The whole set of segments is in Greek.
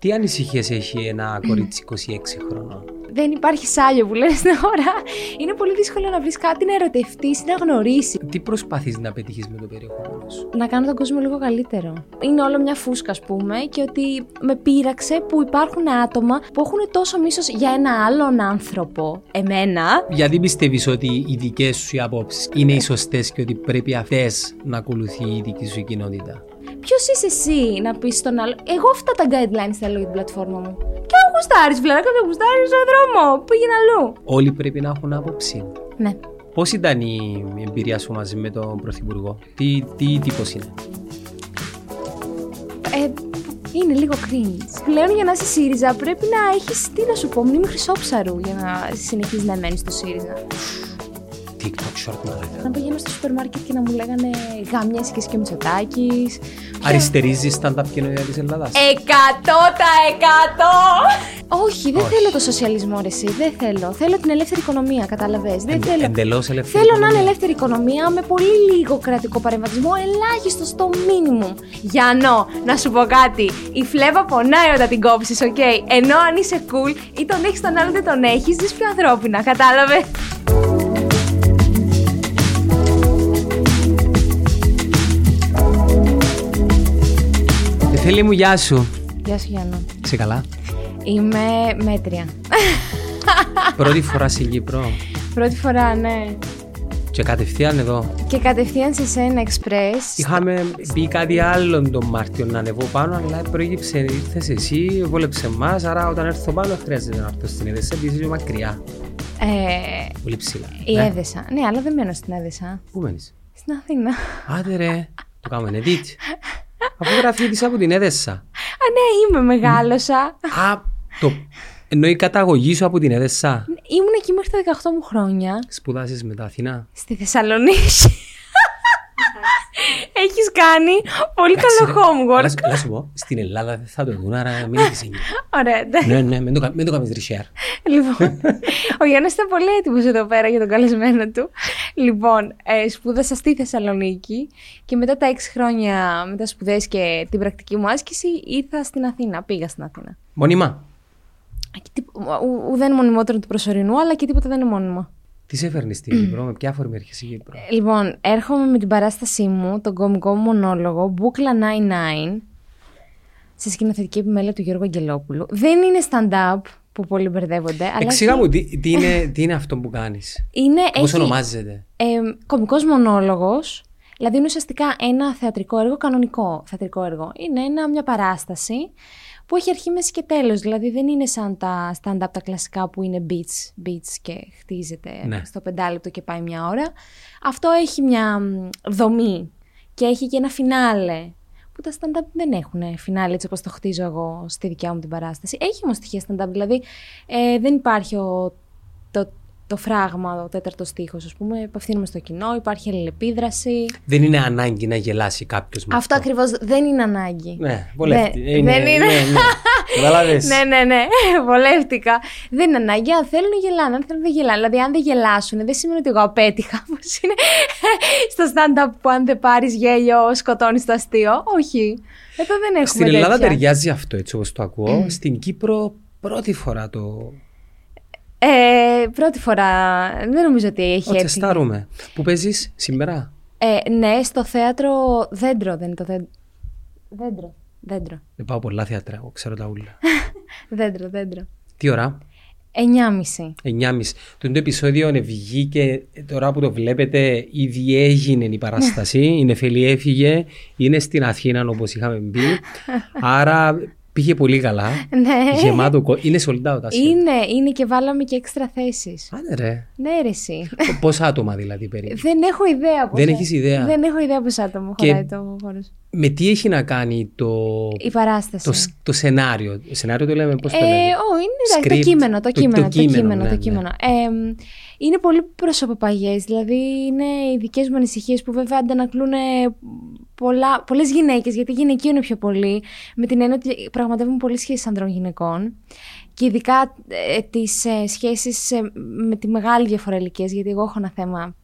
Τι ανησυχίες έχει ένα κορίτσι 26 χρονών; Δεν υπάρχει σάλιο που λένε στην αγορά. Είναι πολύ δύσκολο να βρεις κάτι να ερωτευτείς ή να γνωρίσεις. Τι προσπαθείς να πετύχεις με το περιεχόμενο σου; Να κάνω τον κόσμο λίγο καλύτερο. Είναι όλο μια φούσκα, ας πούμε, και ότι με πείραξε που υπάρχουν άτομα που έχουν τόσο μίσος για ένα άλλον άνθρωπο, εμένα. Γιατί πιστεύεις ότι οι δικές σου οι απόψεις είναι οι σωστές και ότι πρέπει αυτές να ακολουθεί η δική σου κοινότητα; Ποιος είσαι εσύ να πεις στον άλλο; Εγώ αυτά τα guidelines θέλω για την πλατφόρμα μου. Και αν γουστάρεις, βλάκα, δεν γουστάρει στον δρόμο. Πήγαινε αλλού. Όλοι πρέπει να έχουν άποψη. Ναι. Πώς ήταν η εμπειρία σου μαζί με τον Πρωθυπουργό, Τι, τι τύπος είναι; Ε, είναι λίγο cringe. Πλέον για να είσαι ΣΥΡΙΖΑ πρέπει να έχεις τι να σου πω, μνήμη χρυσόψαρου για να συνεχίζεις να μένεις στο ΣΥΡΙΖΑ. TikTok short marathon. Να πηγαίνω στο σούπερ μάρκετ και να μου λέγανε γαμιέται και Μητσοτάκης. Αριστερίζει η stand-up κοινωνία της Ελλάδας; Εκατό τα εκατό! Όχι, δεν θέλω το σοσιαλισμό, ρε, εσύ. Δεν θέλω. Θέλω την ελεύθερη οικονομία, κατάλαβες. Δεν θέλω. Εντελώς ελεύθερη. Θέλω να είναι οικονομία. ελεύθερη οικονομία με πολύ λίγο κρατικό παρεμβατισμό, ελάχιστο στο μίνιμουμ. Γιάννο, να σου πω κάτι. Η φλέβα πονάει όταν την κόψεις, οκ; Ενώ αν είσαι cool ή τον έχεις τον άλλον δεν τον έχεις, ζει πιο ανθρώπινα, κατάλαβες; Θέλει μου, γεια σου. Γεια σου, Γιάννο. Σε καλά; Είμαι μέτρια. Πρώτη φορά στην Κύπρο. Πρώτη φορά, ναι. Και κατευθείαν εδώ. Και κατευθείαν σε σένα express. Είχαμε πει κάτι άλλο τον Μάρτιο να ανεβώ πάνω, αλλά προήγηψε, ήρθες εσύ, βόλεψε εμά. Άρα όταν έρθω πάνω, δεν χρειάζεται να έρθω στην Έδεσα, επειδή είσαι μακριά. Ε, Πολύ ψηλά. η Ναι. Έδεσα. Ναι, αλλά δεν μένω στην Έδεσα. Πού μένεις; Στην Αθήνα. Άντε ρε, το κάνουμε edit. Αφού γραφείο από την Έδεσα. Α, ναι, είμαι, μεγάλωσα. Α, το. Εννοεί η καταγωγή σου από την Έδεσα. Ήμουν εκεί μέχρι τα 18 μου χρόνια. Σπουδάσεις μετά Αθηνά. Στη Θεσσαλονίκη. Έχεις κάνει πολύ καλό homework. Αλλά, αλλά σου πω, στην Ελλάδα δεν θα το δουν, άρα μην έχεις έννοια. Ωραία, εντάξει. ναι, ναι, μην το, κα- μην το κάνεις reshare. Λοιπόν, ο Γιάννης ήταν πολύ έτοιμος εδώ πέρα για τον καλεσμένο του. Λοιπόν, ε, σπούδασα στη Θεσσαλονίκη και μετά τα έξι χρόνια με τα σπουδές και την πρακτική μου άσκηση ήρθα στην Αθήνα, πήγα στην Αθήνα. Μόνιμα; Και τί- ου- Ουδέν μονιμότερο του προσωρινού, αλλά και τίποτα δεν είναι μόνιμο. Τι σε φέρνει στην Κύπρο, με ποια αφορμή έρχεσαι στην Κύπρο. Λοιπόν, έρχομαι με την παράστασή μου, τον κομικό μου μονόλογο, Μπούκλα 99, σε σκηνοθετική επιμέλεια του Γιώργου Αγγελόπουλου. Δεν είναι stand-up, που πολλοί μπερδεύονται, αλλά Εξήγα έχει- μου τι, τι, είναι, τι είναι αυτό που κάνεις; είναι, Πώς έχει, ονομάζεται. ε, κομικός μονόλογος, δηλαδή είναι ουσιαστικά ένα θεατρικό έργο, κανονικό θεατρικό έργο. Είναι ένα, μια παράσταση που έχει αρχή, μέση και τέλος. Δηλαδή δεν είναι σαν τα stand-up τα κλασικά που είναι beats, beats και χτίζεται Ναι. στο πεντάλεπτο και πάει μια ώρα. Αυτό έχει μια μ, δομή και έχει και ένα φινάλε που τα stand-up δεν έχουν φινάλε έτσι όπως το χτίζω εγώ στη δικιά μου την παράσταση. Έχει όμως στοιχεία stand-up, δηλαδή ε, δεν υπάρχει ο, το, το φράγμα, ο τέταρτος στίχος, ας πούμε, απευθύνουμε στο κοινό, υπάρχει αλληλεπίδραση. Δεν είναι ανάγκη να γελάσει κάποιος με Αυτό ακριβώς δεν είναι ανάγκη. Ναι, βολεύτη. Δεν- Ε, είναι- δεν είναι. Ναι, ναι. Καταλάβες. ναι, ναι, ναι. Βολεύτηκα. Δεν είναι ανάγκη. Αν θέλουν γελάνε, αν θέλουν δεν γελάνε. Δηλαδή, αν δεν γελάσουν, δεν σημαίνει ότι εγώ απέτυχα. Πώ είναι στο stand-up που αν δεν πάρεις γέλιο, σκοτώνεις το αστείο. Όχι. Εδώ δεν έχουμε Στην Ελλάδα τέτοια. ταιριάζει αυτό έτσι όπως το ακούω. Στην Κύπρο πρώτη φορά το, Ε, πρώτη φορά. Δεν νομίζω ότι έχει το έρθει. τεστάρουμε. Πού παίζεις σήμερα; Ε, ναι, στο θέατρο Δέντρο δεν είναι το δέντρο. Δέντρο. Δέντρο. Δεν πάω πολλά θεατρά, εγώ ξέρω τα ούλα. Δέντρο, δέντρο. Τι ώρα; 9.30. 9.30. Το το επεισόδιο βγήκε τώρα που το βλέπετε ήδη έγινε η παράσταση. Η Νεφελή έφυγε, είναι στην Αθήνα όπως είχαμε πει. Άρα πήγε πολύ καλά. Ναι. Γεμάτο κο- Είναι sold out. ας είναι. Είναι, είναι και βάλαμε και έξτρα θέσεις. Άντε ρε. Ναι, ρε, εσύ. Π- Πόσα άτομα δηλαδή περίπου; Δεν έχω ιδέα πώς. Δεν έχεις ιδέα; Δεν έχω ιδέα πόσα άτομα Και- χωράει το χώρος. Με τι έχει να κάνει το, Η παράσταση. το, σ- το σενάριο; Σενάριο το λέμε πώς το Ε, λέμε; ω, είναι εντάξει, Script. το κείμενο, το Το- κείμενο, το το κείμενο, κείμενο, το ναι, κείμενο. Ε, μ, είναι πολύ προσωποπαγές, δηλαδή είναι οι δικές μου ανησυχίες που βέβαια αντανακλούν ε, πολλά, πολλές γυναίκες, γιατί γυναικείο είναι πιο πολύ, με την έννοια ότι πραγματεύουν πολύ σχέσεις ανδρών γυναικών και ειδικά ε, τις ε, σχέσεις ε, με τη μεγάλη διαφορά ηλικίας, γιατί εγώ έχω ένα θέμα,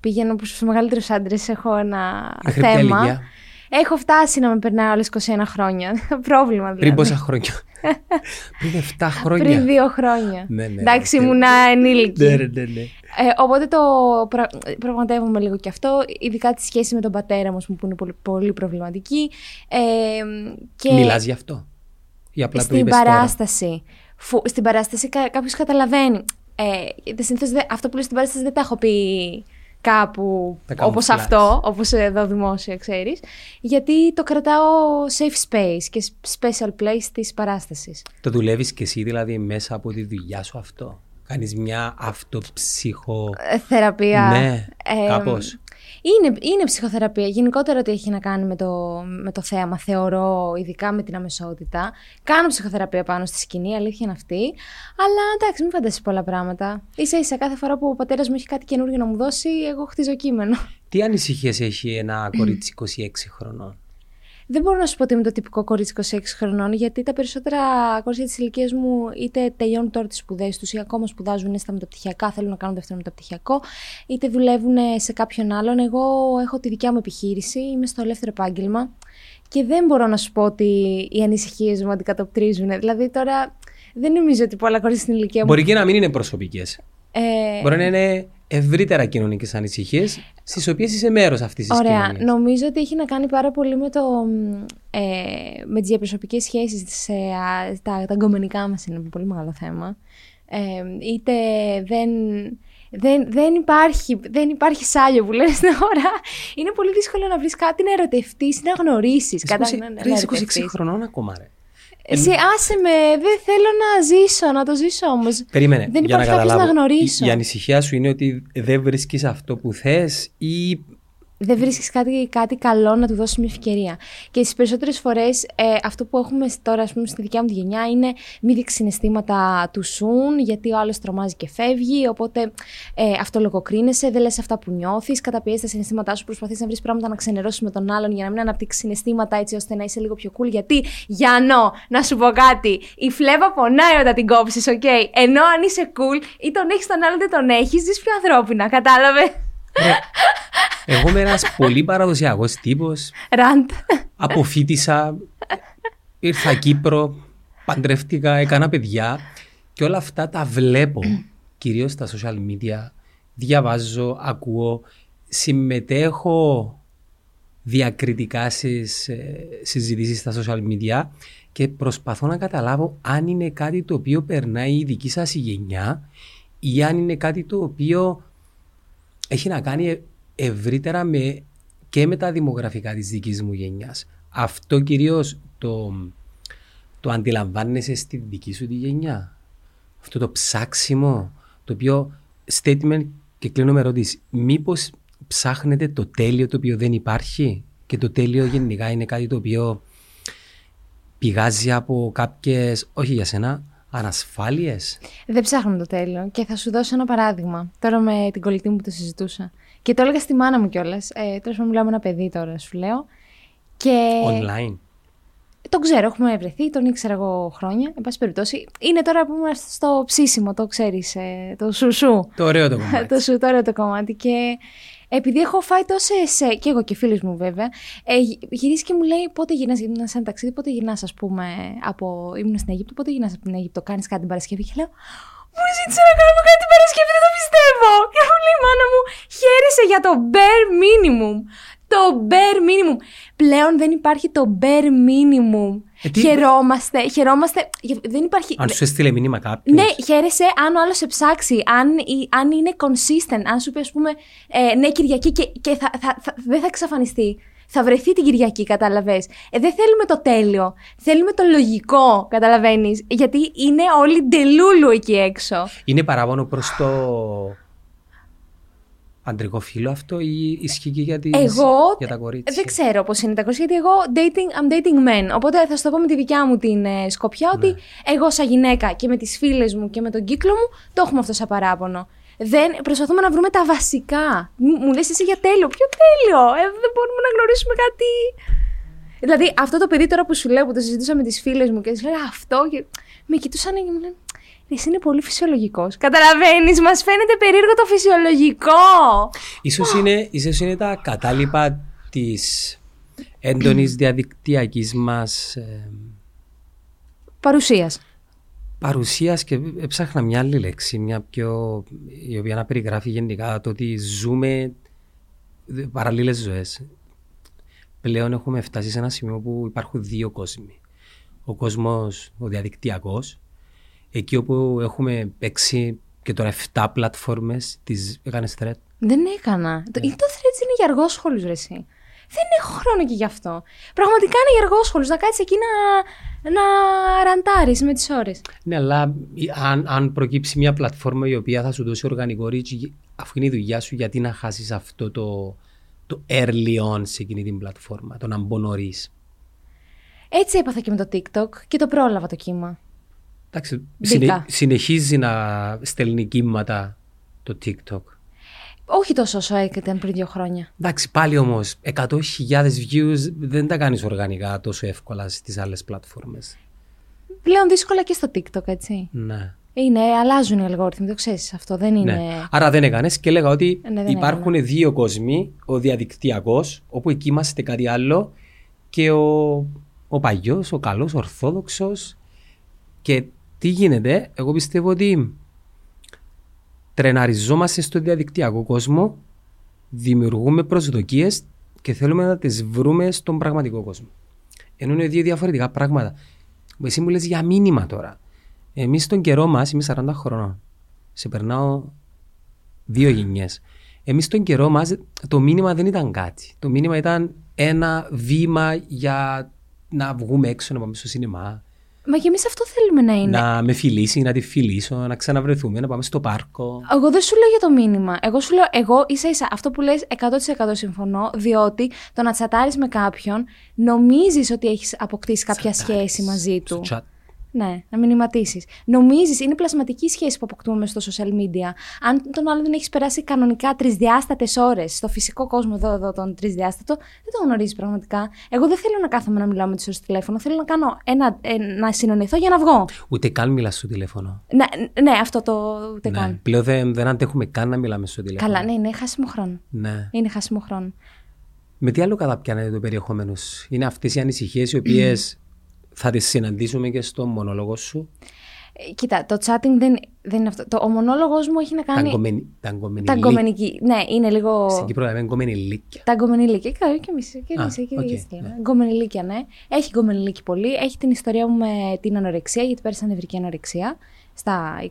πήγαινω προς τους μεγαλύτερους άντρες, έχω ένα Μέχρι ποια θέμα. ηλικία; Έχω φτάσει να με περνάει όλε 21 χρόνια. Πρόβλημα δηλαδή. Πριν πόσα χρόνια; Πριν 7 χρόνια. Πριν δύο χρόνια. Ναι, ναι, Εντάξει, ναι. ήμουν ενήλικη. Ναι, ναι, ναι, ναι. Ε, οπότε το πρα... πραγματεύομαι λίγο και αυτό, ειδικά τη σχέση με τον πατέρα μου, ας πούμε, που είναι πολύ, πολύ προβληματική. Ε, και Μιλάς γι' αυτό; Ή απλά το στην είπες τώρα; παράσταση. Φου, στην παράσταση κα, κάποιος καταλαβαίνει. Ε, δε- συνήθως δε- αυτό που λέω στην παράσταση δεν τα έχω πει κάπου Τα κάνω όπως flash. αυτό, όπως εδώ δημόσια ξέρεις, γιατί το κρατάω safe space και special place της παράστασης. Το δουλεύεις και εσύ δηλαδή μέσα από τη δουλειά σου αυτό; Κάνεις μια αυτοψυχο... Ε, Θεραπεία. Ναι, Ε, κάπως. Είναι, είναι ψυχοθεραπεία. Γενικότερα ότι έχει να κάνει με το, με το θέαμα, θεωρώ, ειδικά με την αμεσότητα. Κάνω ψυχοθεραπεία πάνω στη σκηνή, η αλήθεια είναι αυτή. Αλλά εντάξει, μην φανταστείς πολλά πράγματα. σα ίσα κάθε φορά που ο πατέρας μου έχει κάτι καινούργιο να μου δώσει, εγώ χτίζω κείμενο. Τι ανησυχίες έχει ένα κορίτσι 26 χρονών; Δεν μπορώ να σου πω ότι είμαι το τυπικό κορίτσι 26 χρονών, γιατί τα περισσότερα κορίτσια της ηλικίας μου είτε τελειώνουν τώρα τις σπουδές τους ή ακόμα σπουδάζουν στα μεταπτυχιακά, θέλουν να κάνουν δεύτερο μεταπτυχιακό, είτε δουλεύουν σε κάποιον άλλον. Εγώ έχω τη δικιά μου επιχείρηση, είμαι στο ελεύθερο επάγγελμα και δεν μπορώ να σου πω ότι οι ανησυχίες μου αντικατοπτρίζουν. Δηλαδή τώρα δεν νομίζω ότι πολλά κορίτσια στην ηλικία μου. Μπορεί και να μην είναι προσωπικές. Ε, Μπορεί να είναι ευρύτερα κοινωνικές ανησυχίες στις οποίες είσαι μέρος αυτής της Ωραία. κοινωνίας. Νομίζω ότι έχει να κάνει πάρα πολύ με, το, μ, ε, με τις διαπροσωπικές σχέσεις, τις, ε, α, τα, τα γκομενικά μας είναι ένα πολύ μεγάλο θέμα. Ε, είτε δεν, δεν, δεν, υπάρχει, δεν υπάρχει σάλιο που λένε στην ώρα. Είναι πολύ δύσκολο να βρεις κάτι να ερωτευτείς, να γνωρίσεις. Εσύ Κατά, είσαι- να, να ρε, είσαι 26 ερωτευτείς. χρονών ακόμα ρε. Εσύ άσε με, δεν θέλω να ζήσω, να το ζήσω όμως. Περίμενε, Δεν για να υπάρχει κάποιος καταλάβω. να γνωρίσω. Η, η ανησυχία σου είναι ότι δεν βρίσκεις αυτό που θες ή δεν βρίσκεις κάτι, κάτι καλό να του δώσεις μια ευκαιρία. Και στις περισσότερες φορές ε, αυτό που έχουμε τώρα, ας πούμε, στη δικιά μου τη γενιά είναι μη δείξεις συναισθήματα too soon, γιατί ο άλλος τρομάζει και φεύγει. Οπότε ε, αυτό λογοκρίνεσαι, δεν λες αυτά που νιώθεις, καταπιέζεις τα συναισθήματά σου, προσπαθείς να βρεις πράγματα να ξενερώσεις με τον άλλον για να μην αναπτύξεις συναισθήματα έτσι ώστε να είσαι λίγο πιο cool. Γιατί, Γιάννο, να σου πω κάτι, η φλέβα πονάει όταν την κόψεις, οκ; Ενώ αν είσαι cool ή τον έχεις τον άλλον δεν τον έχεις, ζεις πιο ανθρώπινα, κατάλαβες; Εγώ είμαι ένας πολύ παραδοσιακός τύπος. Ραντ. Αποφύτησα, ήρθα Κύπρο, παντρεύτηκα, έκανα παιδιά και όλα αυτά τα βλέπω κυρίως στα social media. Διαβάζω, ακούω, συμμετέχω διακριτικά στις ε, συζητήσεις στα social media και προσπαθώ να καταλάβω αν είναι κάτι το οποίο περνάει η δική σας η γενιά ή αν είναι κάτι το οποίο έχει να κάνει ε- ευρύτερα με, και με τα δημογραφικά της δικής μου γενιάς. Αυτό κυρίως το, το αντιλαμβάνεσαι στη δική σου τη γενιά. Αυτό το ψάξιμο, το οποίο statement και κλείνω με ερώτηση. Μήπως ψάχνετε το τέλειο το οποίο δεν υπάρχει; Και το τέλειο γενικά είναι κάτι το οποίο πηγάζει από κάποιες, όχι για σένα, ανασφάλειες; Δεν ψάχνουμε το τέλειο. Και θα σου δώσω ένα παράδειγμα. Τώρα με την κολλητή μου που το συζητούσα. Και το έλεγα στη μάνα μου κιόλας. Ε, Τέλος πάντων, μιλάω με ένα παιδί τώρα, σου λέω. Και Online. τον ξέρω, έχουμε βρεθεί, τον ήξερα εγώ χρόνια. Εν πάση περιπτώσει, είναι τώρα που είμαστε στο ψήσιμο, το ξέρεις, το σουσού. Το ωραίο το κομμάτι. το σου τώρα το κομμάτι. Και επειδή έχω φάει τόσε. και εγώ και φίλοι μου βέβαια, ε, γυ- γυρίσει και μου λέει πότε γυρνάς, ήμουν σε ένα ταξίδι, πότε γυρνάς, ας πούμε, από. ήμουν στην Αίγυπτο, πότε γυρνάς από την Αίγυπτο, κάνεις κάτι την Παρασκευή; Και λέω, μου ζήτησε να κάνουμε κάτι την Παρασκευή, δεν το πιστεύω. Και μου λέει η μάνα μου, χαίρεσαι για το bare minimum. Το bare minimum. Πλέον δεν υπάρχει το bare minimum. Ε, τι- Χαιρόμαστε, χαιρόμαστε. Δεν υπάρχει. Αν σου έστειλε μήνυμα κάποιος. Ναι, χαίρεσαι αν ο άλλος σε ψάξει, αν, η- αν είναι consistent, αν σου πει, ας πούμε, ε, ναι, Κυριακή και, και θα, θα, θα- δεν θα εξαφανιστεί. Θα βρεθεί την Κυριακή, κατάλαβες. Ε, δεν θέλουμε το τέλειο. Θέλουμε το λογικό, καταλαβαίνεις. Γιατί είναι όλοι ντελούλου εκεί έξω. Είναι παράπονο προς το αντρικό φύλλο αυτό ή ισχύει και για, τις, Εγώ για τα κορίτσια; δεν ξέρω πώς είναι τα κορίτσια, γιατί εγώ dating, I'm dating men. Οπότε θα σου το πω με τη δικιά μου την ε, σκοπιά ότι εγώ, σαν γυναίκα και με τις φίλες μου και με τον κύκλο μου, το έχουμε αυτό σαν παράπονο. Δεν, προσπαθούμε να βρούμε τα βασικά. Μου, μου λες εσύ για τέλειο. Ποιο τέλειο! Ε, δεν μπορούμε να γνωρίσουμε κάτι. Δηλαδή, αυτό το παιδί τώρα που σου λέω που το συζητούσα με τις φίλες μου και τη λέω αυτό. Και με κοιτούσαν και μου λένε Εσύ είναι πολύ φυσιολογικός. Καταλαβαίνεις, μας φαίνεται περίεργο το φυσιολογικό. Ίσως είναι, ίσως είναι τα κατάλοιπα της έντονης διαδικτυακής μας ε, Παρουσίας. παρουσίας και έψαχνα μια άλλη λέξη, μια πιο, η οποία να περιγράφει γενικά το ότι ζούμε παραλλήλες ζωές. Πλέον έχουμε φτάσει σε ένα σημείο που υπάρχουν δύο κόσμοι. Ο κόσμος, ο διαδικτυακός, εκεί όπου έχουμε παίξει και τώρα 7 πλατφόρμες, τις έκανες thread. Δεν έκανα. Το, ή το threads είναι για αργόσχολους, ρε εσύ. Δεν έχω χρόνο και γι' αυτό. Πραγματικά είναι για αργόσχολους. Να κάτσεις εκεί να, να ραντάρεις με τις ώρες. Ναι, αλλά η- αν, αν προκύψει μια πλατφόρμα η οποία θα σου δώσει οργανικό reach, αφού είναι η δουλειά σου, γιατί να χάσεις αυτό το, το early on σε εκείνη την πλατφόρμα, το να μπω νωρίς; Έτσι έπαθα και με το TikTok και το πρόλαβα το κύμα. Εντάξει, Μπήκα. συνε- συνεχίζει να στέλνει κύματα το TikTok. Όχι τόσο όσο έκανε πριν δύο χρόνια. Εντάξει, πάλι όμως 100.000 views δεν τα κάνεις οργανικά τόσο εύκολα στις άλλες πλατφόρμες. Πλέον δύσκολα και στο TikTok, έτσι. Ναι. Είναι, αλλάζουν οι αλγόριθμοι, το ξέρεις αυτό. Δεν είναι. ναι. Άρα δεν έκανες και έλεγα ότι Ναι, δεν υπάρχουν δύο κόσμοι. Ο διαδικτυακός, όπου εκεί είμαστε κάτι άλλο, και ο, ο παλιό, ο καλός, ορθόδοξος. Και τι γίνεται, εγώ πιστεύω ότι τρεναριζόμαστε στο διαδικτυακό κόσμο, δημιουργούμε προσδοκίες και θέλουμε να τις βρούμε στον πραγματικό κόσμο. Ενώ είναι δύο διαφορετικά πράγματα. Εσύ μου λες για μήνυμα τώρα. Εμείς στον καιρό μας, είμαι 40 χρονών, σε περνάω δύο γενιές. Εμείς στον καιρό μας το μήνυμα δεν ήταν κάτι. Το μήνυμα ήταν ένα βήμα για να βγούμε έξω, να πάμε στο σινεμά, Μα και εμείς αυτό θέλουμε να είναι. να με φιλήσει, να τη φιλήσω, να ξαναβρεθούμε, να πάμε στο πάρκο. Εγώ δεν σου λέω για το μήνυμα. Εγώ σου λέω, εγώ ίσα ίσα αυτό που λες 100% συμφωνώ, διότι το να τσατάρεις με κάποιον νομίζεις ότι έχεις αποκτήσει κάποια Τσατάρεις σχέση μαζί στο του. chat. Ναι, να μηνυματίσεις. Νομίζεις, είναι πλασματική η σχέση που αποκτούμε στο social media. Αν τον άλλον δεν έχεις περάσει κανονικά τρισδιάστατες ώρες στο φυσικό κόσμο εδώ, εδώ τον τρισδιάστατο, δεν τον γνωρίζεις πραγματικά. Εγώ δεν θέλω να κάθομαι να μιλάω με τι ώρες τηλέφωνο. Θέλω να κάνω ένα, ε, να συνονιθώ για να βγω. Ούτε καν μιλάς στο τηλέφωνο. Ναι, ναι αυτό το ούτε Ναι. καν. Πλέον δεν, δεν αντέχουμε καν να μιλάμε στο τηλέφωνο. Καλά, ναι, είναι χάσιμο χρόνο. Ναι. Είναι χάσιμο χρόνο. Με τι άλλο καταπιάνεται το περιεχόμενο σου; Είναι αυτές οι ανησυχίες οι οποίες θα τις συναντήσουμε και στο μονόλογο σου; Ε, κοίτα, το chatting δεν, δεν είναι αυτό. Το, ο μονόλογος μου έχει να κάνει. Τα γκομενι- τα γκομενιλί- Τα γκομενική. Ναι, είναι λίγο. Στην Κύπρο λέμε γκομενιλίκια. Τα γκομενιλίκια. Καλά, και εμείς. Και Α, εμείς, και OK, okay, ναι. Γκομενιλίκια, ναι. Έχει γκομενιλίκι πολύ. Έχει την ιστορία μου με την ανορεξία, γιατί πέρασα νευρική ανορεξία στα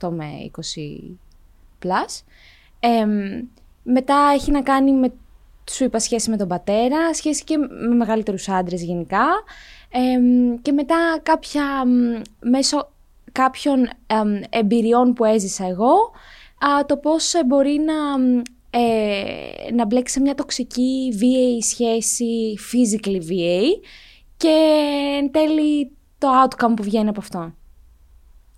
18 με 20 plus. Εμ, μετά έχει να κάνει με, σου είπα, σχέση με τον πατέρα, σχέση και με μεγαλύτερους άντρες γενικά. Εμ, και μετά κάποια, μ, μέσω κάποιων εμ, εμπειριών που έζησα εγώ, α, το πώς ε, μπορεί να, μ, ε, να μπλέξει σε μια τοξική βίαιη σχέση, physically βίαιη, και εν τέλει το outcome που βγαίνει από αυτό.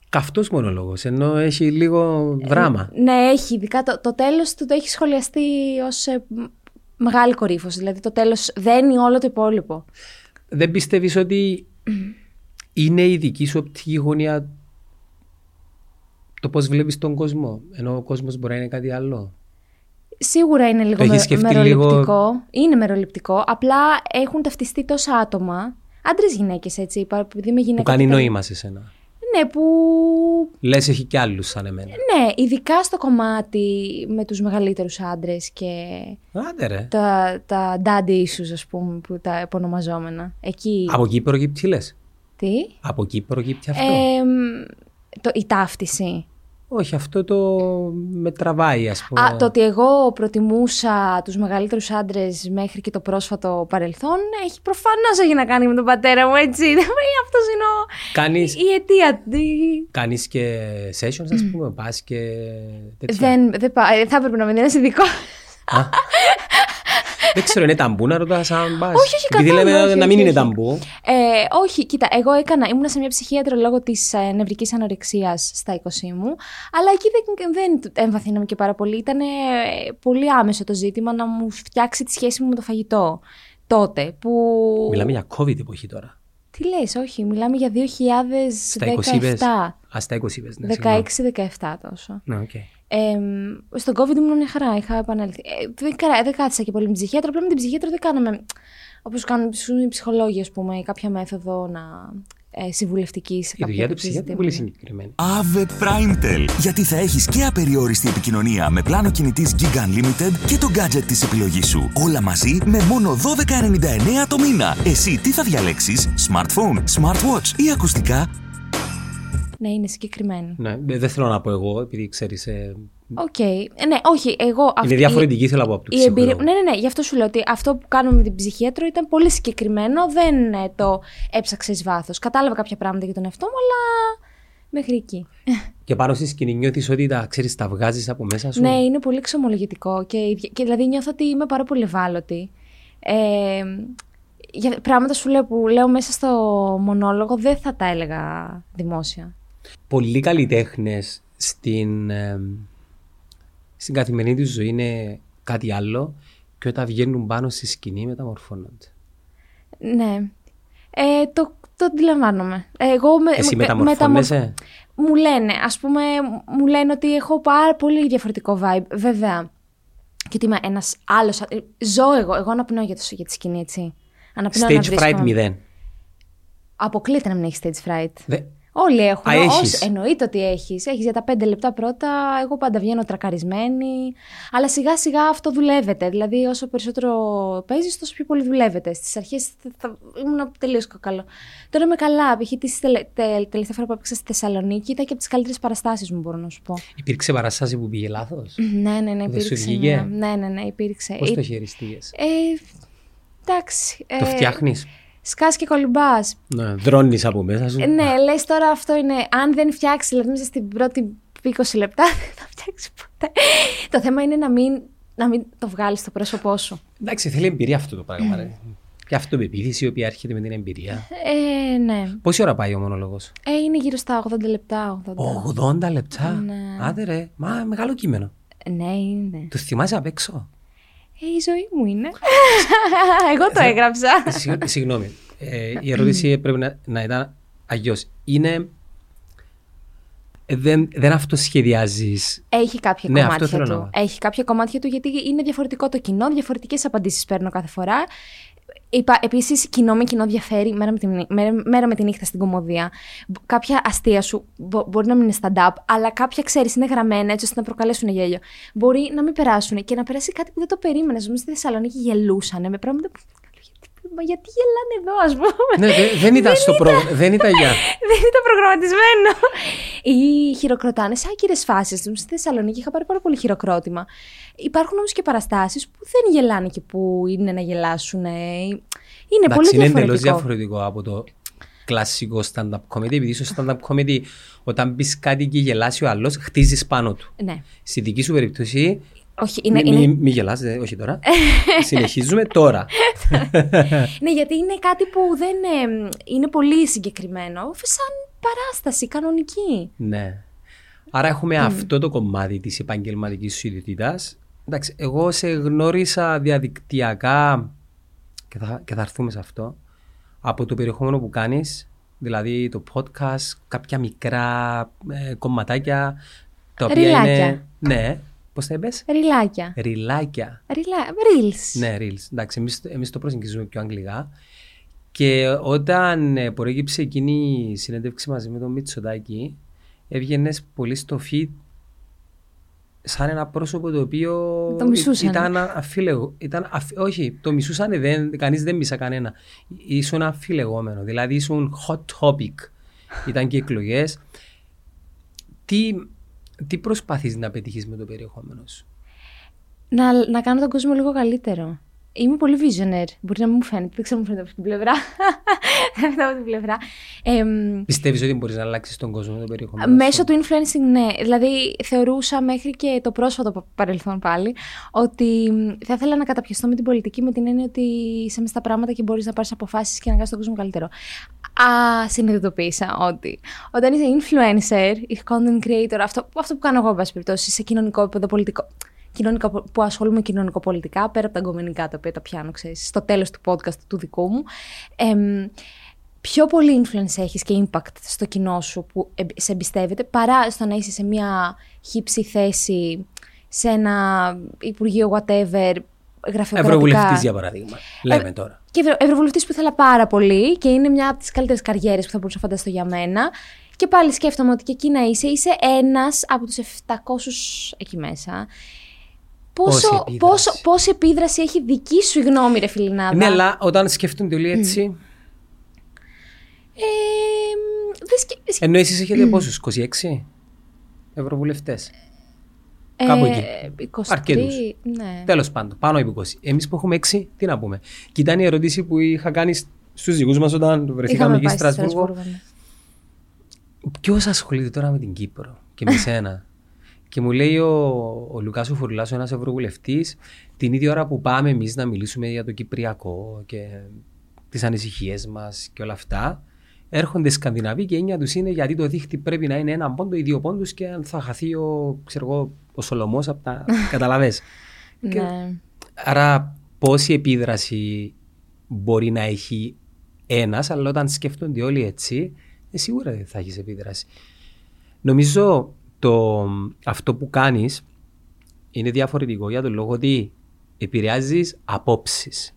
Καυτός μονόλογος, ενώ έχει λίγο δράμα. Ναι, έχει. Ειδικά το, το τέλος του το έχει σχολιαστεί ως ε, μ, μεγάλη κορύφωση. Δηλαδή το τέλος δένει όλο το υπόλοιπο. Δεν πιστεύεις ότι είναι η δική σου οπτική γωνία το πώς βλέπεις τον κόσμο, ενώ ο κόσμος μπορεί να είναι κάτι άλλο; Σίγουρα είναι λίγο Το έχεις με, σκεφτεί μεροληπτικό. Είναι μεροληπτικό. Απλά έχουν ταυτιστεί τόσα άτομα. Άντρες γυναίκες, έτσι. είπα, Επειδή είμαι Που γυναίκα. κάνει και- νόημα σε σένα. Ναι, που. Λες έχει κι άλλους σαν εμένα. Ναι, ειδικά στο κομμάτι με τους μεγαλύτερους άντρες και Άντε ρε. τα, τα daddy issues, ας πούμε, που τα επωνομαζόμενα. Εκεί. Από εκεί προκύπτει λες; Τι; Από εκεί προκύπτει αυτό; Εμ, το, η ταύτιση. Όχι, αυτό το με τραβάει ας πούμε. Α, το ότι εγώ προτιμούσα τους μεγαλύτερους άντρες μέχρι και το πρόσφατο παρελθόν έχει προφανώς έχει να κάνει με τον πατέρα μου, έτσι. Αυτός είναι ο... Κάνεις, η αιτία. η- κάνεις και sessions ας πούμε, πας και τέτοια. Δεν, δεν πά- ε, θα έπρεπε να με είναι ειδικό. Α. Δεν ξέρω, είναι ταμπού να ρωτάς αν πας. Όχι, όχι, Επειδή καθόλου, λέμε όχι, να μην όχι, είναι όχι. ταμπού. Ε, όχι, κοίτα, εγώ έκανα, ήμουν σε μια ψυχίατρο λόγω της ε, νευρικής ανορεξίας στα 20 μου, αλλά εκεί δεν, δεν εμβαθύναμε και πάρα πολύ. Ήταν ε, πολύ άμεσο το ζήτημα να μου φτιάξει τη σχέση μου με το φαγητό τότε, που... Μιλάμε για COVID εποχή τώρα. Τι λες, όχι, μιλάμε για Στα 20 είπες. 2017. Α, στα 20 είπες, ναι, συγγνώμη. 16-17 τόσο. Ναι, οκ. Ε, στον COVID ήμουν μια χαρά, είχα επανέλθει. Ε, δεν, καρα- δεν κάθισα και πολύ με την ψυχίατρο, απλά με την ψυχίατρο δεν κάναμε Όπως κάνουν οι ψυχολόγοι, ας πούμε, ή κάποια μέθοδο να ε, συμβουλευτικής σε Η δουλειά του ψυχιάτρου είναι πολύ ζητήματα. συγκεκριμένη. Ave Primetel. Γιατί θα έχεις και απεριόριστη επικοινωνία με πλάνο κινητής Gig Unlimited και το gadget της επιλογής σου. Όλα μαζί με μόνο 12,99 το μήνα. Εσύ τι θα διαλέξεις, smartphone, smartwatch ή ακουστικά; Ναι, είναι συγκεκριμένο. Ναι, δεν δεν θέλω να πω εγώ, επειδή ξέρεις. Ε, Οκ. Ε, Ναι, όχι, εγώ. αυτή- είναι διαφορετική, θέλω να πω από το η εμπειρία... ψυχολόγο. Ναι, ναι, ναι, γι' αυτό σου λέω ότι αυτό που κάνουμε με την ψυχίατρο ήταν πολύ συγκεκριμένο. Δεν ε, το έψαξε εις βάθος. Κατάλαβα κάποια πράγματα για τον εαυτό μου, αλλά μέχρι εκεί. Και πάνω στη σκηνή νιώθεις ότι τα, ξέρεις, τα βγάζεις από μέσα σου; Ναι, είναι πολύ ξομολογητικό και, η- και δηλαδή νιώθω ότι είμαι πάρα πολύ ευάλωτη. Ε, για πράγματα σου λέω που λέω μέσα στο μονόλογο δεν θα τα έλεγα δημόσια. Πολλοί καλλιτέχνες στην, ε, στην καθημερινή τους ζωή είναι κάτι άλλο και όταν βγαίνουν πάνω στη σκηνή μεταμορφώνονται. Ναι. Ε, το, το αντιλαμβάνομαι. Εγώ με, Εσύ με- μεταμορφώνεσαι; Μου λένε, ας πούμε, μου λένε ότι έχω πάρα πολύ διαφορετικό vibe, βέβαια. Και ότι είμαι ένας άλλος, α- ζω εγώ, εγώ αναπνέω για, το, για τη σκηνή, έτσι. Αναπνέω να Stage fright βρίσκομαι. μηδέν. Αποκλείται να μην έχει stage fright. Δε- Όλοι έχουν. Α, Όσοι- έχεις. εννοείται ότι έχεις. Έχεις για τα πέντε λεπτά πρώτα. Εγώ πάντα βγαίνω τρακαρισμένη. Αλλά σιγά σιγά αυτό δουλεύεται. Δηλαδή, όσο περισσότερο παίζεις, τόσο πιο πολύ δουλεύεται. Στις αρχές θα, θα ήμουν τελείως καλό. Τώρα είμαι καλά. Π.χ. τη τελε, τε- τελευταία φορά που έπαιξα στη Θεσσαλονίκη ήταν και από τις καλύτερες παραστάσεις μου, μπορώ να σου πω. Υπήρξε παραστάση που πήγε λάθος; Ναι, ναι, ναι, Δεν σου υπήρξε. βγήκε; μια- Ναι, ναι, ναι, υπήρξε. Πώς Ε, το χειριστήκε. ε, εντάξει. Το ε, φτιάχνεις; Σκάς και κολυμπάς. Ναι, δρώνεις από μέσα σου. Ε, ναι, λες τώρα αυτό είναι. Αν δεν φτιάξεις, δηλαδή μέσα στην πρώτη 20 λεπτά, δεν θα φτιάξεις ποτέ. το θέμα είναι να μην, να μην το βγάλεις στο πρόσωπό σου. Εντάξει, θέλει εμπειρία αυτό το πράγμα. Ρε. Και αυτοπεποίθηση η οποία έρχεται με την εμπειρία. Ε, ναι. Πόση ώρα πάει ο μονόλογο, Ε, είναι γύρω στα 80 λεπτά. 80. 80 λεπτά; Ναι. Άντε ρε, μα μεγάλο κείμενο. Ναι, είναι. Του θυμάσαι απ' έξω; Ε, η ζωή μου είναι. Εγώ το έγραψα. Συγ- Συγγνώμη. Ε, η ερώτηση πρέπει να, να ήταν αλλιώς. Είναι. ε, δεν, δεν αυτοσχεδιάζεις. Έχει κάποια Ναι, αυτό κομμάτια θέλω να του. μάθω. Έχει κάποια κομμάτια του γιατί είναι διαφορετικό το κοινό, διαφορετικές απαντήσεις παίρνω κάθε φορά. Επίσης, κοινό με κοινό διαφέρει μέρα με, τη, νύ- μέρα, μέρα με τη νύχτα στην κομμωδία. Μπο- Κάποια αστεία σου μπο- μπορεί να μην είναι stand-up, αλλά κάποια ξέρεις είναι γραμμένα έτσι ώστε να προκαλέσουν γέλιο. Μπορεί να μην περάσουν και να περάσει κάτι που δεν το περίμενες. Α πούμε, στη Θεσσαλονίκη γελούσαν με πράγματα που. Μα γιατί γελάνε εδώ, ας πούμε. ναι, δε- δεν ήταν στο πρόγραμμα. Δεν ήταν για. Δεν ήταν προγραμματισμένο. Ή χειροκροτάνε σε άκυρε φάσεις. Στη Θεσσαλονίκη είχα πάρει πάρα πολύ χειροκρότημα. Υπάρχουν όμως και παραστάσεις που δεν γελάνε και που είναι να γελάσουν. ε. Είναι πολύ Εντάξει, είναι εντελώς διαφορετικό. διαφορετικό από το κλασικό stand-up comedy. Επειδή στο stand-up comedy, όταν πεις κάτι και γελάσει ο άλλος, χτίζεις πάνω του. Ναι. Στη δική σου περίπτωση, Όχι, είναι, μη, είναι, μη, μη γελάς, δε- όχι τώρα. Συνεχίζουμε τώρα. ναι, γιατί είναι κάτι που δεν ε, είναι πολύ συγκεκριμένο. Σαν παράσταση κανονική. Ναι. Άρα έχουμε αυτό το κομμάτι της επαγγελματικής σου ιδιότητας. Εντάξει, εγώ σε γνώρισα διαδικτυακά και θα, και θα έρθουμε σε αυτό από το περιεχόμενο που κάνεις δηλαδή το podcast, κάποια μικρά ε, κομματάκια τα οποία Ριλάκια. είναι... Ναι, πώς τα είπες; Ριλάκια. Ριλάκια. Ριλά... Reels. Ναι, reels. Εντάξει, εμείς, εμείς το προσεγγίζουμε πιο αγγλικά. Και όταν ε, προέκυψε εκείνη η συνέντευξη μαζί με τον Μητσοτάκη, έβγαινες πολύ στο feed σαν ένα πρόσωπο το οποίο Το μισούσανε. ήταν αφιλεγό. Ήταν αφ- όχι, το μισούσαν, δεν, κανείς δεν μισά κανένα. Ήσουν αφιλεγόμενο, δηλαδή ήσουν hot topic. Ήταν και εκλογές. Τι, τι προσπαθείς να πετύχεις με το περιεχόμενο σου; Να, να κάνω τον κόσμο λίγο καλύτερο. Είμαι πολύ visionaire. Μπορεί να μην μου φαίνεται. Δεν ξέρω αν μου φαίνεται από την πλευρά. Δεν φαίνεται από την πλευρά. Εμ, Πιστεύεις ότι μπορείς να αλλάξεις τον κόσμο με το περιεχόμενο Μέσω σου; του influencing, ναι. Δηλαδή, θεωρούσα μέχρι και το πρόσφατο πα- παρελθόν πάλι ότι μ, θα ήθελα να καταπιαστώ με την πολιτική με την έννοια ότι είσαι μέσα στα πράγματα και μπορείς να πάρεις αποφάσεις και να κάνεις τον κόσμο καλύτερο. Α, συνειδητοποίησα ότι όταν είσαι influencer ή content creator, αυτό, αυτό που κάνω εγώ, εν πάση περιπτώσει, σε κοινωνικό επίπεδο πολιτικό. Κοινωνικό, που ασχολούμαι κοινωνικοπολιτικά, πέρα από τα αγκομενικά τα οποία τα πιάνω, ξέρεις, στο τέλος του podcast του δικού μου. Εμ, πιο πολύ influence έχεις και impact στο κοινό σου που εμπ- σε εμπιστεύεται παρά στο να είσαι σε μια χύψη θέση σε ένα υπουργείο whatever γραφειοκρατικά. Ευρωβουλευτής, για παράδειγμα. Λέμε τώρα. Και ευρω, ευρωβουλευτής που ήθελα πάρα πολύ και είναι μια από τις καλύτερες καριέρες που θα μπορούσα να φανταστώ για μένα. Και πάλι σκέφτομαι ότι και εκεί να είσαι, είσαι ένας από τους 700 εκεί μέσα. Πόσο, Πόση επίδραση. πόσο, πόση επίδραση έχει δική σου η γνώμη, ρε Φιλινάδα; Ναι, αλλά όταν σκέφτονται όλοι έτσι. Ε, μ, δεν σκε... Ενώ εσείς έχετε πόσους, 26 ευρωβουλευτές; Κάπου εκεί. 23, Αρκετούς. Ναι. Τέλος πάντων, πάνω από 20. Εμείς που έχουμε 6, τι να πούμε. Και ήταν η ερώτηση που είχα κάνει στους δικούς μας όταν βρεθήκαμε Είχαμε εκεί πάει στη στη Στρασβούργο. Στρασβούργο, ναι. Ποιος ασχολείται τώρα με την Κύπρο και με σένα; Και μου λέει ο, ο Λουκάσου Φουρλάσο, ένας ευρωβουλευτής, την ίδια ώρα που πάμε εμείς να μιλήσουμε για το Κυπριακό και τις ανησυχίες μας και όλα αυτά, έρχονται Σκανδιναβοί και η έννοια τους είναι γιατί το δίχτυ πρέπει να είναι ένα πόντο ή δύο πόντους και αν θα χαθεί ο, ξέρω εγώ, ο Σολομός από τα. Καταλαβέ. Και- Ναι. Άρα, πόση επίδραση μπορεί να έχει ένας, αλλά όταν σκέφτονται όλοι έτσι, ε, σίγουρα δεν θα έχεις επίδραση. Νομίζω το, αυτό που κάνεις είναι διαφορετικό για τον λόγο ότι επηρεάζεις απόψεις.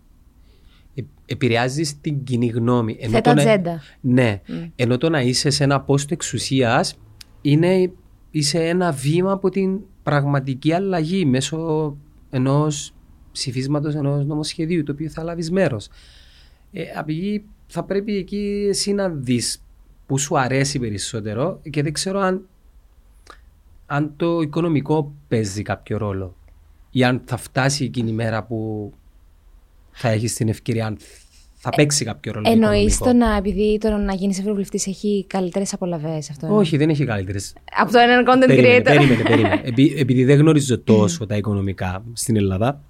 Επηρεάζεις την κοινή γνώμη. Ενώ Θέτω το να- ατζέντα. ναι. Ενώ το να είσαι σε ένα πόστο εξουσίας είναι είσαι ένα βήμα από την πραγματική αλλαγή μέσω ενός ψηφίσματος ενός νομοσχεδίου το οποίο θα λάβεις μέρος. Ε, απ' εκεί θα πρέπει εκεί εσύ να δεις που σου αρέσει περισσότερο και δεν ξέρω αν, αν το οικονομικό παίζει κάποιο ρόλο ή αν θα φτάσει εκείνη η μέρα που θα έχεις την ευκαιρία αν θα παίξει κάποιο ρόλο Εννοείς οικονομικό. το να, επειδή το να γίνεις ευρωβουλευτής έχει καλύτερες απολαυές αυτό. εννοείς; Όχι, δεν έχει καλύτερες. Από το έναν content Περίμενε, creator. περίμενε, περίμενε. Επει- επειδή δεν γνωρίζω τόσο τα οικονομικά στην Ελλάδα,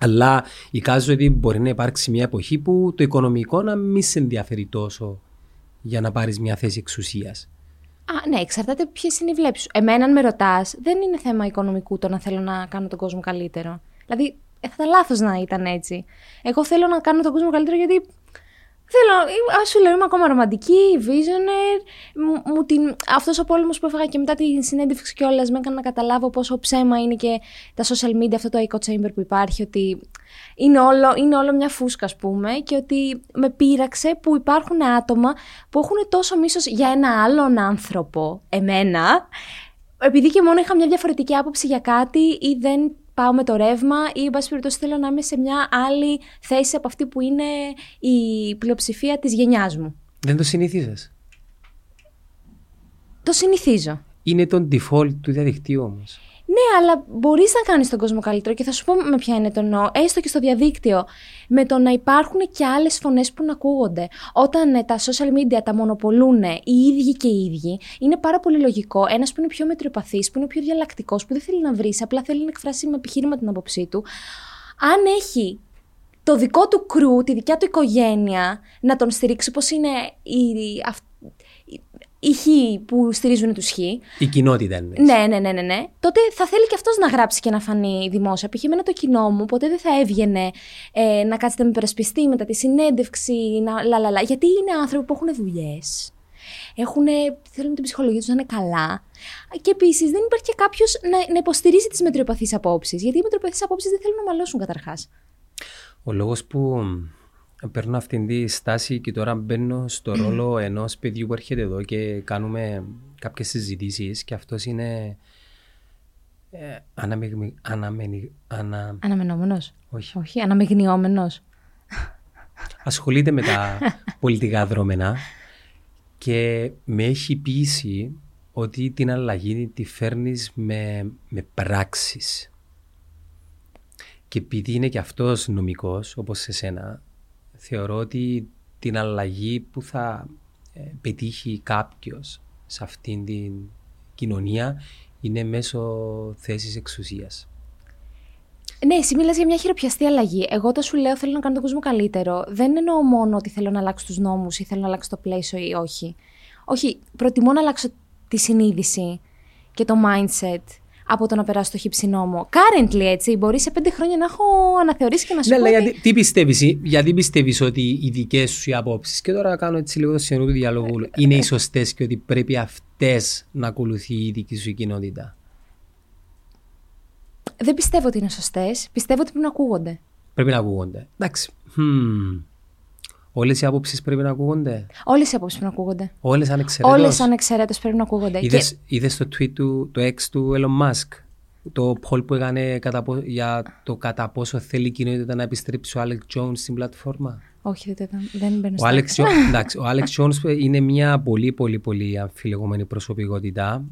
αλλά εικάζω ότι μπορεί να υπάρξει μια εποχή που το οικονομικό να μην σε ενδιαφέρει τόσο για να πάρεις μια θέση εξουσίας. Α, ναι, εξαρτάται ποιες είναι οι βλέψεις σου. Εμένα, αν με ρωτάς, δεν είναι θέμα οικονομικού το να θέλω να κάνω τον κόσμο καλύτερο. Δηλαδή, ε, θα ήταν λάθος να ήταν έτσι. Εγώ θέλω να κάνω τον κόσμο καλύτερο γιατί. Θέλω, ας σου λέω, είμαι ακόμα ρομαντική, visionaire. Μου, μου την, αυτός ο πόλεμος που έφαγα και μετά τη συνέντευξη κιόλας με έκανε να καταλάβω πόσο ψέμα είναι και τα social media, αυτό το echo chamber που υπάρχει, ότι είναι όλο, είναι όλο μια φούσκα, ας πούμε, και ότι με πείραξε που υπάρχουν άτομα που έχουν τόσο μίσος για ένα άλλον άνθρωπο, εμένα, επειδή και μόνο είχα μια διαφορετική άποψη για κάτι ή δεν πάω με το ρεύμα ή, εν πάση περιπτώσει, θέλω να είμαι σε μια άλλη θέση από αυτή που είναι η πλειοψηφία της γενιάς μου. Δεν το συνηθίζεις; Το συνηθίζω. Είναι το default του διαδικτύου όμως. Ναι, αλλά μπορείς να κάνεις τον κόσμο καλύτερο και θα σου πω με ποια είναι το εννοώ. Έστω και στο διαδίκτυο. Με το να υπάρχουν και άλλες φωνές που να ακούγονται. Όταν ε, τα social media τα μονοπολούν οι ίδιοι και οι ίδιοι, είναι πάρα πολύ λογικό ένας που είναι πιο μετριοπαθής, που είναι πιο διαλλακτικός, που δεν θέλει να βρεις, απλά θέλει να εκφράσει με επιχείρημα την άποψή του. Αν έχει το δικό του κρού, τη δικιά του οικογένεια, να τον στηρίξει, όπως είναι οι, αυ- οι, οι χ που στηρίζουν τους χ, Η κοινότητα είναι. ναι, ναι, ναι, ναι, ναι. Τότε θα θέλει και αυτός να γράψει και να φανεί δημόσια. Π.χ. εμένα το κοινό μου ποτέ δεν θα έβγαινε ε, να κάθεται να με υπερασπιστεί μετά τη συνέντευξη, να λαλαλα. Γιατί είναι άνθρωποι που έχουν δουλειές. Έχουν, θέλουν την ψυχολογία τους να είναι καλά. Και επίσης δεν υπάρχει και κάποιος να, να υποστηρίζει τις μετριοπαθείς απόψεις. Γιατί οι μετριοπαθείς απόψεις δεν θέλουν να μαλώσουν καταρχάς. Ο λόγος που παίρνω αυτήν τη στάση και τώρα μπαίνω στο ρόλο ενός παιδιού που έρχεται εδώ και κάνουμε κάποιες συζητήσεις και αυτός είναι. Ε, αναμεγμι- αναμενι- ανα- Αναμενόμενος. όχι. Όχι, αναμεγνιόμενο. ασχολείται με τα πολιτικά δρόμενα και με έχει πείσει ότι την αλλαγή τη φέρνεις με, με πράξεις. Και επειδή είναι και αυτός νομικός, όπως εσένα, θεωρώ ότι την αλλαγή που θα ε, πετύχει κάποιος σε αυτήν την κοινωνία είναι μέσω θέσης εξουσίας. Ναι, εσύ μιλάς για μια χειροπιαστή αλλαγή. Εγώ όταν σου λέω θέλω να κάνω τον κόσμο καλύτερο, δεν εννοώ μόνο ότι θέλω να αλλάξω τους νόμους ή θέλω να αλλάξω το πλαίσιο ή όχι. Όχι, προτιμώ να αλλάξω τη συνείδηση και το mindset από το να περάσω το χύψη νόμο. Currently, έτσι, μπορεί σε πέντε χρόνια να έχω αναθεωρήσει και να σου Ναι, πω. αλλά ότι- γιατί, τι πιστεύεις, ε, γιατί πιστεύεις ότι οι δικές σου οι απόψεις και τώρα κάνω έτσι λίγο το σενού του διαλόγου είναι οι σωστές και ότι πρέπει αυτές να ακολουθεί η δική σου κοινότητα; δεν πιστεύω ότι είναι σωστές. Πιστεύω ότι πρέπει να ακούγονται. Πρέπει να ακούγονται. Εντάξει. Hmm. Όλες οι άποψεις πρέπει να ακούγονται; Όλες οι άποψεις πρέπει να ακούγονται. Όλες ανεξαιρέτω. Όλες ανεξαιρέτως πρέπει να ακούγονται. Είδες, και... είδες το tweet του, το ex του Elon Musk; Το poll που έκανε κατά, για το κατά πόσο θέλει η κοινότητα να επιστρέψει ο Alex Jones στην πλατφόρμα; Όχι, δεν, δεν μπαίνω ο Alex, εντάξει, ο Alex Jones είναι μια πολύ πολύ πολύ αμφιλεγόμενη προσωπικότητα.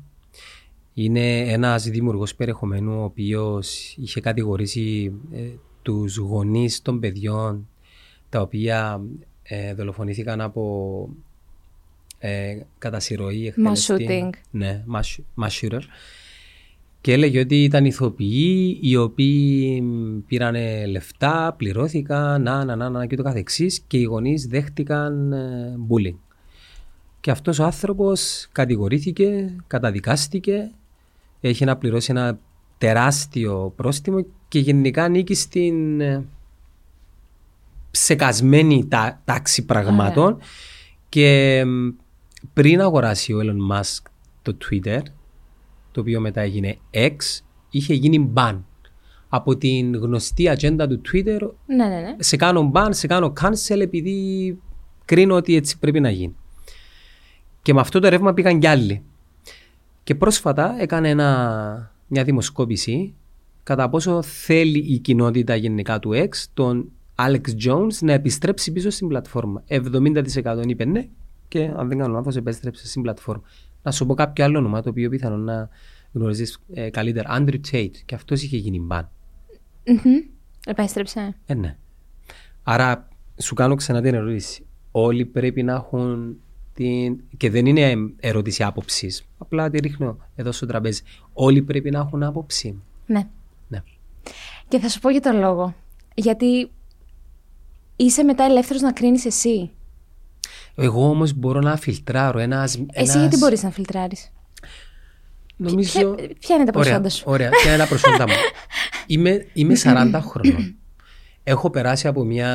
Είναι ένας δημιουργός περιεχομένου ο οποίος είχε κατηγορήσει ε, τους γονείς των παιδιών τα οποία ε, δολοφονήθηκαν από ε, κατασυρωή εκτελεστή. Ναι, mass shooter. Και έλεγε ότι ήταν ηθοποιοί οι οποίοι πήραν λεφτά, πληρώθηκαν, να, να, να, να και το καθεξής και οι γονείς δέχτηκαν ε, bullying. Και αυτός ο άνθρωπος κατηγορήθηκε, καταδικάστηκε, έχει να πληρώσει ένα τεράστιο πρόστιμο και γενικά ανήκει στην ε, ψεκασμένη τάξη πραγμάτων και πριν αγοράσει ο Elon Musk το Twitter το οποίο μετά έγινε X, είχε γίνει ban. Από την γνωστή ατζέντα του Twitter, ναι, ναι, ναι. σε κάνω ban, σε κάνω cancel επειδή κρίνω ότι έτσι πρέπει να γίνει. Και με αυτό το ρεύμα πήγαν κι άλλοι. Και πρόσφατα έκανε ένα, μια δημοσκόπηση κατά πόσο θέλει η κοινότητα γενικά του X, τον Alex Jones, να επιστρέψει πίσω στην πλατφόρμα. 70% είπε ναι και αν δεν κάνω λάθος επέστρεψε στην πλατφόρμα. Να σου πω κάποιο άλλο όνομα το οποίο πιθανόν να γνωρίζεις ε, καλύτερα. Andrew Tate. Και αυτός είχε γίνει μπαν. Επέστρεψε. Ε, ναι. Άρα σου κάνω ξανά την ερώτηση. Όλοι πρέπει να έχουν την... και δεν είναι ερώτηση άποψης. Απλά τη ρίχνω εδώ στο τραπέζι. Όλοι πρέπει να έχουν άποψη. Ναι. ναι. Και θα σου πω για τον λόγο. Γιατί είσαι μετά ελεύθερος να κρίνεις εσύ. Εγώ όμως μπορώ να φιλτράρω. Ένας, Εσύ ένας... γιατί μπορείς να φιλτράρεις; Νομίζω... Ποια, ποια είναι τα προσόντα σου; Ωραία, ποια είναι τα προσόντα μου; Είμαι, είμαι 40 χρονών. Έχω περάσει από μια.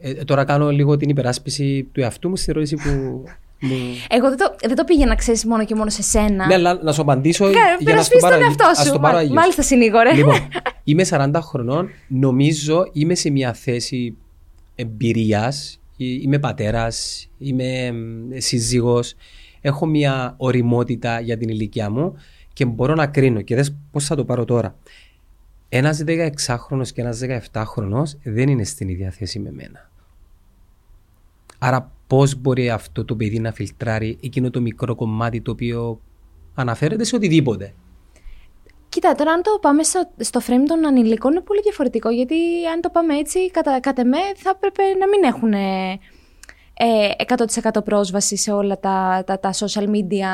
Ε, τώρα κάνω λίγο την υπεράσπιση του εαυτού μου στη ερώτηση που. Μου... Εγώ δεν το, δεν το πήγαινα ξέρεις μόνο και μόνο σε σένα. Ναι, αλλά να σου απαντήσω. για να σου πάρω εαυτό σου. Μάλιστα, συνήγορε. Λοιπόν, είμαι 40 χρονών. Νομίζω είμαι σε μια θέση εμπειρίας. Είμαι πατέρας, είμαι σύζυγος, έχω μια οριμότητα για την ηλικία μου και μπορώ να κρίνω. Και δες πώς θα το πάρω τώρα. Ένας 16χρονος και ένας 17χρονος δεν είναι στην ίδια θέση με μένα. Άρα πώς μπορεί αυτό το παιδί να φιλτράρει εκείνο το μικρό κομμάτι το οποίο αναφέρεται σε οτιδήποτε; Κοίτα, τώρα αν το πάμε στο, στο frame των ανηλίκων είναι πολύ διαφορετικό γιατί αν το πάμε έτσι, κατά, κατά εμέ θα έπρεπε να μην έχουν ε, 100% πρόσβαση σε όλα τα, τα, τα social media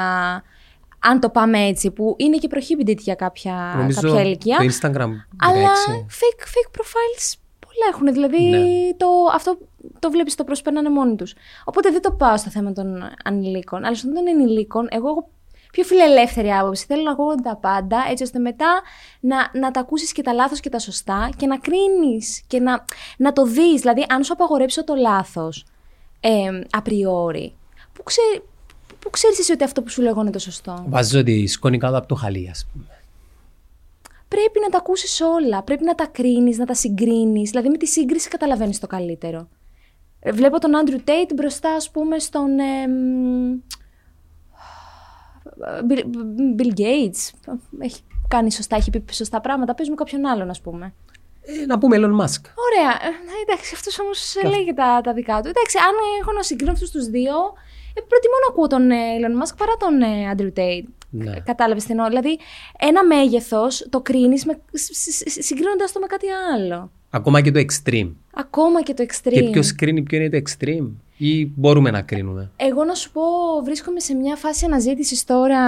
αν το πάμε έτσι, που είναι και prohibited για κάποια, Νομίζω κάποια ηλικία. Το Instagram αλλά fake, fake profiles πολλά έχουν. Δηλαδή ναι. το, αυτό το βλέπεις, το προσπερνάνε μόνοι τους. Οπότε δεν το πάω στο θέμα των ανηλίκων. Αλλά στον των ενηλίκων, εγώ έχω πιο φιλελεύθερη άποψη. Θέλω να ακούω τα πάντα, έτσι ώστε μετά να, να τα ακούσεις και τα λάθος και τα σωστά και να κρίνεις και να, να το δεις. Δηλαδή, αν σου απαγορέψω το λάθος ε, απριόρι, που ξέρει, Πού ξέρεις εσύ ότι αυτό που σου λέγω είναι το σωστό; Βάζω τη σκόνη κάτω από το χαλί, ας πούμε. Πρέπει να τα ακούσεις όλα. Πρέπει να τα κρίνεις, να τα συγκρίνεις. Δηλαδή, με τη σύγκριση καταλαβαίνεις το καλύτερο. Ε, βλέπω τον Άντριου Τέιτ μπροστά, ας πούμε, στον. Ε, Bill Gates. Έχει κάνει σωστά, έχει πει σωστά πράγματα. Πες μου κάποιον άλλον, ας πούμε. Ε, να πούμε Elon Musk. Ωραία. Ε, εντάξει, αυτός όμως λέγει τα, τα δικά του. Εντάξει, αν έχω να συγκρίνω αυτούς τους δύο, ε, προτιμώ να ακούω τον ε, Elon Musk παρά τον ε, Andrew Tate. Ναι. Κατάλαβες τι εννοώ. Δηλαδή, ένα μέγεθος το κρίνεις συγκρίνοντας το με κάτι άλλο. Ακόμα και το extreme. Ακόμα και το extreme. Και ποιος κρίνει ποιο είναι το extreme, ή μπορούμε να κρίνουμε; Εγώ να σου πω, βρίσκομαι σε μια φάση αναζήτησης τώρα.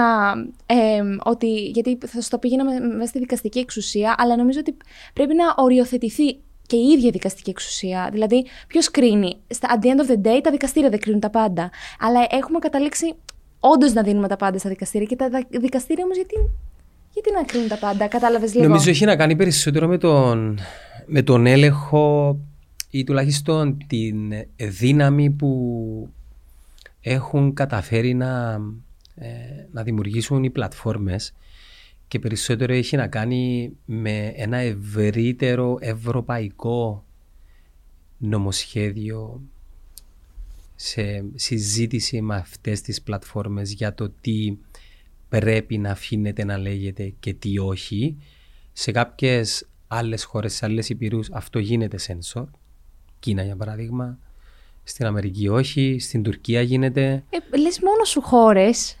Ε, ότι, γιατί θα σου το πήγαινα μέσα στη δικαστική εξουσία, αλλά νομίζω ότι πρέπει να οριοθετηθεί και η ίδια δικαστική εξουσία. Δηλαδή, ποιος κρίνει; Στα at the end of the day, τα δικαστήρια δεν κρίνουν τα πάντα. Αλλά έχουμε καταλήξει όντως να δίνουμε τα πάντα στα δικαστήρια. Και τα δικαστήρια όμως γιατί, γιατί να κρίνουν τα πάντα, κατάλαβες λίγο; Νομίζω έχει να κάνει περισσότερο με τον, με τον έλεγχο ή τουλάχιστον την δύναμη που έχουν καταφέρει να, ε, να δημιουργήσουν οι πλατφόρμες και περισσότερο έχει να κάνει με ένα ευρύτερο ευρωπαϊκό νομοσχέδιο σε συζήτηση με αυτές τις πλατφόρμες για το τι πρέπει να αφήνεται να λέγεται και τι όχι. Σε κάποιες άλλες χώρες, σε άλλες υπηρούς αυτό γίνεται σένσορ. Κίνα για παράδειγμα. Στην Αμερική όχι, στην Τουρκία γίνεται. Ε, λες μόνο σου χώρες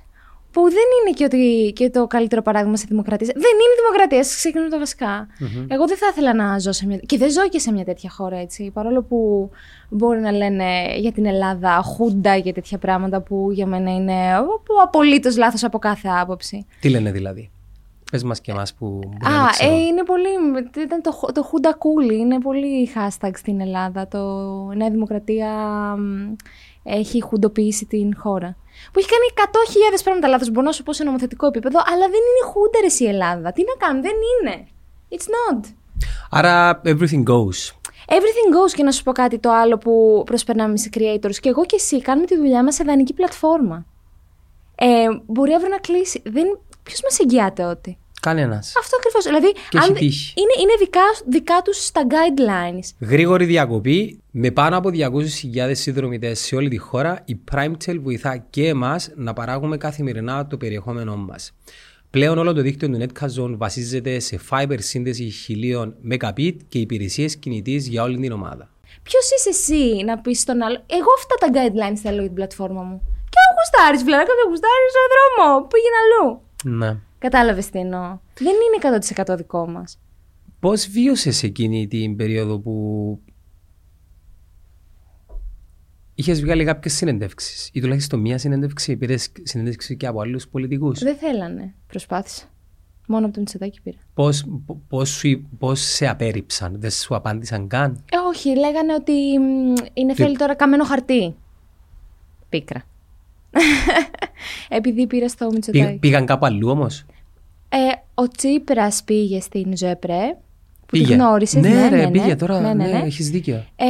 που δεν είναι και, ότι, και το καλύτερο παράδειγμα σε δημοκρατία. Δεν είναι δημοκρατία, ξεκινούμε τα βασικα Εγώ δεν θα ήθελα να ζω σε μια. και δεν ζω και σε μια τέτοια χώρα έτσι. Παρόλο που μπορεί να λένε για την Ελλάδα χούντα και τέτοια πράγματα που για μένα είναι απολύτως λάθος από κάθε άποψη. Τι λένε δηλαδή; Πες μας και εμάς που. Α, ε, είναι πολύ. Ήταν το, το χούντα κούλι. Είναι πολύ hashtag στην Ελλάδα. Το Νέα Δημοκρατία έχει χουντοποιήσει την χώρα που έχει κάνει 100.000 πράγματα λάθος. Μπορώ να σου πω σε νομοθετικό επίπεδο, αλλά δεν είναι χούντερε η Ελλάδα. Τι να κάνουν, δεν είναι. It's not. Άρα everything goes. Everything goes και να σου πω κάτι το άλλο που προσπερνάμε σε creators. Και εγώ και εσύ κάνουμε τη δουλειά μας σε δανεική πλατφόρμα. Ε, μπορεί αύριο να κλείσει. Δεν... Ποιος μας εγγυάται ότι; Κανένας. Αυτό ακριβώς. Δηλαδή, αν είναι, είναι δικά, δικά τους τα guidelines. Γρήγορη διακοπή. Με πάνω από 200.000 συνδρομητές σε όλη τη χώρα, η PrimeTel βοηθά και εμάς να παράγουμε καθημερινά το περιεχόμενό μας. Πλέον όλο το δίκτυο του NetCazon βασίζεται σε fiber σύνδεση 1000 Mbit και υπηρεσίες κινητής για όλη την ομάδα. Ποιος είσαι εσύ να πεις στον άλλο, Εγώ αυτά τα guidelines θέλω για την πλατφόρμα μου. Και αν γουστάρει, βλάκα, δεν γουστάρει στον δρόμο. Πήγαινε αλλού. Ναι. Κατάλαβες τι εννοώ. Δεν είναι 100% δικό μας. Πώς βίωσες εκείνη την περίοδο που είχες βγάλει κάποιες συνεντεύξεις, ή τουλάχιστον μία συνέντευξη, πήρε συνέντευξη και από άλλους πολιτικούς; Δεν θέλανε. Προσπάθησα. Μόνο από τον Μητσοτάκη πήρα. Πώς σε απέρριψαν, δεν σου απάντησαν καν; Ε, όχι, λέγανε ότι είναι θέλει τώρα καμένο χαρτί. Πίκρα. Επειδή πήρα στο Μητσοτάκη. Πήγαν κάπου αλλού όμως; Ε, ο Τσίπρας πήγε στην ΖΕΠΡΕ. Που πήγε. τη γνώρισες. Ναι, ναι, ρε, ναι, πήγε τώρα. Ναι, ναι, ναι. ναι έχεις δίκιο. Ε,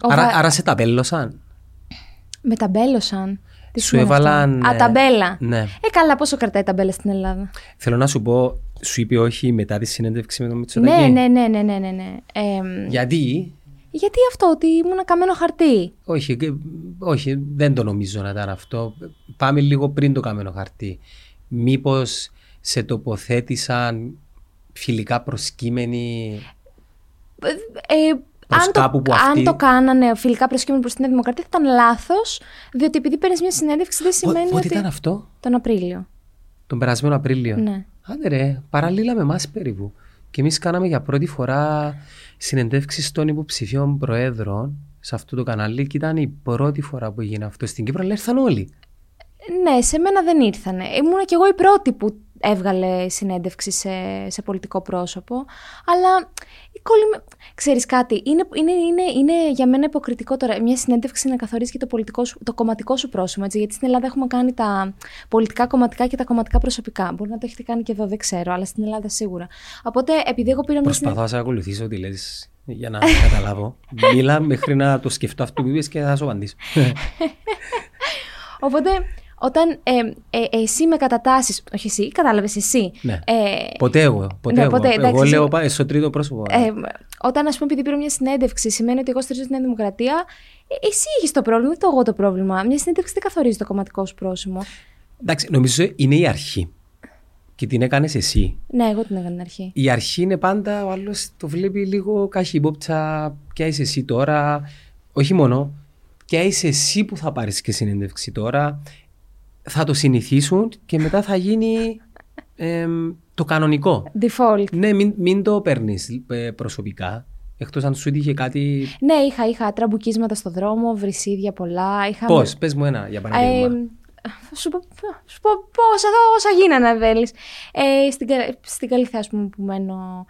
άρα, άρα σε ταμπέλωσαν; Με ταμπέλωσαν. Τι σου έβαλαν. Α, ταμπέλα. Ναι. Ε, καλά, πόσο κρατάει η ταμπέλα στην Ελλάδα; Θέλω να σου πω, σου είπε όχι μετά τη συνέντευξη με τον Μητσοτάκη; Ναι, ναι, ναι, ναι, ναι, ναι. ναι. Ε, Γιατί; Γιατί αυτό, ότι ήμουν καμένο χαρτί; Όχι, όχι, δεν το νομίζω να ήταν αυτό. Πάμε λίγο πριν το καμένο χαρτί. Μήπως σε τοποθέτησαν φιλικά προσκύμενοι; Ε, αν, το, που αν το κάνανε φιλικά προσκύμενοι προς την Δημοκρατία θα ήταν λάθος, διότι επειδή παίρνεις μια συνέντευξη δεν σημαίνει. Πότε ότι... ήταν αυτό, Τον Απρίλιο. Τον περασμένο Απρίλιο. Ναι. Άντε ρε, παραλλήλα με εμάς περίπου. Και εμείς κάναμε για πρώτη φορά συνεντεύξεις των υποψηφίων προέδρων σε αυτό το κανάλι και ήταν η πρώτη φορά που έγινε αυτό στην Κύπρο, αλλά ήρθαν όλοι. Ναι, σε μένα δεν ήρθανε. Ήμουν κι εγώ η πρώτη που έβγαλε συνέντευξη σε, σε πολιτικό πρόσωπο. Αλλά η κόλλη... Ξέρεις κάτι, είναι, είναι, είναι, είναι για μένα υποκριτικό τώρα μια συνέντευξη να καθορίζει και το, πολιτικό σου, το κομματικό σου πρόσωπο. Έτσι, γιατί στην Ελλάδα έχουμε κάνει τα πολιτικά κομματικά και τα κομματικά προσωπικά. Μπορεί να το έχετε κάνει και εδώ, δεν ξέρω, αλλά στην Ελλάδα σίγουρα. Οπότε, επειδή εγώ πήρα Προσπαθώ να σε ακολουθήσω τι λες για να καταλάβω. Μίλα μέχρι να το σκεφτώ αυτό που είπες και θα σου απαντήσω. Οπότε όταν ε, ε, εσύ με κατατάσσεις. Όχι εσύ, κατάλαβες εσύ. Ναι. Ε, ποτέ εγώ. Ποτέ ναι, ποτέ, εγώ. εγώ λέω πάει στο τρίτο πρόσωπο. Ε, όταν, ας πούμε, επειδή πήρε μια συνέντευξη, σημαίνει ότι εγώ στηρίζω τη Νέα Δημοκρατία, ε, εσύ έχεις το πρόβλημα, δεν το εγώ το πρόβλημα. Μια συνέντευξη δεν καθορίζει το κομματικό σου πρόσωπο. Εντάξει, νομίζω είναι η αρχή. Και την έκανες εσύ. Ναι, εγώ την έκανα την αρχή. Η αρχή είναι πάντα, ο άλλος το βλέπει λίγο καχυμπόπτσα. Ποια είσαι εσύ τώρα; Όχι μόνο. Ποια είσαι εσύ που θα πάρεις και συνέντευξη τώρα; Θα το συνηθίσουν και μετά θα γίνει το κανονικό. Default. Ναι, μην, μην το παίρνεις ε, προσωπικά. Εκτός αν σου είχε κάτι. Ναι, είχα, είχα τραμπουκίσματα στο δρόμο, βρυσίδια πολλά. Είχα... Πώς, πες μου ένα για παράδειγμα. Ε, σου πω, σου πω πόσα, όσα γίνανε, θέλει. Ε, στην, στην Καλυθέα, ας πούμε, που μένω.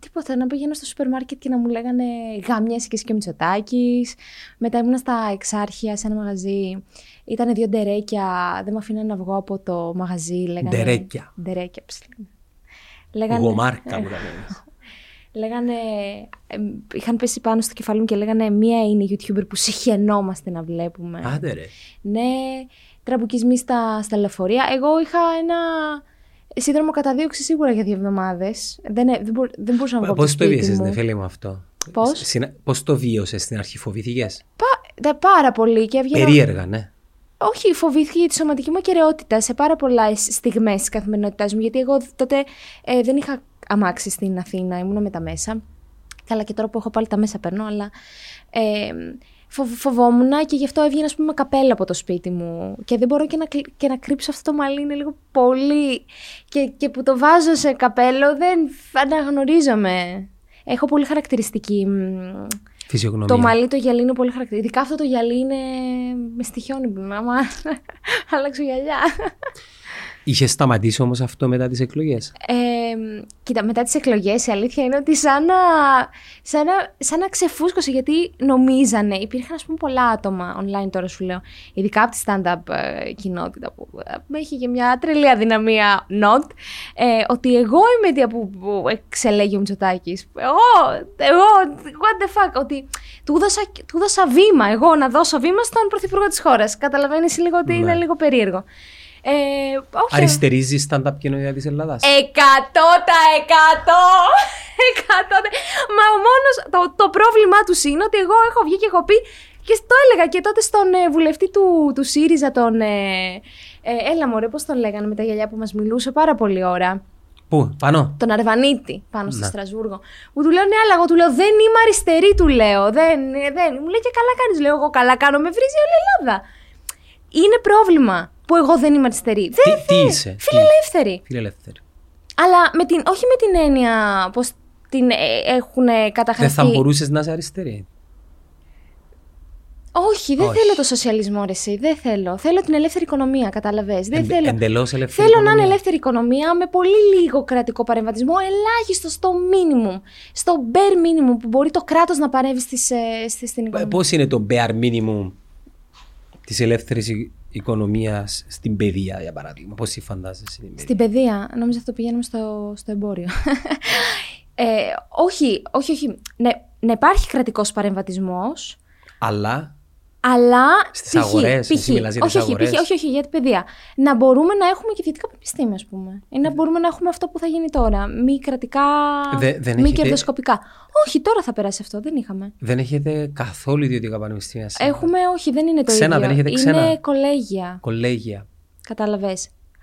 Τίποτα, να πηγαίνω στο σούπερ μάρκετ και να μου λέγανε γάμια και και Μητσοτάκης. Μετά ήμουν στα εξάρχεια σε ένα μαγαζί. Ήταν δύο ντερέκια, δεν με αφήνανε να βγω από το μαγαζί. Λέγανε, ντερέκια. Ντερέκια, Λέγανε... Γομάρκα μου Λέγανε, είχαν πέσει πάνω στο κεφάλι μου και λέγανε μία είναι η YouTuber που συχαινόμαστε να βλέπουμε. Άντε ρε. Ναι, τραμπουκισμοί στα, στα λεωφορεία. Εγώ είχα ένα, Σύνδρομο καταδίωξη σίγουρα για δύο εβδομάδες. Δεν, ε, δεν, μπο, δεν μπορούσα να βγω από Πώς το το σπίτι βίωσε, μου. ναι, φίλε μου αυτό; Πώς; Συνα- Πώς το βίωσες στην αρχή, φοβηθήκες; Πα- δε- πάρα πολύ και έβγαινα. Περίεργα, ναι. Όχι, φοβήθηκα για τη σωματική μου ακαιρεότητα σε πάρα πολλά στιγμές της καθημερινότητάς μου. Γιατί εγώ τότε ε, δεν είχα αμάξει στην Αθήνα, ήμουν με τα μέσα. Καλά, και τώρα που έχω πάλι τα μέσα παίρνω, αλλά. Ε, φοβ- φοβόμουν και γι' αυτό έβγαινα, ας πούμε, με καπέλα από το σπίτι μου. Και δεν μπορώ και να, κλ- και να κρύψω αυτό το μαλλί, είναι λίγο πολύ. Και, και που το βάζω σε καπέλο, δεν αναγνωρίζομαι. Έχω πολύ χαρακτηριστική. Μ, Φυσιογνωμία. το μαλλί το γυαλί είναι πολύ χαρακτηριστικό. Ειδικά αυτό το γυαλί είναι. με στοιχιώνει. Άμα αλλάξω γυαλιά. Είχες σταματήσει όμως αυτό μετά τις εκλογές; Ε, κοίτα, μετά τις εκλογές η αλήθεια είναι ότι σαν να, σαν να, σαν να ξεφούσκωσε γιατί νομίζανε, υπήρχαν ας πούμε πολλά άτομα online τώρα σου λέω, ειδικά από τη stand-up ε, κοινότητα που ε, έχει και μια τρελή αδυναμία not, ε, ότι εγώ είμαι αιτία που, που εξελέγει ο Μητσοτάκης. Εγώ, εγώ, what the fuck, ότι του δώσα, του δώσα βήμα, εγώ να δώσω βήμα στον πρωθυπουργό της χώρας. Καταλαβαίνεις λίγο ότι Ναι. είναι λίγο περίεργο. Ε, όχι, Αριστερίζεις stand-up κοινωνία της Ελλάδας; Εκατό τα εκατό! Εκατό τα... Μα ο μόνος, το, το πρόβλημά τους είναι ότι εγώ έχω βγει και έχω πει και το έλεγα και τότε στον ε, βουλευτή του, του ΣΥΡΙΖΑ, τον... Ε, ε, έλα μωρέ, πώς τον λέγανε με τα γυαλιά που μας μιλούσε πάρα πολύ ώρα; Πού, πάνω; Τον Αρβανίτη πάνω στο Να. Στρασβούργο. Που του λέω ναι, αλλά εγώ του λέω δεν είμαι αριστερή, του λέω. Δεν, ε, δεν. Μου λέει και καλά κάνεις. Λέω εγώ καλά κάνω, με βρίζει όλη η Ελλάδα. Είναι πρόβλημα που εγώ δεν είμαι αριστερή. Δεν, τι δεν. είσαι, τι- Φιλελεύθερη. Φιλελεύθερη. Αλλά με την, όχι με την έννοια πως την ε, έχουν καταχρηστεί. Δεν θα μπορούσες να είσαι αριστερή. Όχι, δεν Όχι. θέλω το σοσιαλισμό, ρε, εσύ. Δεν θέλω. Θέλω την ελεύθερη οικονομία, κατάλαβες. Δεν Εντε- θέλω. εντελώς ελεύθερη Θέλω να είναι οικονομία. ελεύθερη οικονομία με πολύ λίγο κρατικό παρεμβατισμό, ελάχιστο στο minimum. Στο bare minimum που μπορεί το κράτος να παρέμβει στις, ε, στη- στην οικονομία. Πώς είναι το bare minimum της ελεύθερης οικονομίας στην παιδεία, για παράδειγμα. Πώς τη φαντάζεσαι την παιδεία; Στην παιδεία, νόμιζα αυτό πηγαίνουμε στο, στο εμπόριο. ε, όχι, όχι, όχι. Ναι, να υπάρχει κρατικός παρεμβατισμός, Αλλά Αλλά. Στις π.χ., αγορές, π.χ., εσύ μιλάς για όχι, τις όχι, αγορές. π.χ., όχι, όχι, για την παιδεία. Να μπορούμε να έχουμε και ιδιωτικά πανεπιστήμια, ας πούμε. Ή να μπορούμε να έχουμε αυτό που θα γίνει τώρα. Μη κρατικά. Δε- δεν μη έχετε- κερδοσκοπικά. Όχι, τώρα θα περάσει αυτό. Δεν είχαμε. δεν έχετε καθόλου ιδιωτικά πανεπιστήμια. σήμερα. Έχουμε, όχι, δεν είναι το Ξένα, ίδιο. δεν έχετε είναι ξένα. κολέγια. Κολέγια.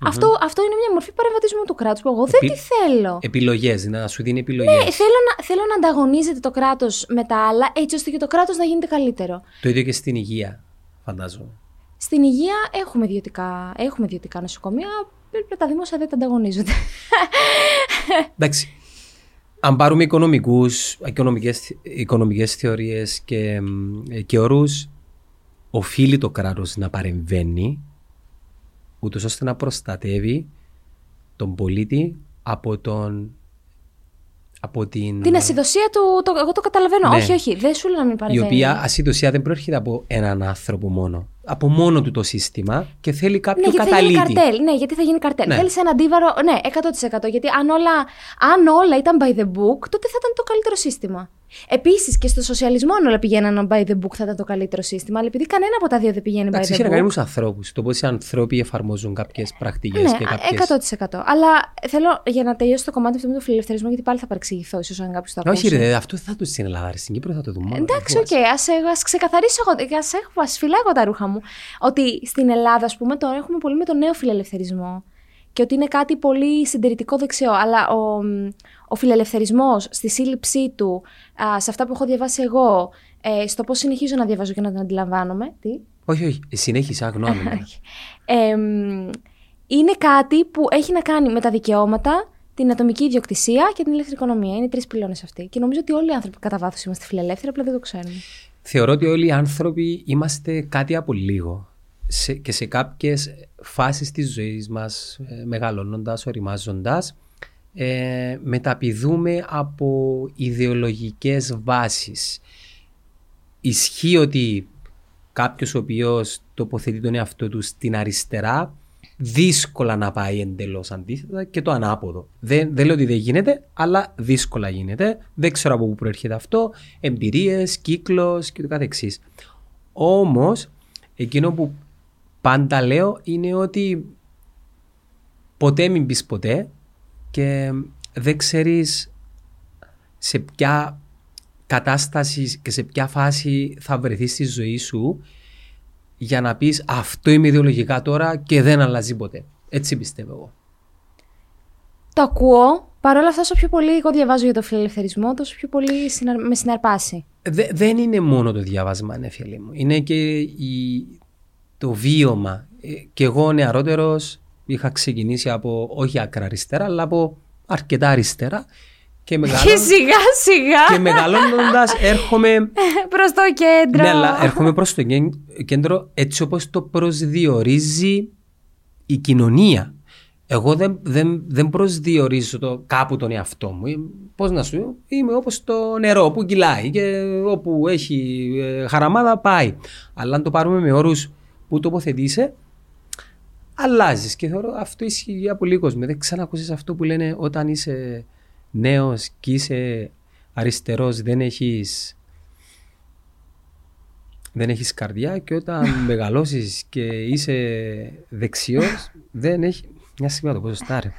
Καταλαβες. Αυτό, αυτό είναι μια μορφή παρεμβατισμού του κράτους που εγώ δεν Επί- τη θέλω. Επιλογές, να σου δίνει επιλογές. Ε, θέλω, να, θέλω να ανταγωνίζεται το κράτος με τα άλλα, έτσι ώστε και το κράτος να γίνεται καλύτερο. Το ίδιο και στην υγεία, φαντάζομαι. Στην υγεία έχουμε ιδιωτικά, έχουμε ιδιωτικά νοσοκομεία, πρέπει τα δημόσια δεν τα ανταγωνίζονται. Εντάξει. Αν πάρουμε οικονομικούς, οικονομικές, οικονομικές θεωρίες και, μ, και όρους, οφείλει το κράτος να παρεμβαίνει ούτως ώστε να προστατεύει τον πολίτη από τον από την... Την ασυδοσία του, το, εγώ το καταλαβαίνω. Ναι. Όχι, όχι, δεν σου λέω να μην η παρεμβαίνει. οποία ασυδοσία δεν προέρχεται από έναν άνθρωπο μόνο. Από μόνο του το σύστημα και θέλει κάποιο Ναι, γιατί θα γίνει καταλήτη. καρτέλ. Ναι, γιατί θα γίνει καρτέλ. Ναι. Θέλει ένα αντίβαρο. Ναι, 100%. Γιατί αν όλα, αν όλα ήταν by the book, τότε θα ήταν το καλύτερο σύστημα. Επίσης και στο σοσιαλισμό, αν όλα πηγαίναν by the book, θα ήταν το καλύτερο σύστημα. Αλλά επειδή κανένα από τα δύο δεν πηγαίνει by Εντάξει, the έχει να book. κάνει με του ανθρώπους. Το πώς οι άνθρωποι εφαρμόζουν κάποιες πρακτικές Ναι, και κάποιε. 100%. Αλλά θέλω για να τελειώσω το κομμάτι αυτό με τον φιλελευθερισμό, γιατί πάλι θα παρεξηγηθώ, ίσως αν κάποιος το ακούσει. Όχι, ρε, αυτό δεν θα το στην Ελλάδα. ρε, Στην Κύπρο θα το δούμε. μόνο. Εντάξει, Εγώ, οκ, ας, ας ξεκαθαρίσω εγώ, ας, έχω, ας φυλάγω τα ρούχα μου. Ότι στην Ελλάδα, ας πούμε, τώρα έχουμε πολύ με τον νέο φιλελευθερισμό και ότι είναι κάτι πολύ συντηρητικό δεξιό. Αλλά ο, ο φιλελευθερισμός στη σύλληψή του, α, σε αυτά που έχω διαβάσει εγώ, ε, στο πώς συνεχίζω να διαβάζω και να τον αντιλαμβάνομαι. Τι; Όχι, όχι. Συνέχισα, γνώμη. Ε, μ, είναι κάτι που έχει να κάνει με τα δικαιώματα, την ατομική ιδιοκτησία και την ελεύθερη οικονομία. Είναι τρεις πυλώνες αυτοί. Και νομίζω ότι όλοι οι άνθρωποι κατά βάθος είμαστε φιλελεύθεροι, απλά δεν το ξέρουμε. Θεωρώ ότι όλοι οι άνθρωποι είμαστε κάτι από λίγο. Σε, και σε κάποιες φάσεις της ζωής μας, ε, μεγαλώνοντας, οριμάζοντας, ε, μεταπηδούμε από ιδεολογικές βάσεις. Ισχύει ότι κάποιος ο οποίος τοποθετεί τον εαυτό του στην αριστερά δύσκολα να πάει εντελώς αντίθετα και το ανάποδο. Δεν, δεν λέω ότι δεν γίνεται, αλλά δύσκολα γίνεται. Δεν ξέρω από πού προέρχεται αυτό. Εμπειρίες, κύκλος και το καθεξής. Όμως, εκείνο που πάντα λέω είναι ότι ποτέ μην πεις ποτέ και δεν ξέρεις σε ποια κατάσταση και σε ποια φάση θα βρεθείς στη ζωή σου για να πεις αυτό είμαι ιδεολογικά τώρα και δεν αλλάζει ποτέ. Έτσι πιστεύω εγώ. Το ακούω. Παρ' όλα αυτά, όσο πιο πολύ εγώ διαβάζω για το φιλελευθερισμό, τόσο πιο πολύ συναρ... με συναρπάσει. Δε- δεν είναι μόνο το διάβασμα, ναι, φίλε μου. Είναι και η, το βίωμα. Ε, Και εγώ νεαρότερος είχα ξεκινήσει από όχι άκρα αριστερά, αλλά από αρκετά αριστερά. Και, Και μεγαλών... σιγά σιγά και μεγαλώνοντας έρχομαι προς το κέντρο. Ναι, αλλά έρχομαι προς το κέν- κέντρο έτσι όπως το προσδιορίζει η κοινωνία. Εγώ δεν, δεν, δεν προσδιορίζω το κάπου τον εαυτό μου. Ε, Πώς να σου είμαι όπως το νερό που κυλάει και όπου έχει ε, χαραμάδα πάει. Αλλά αν το πάρουμε με όρους που τοποθετείσαι, αλλάζεις. Και θεωρώ αυτό ισχύει για πολύ κόσμο. Δεν ξανακούσεις αυτό που λένε όταν είσαι νέος και είσαι αριστερός, δεν έχεις δεν έχεις καρδιά και όταν μεγαλώσεις και είσαι δεξιός δεν έχει... Μια στιγμή να το πω σωστά ρε.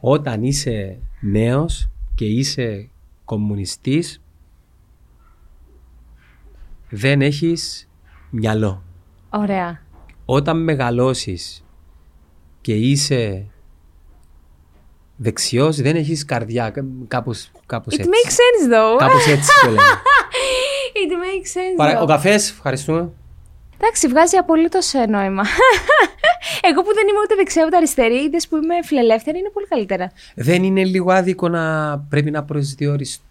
Όταν είσαι νέος και είσαι κομμουνιστής δεν έχεις μυαλό. Ωραία. Όταν μεγαλώσεις και είσαι δεξιός δεν έχεις καρδιά. Κά- Κάπως, κάπως It έτσι. makes sense though. Κάπως έτσι το λένε. It makes sense Παρα- Ο though. καφές, ευχαριστούμε. Εντάξει, βγάζει απολύτως νόημα. Εγώ που δεν είμαι ούτε δεξιά ούτε αριστερή, είδες που είμαι φιλελεύθερη, είναι πολύ καλύτερα. Δεν είναι λίγο άδικο να πρέπει να προσδιορίς-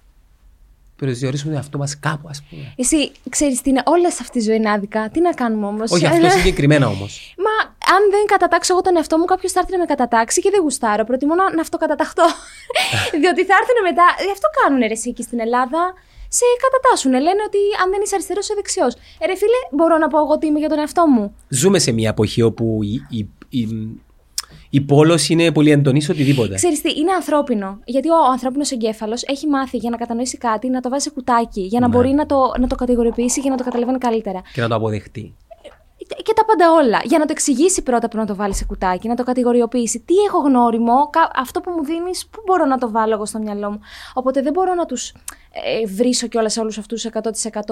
προσδιορίσουμε τον εαυτό μας κάπου, ας πούμε. Εσύ ξέρεις τι είναι, όλα σε αυτή τη ζωή είναι άδικα; Τι να κάνουμε όμως; Όχι αυτό συγκεκριμένα όμως. Μα αν δεν κατατάξω εγώ τον εαυτό μου, κάποιος θα έρθει να με κατατάξει και δεν γουστάρω. Προτιμώ να, να αυτοκαταταχτώ. Διότι θα έρθουν μετά. Γι' αυτό κάνουν ρε, εσύ εκεί στην Ελλάδα. Σε κατατάσσουν. Λένε ότι αν δεν είσαι αριστερός, είσαι δεξιός. Ε, ρε φίλε, μπορώ να πω εγώ τι είμαι για τον εαυτό μου. Ζούμε σε μια εποχή όπου η, η, η, η πόλος είναι πολύ εντονής σε οτιδήποτε. Ξέρεις τι, είναι ανθρώπινο. Γιατί ο ανθρώπινος εγκέφαλος έχει μάθει για να κατανοήσει κάτι να το βάζει σε κουτάκι, για να Ναι. μπορεί να το, να το κατηγοριοποιήσει και να το καταλαβαίνει καλύτερα. Και να το αποδεχτεί. Και τα πάντα όλα. Για να το εξηγήσει πρώτα πριν να το βάλει σε κουτάκι, να το κατηγοριοποιήσει. Τι έχω γνώριμο, κα- αυτό που μου δίνεις, πού μπορώ να το βάλω εγώ στο μυαλό μου. Οπότε δεν μπορώ να τους ε, βρίσω κιόλας σε όλους αυτούς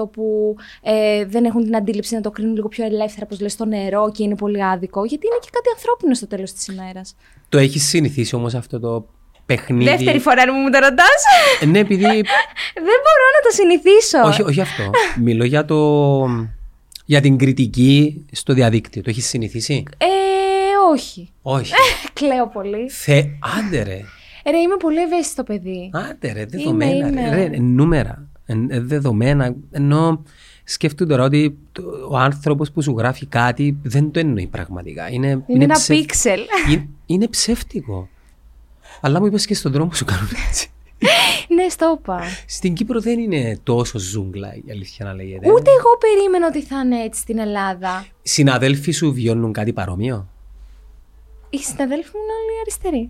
100% που ε, δεν έχουν την αντίληψη να το κρίνουν λίγο πιο ελεύθερα, όπω λες, στο νερό και είναι πολύ άδικο. Γιατί είναι και κάτι ανθρώπινο στο τέλος της ημέρας. Το έχεις συνηθίσει όμως αυτό το παιχνίδι; Δεύτερη φορά που μου το ρωτάς. Ε, Ναι, επειδή. δεν μπορώ να το συνηθίσω. όχι, όχι αυτό. Μιλώ για το. Για την κριτική στο διαδίκτυο. Το έχεις συνηθίσει; Ε, όχι. Όχι. Κλαίω πολύ. Θε. Άντε ρε. Ρε, είμαι πολύ ευαίσθητο παιδί. Άντε ρε, δεδομένα. είμαι. Ρε, ρε, νούμερα. Ε, ε, δεδομένα. Ενώ σκέφτομαι τώρα ότι το- ο άνθρωπος που σου γράφει κάτι δεν το εννοεί πραγματικά. Είναι, Είναι ένα ψευ- πίξελ. Είναι, είναι ψεύτικο. Αλλά μου είπες και στον δρόμο σου κάνουν έτσι. Ναι, στο είπα. Στην Κύπρο δεν είναι τόσο ζούγκλα η αλήθεια να λέγεται. Ούτε εγώ περίμενα ότι θα είναι έτσι στην Ελλάδα. Συναδέλφοι σου βιώνουν κάτι παρόμοιο; Οι συναδέλφοι μου είναι όλοι αριστεροί.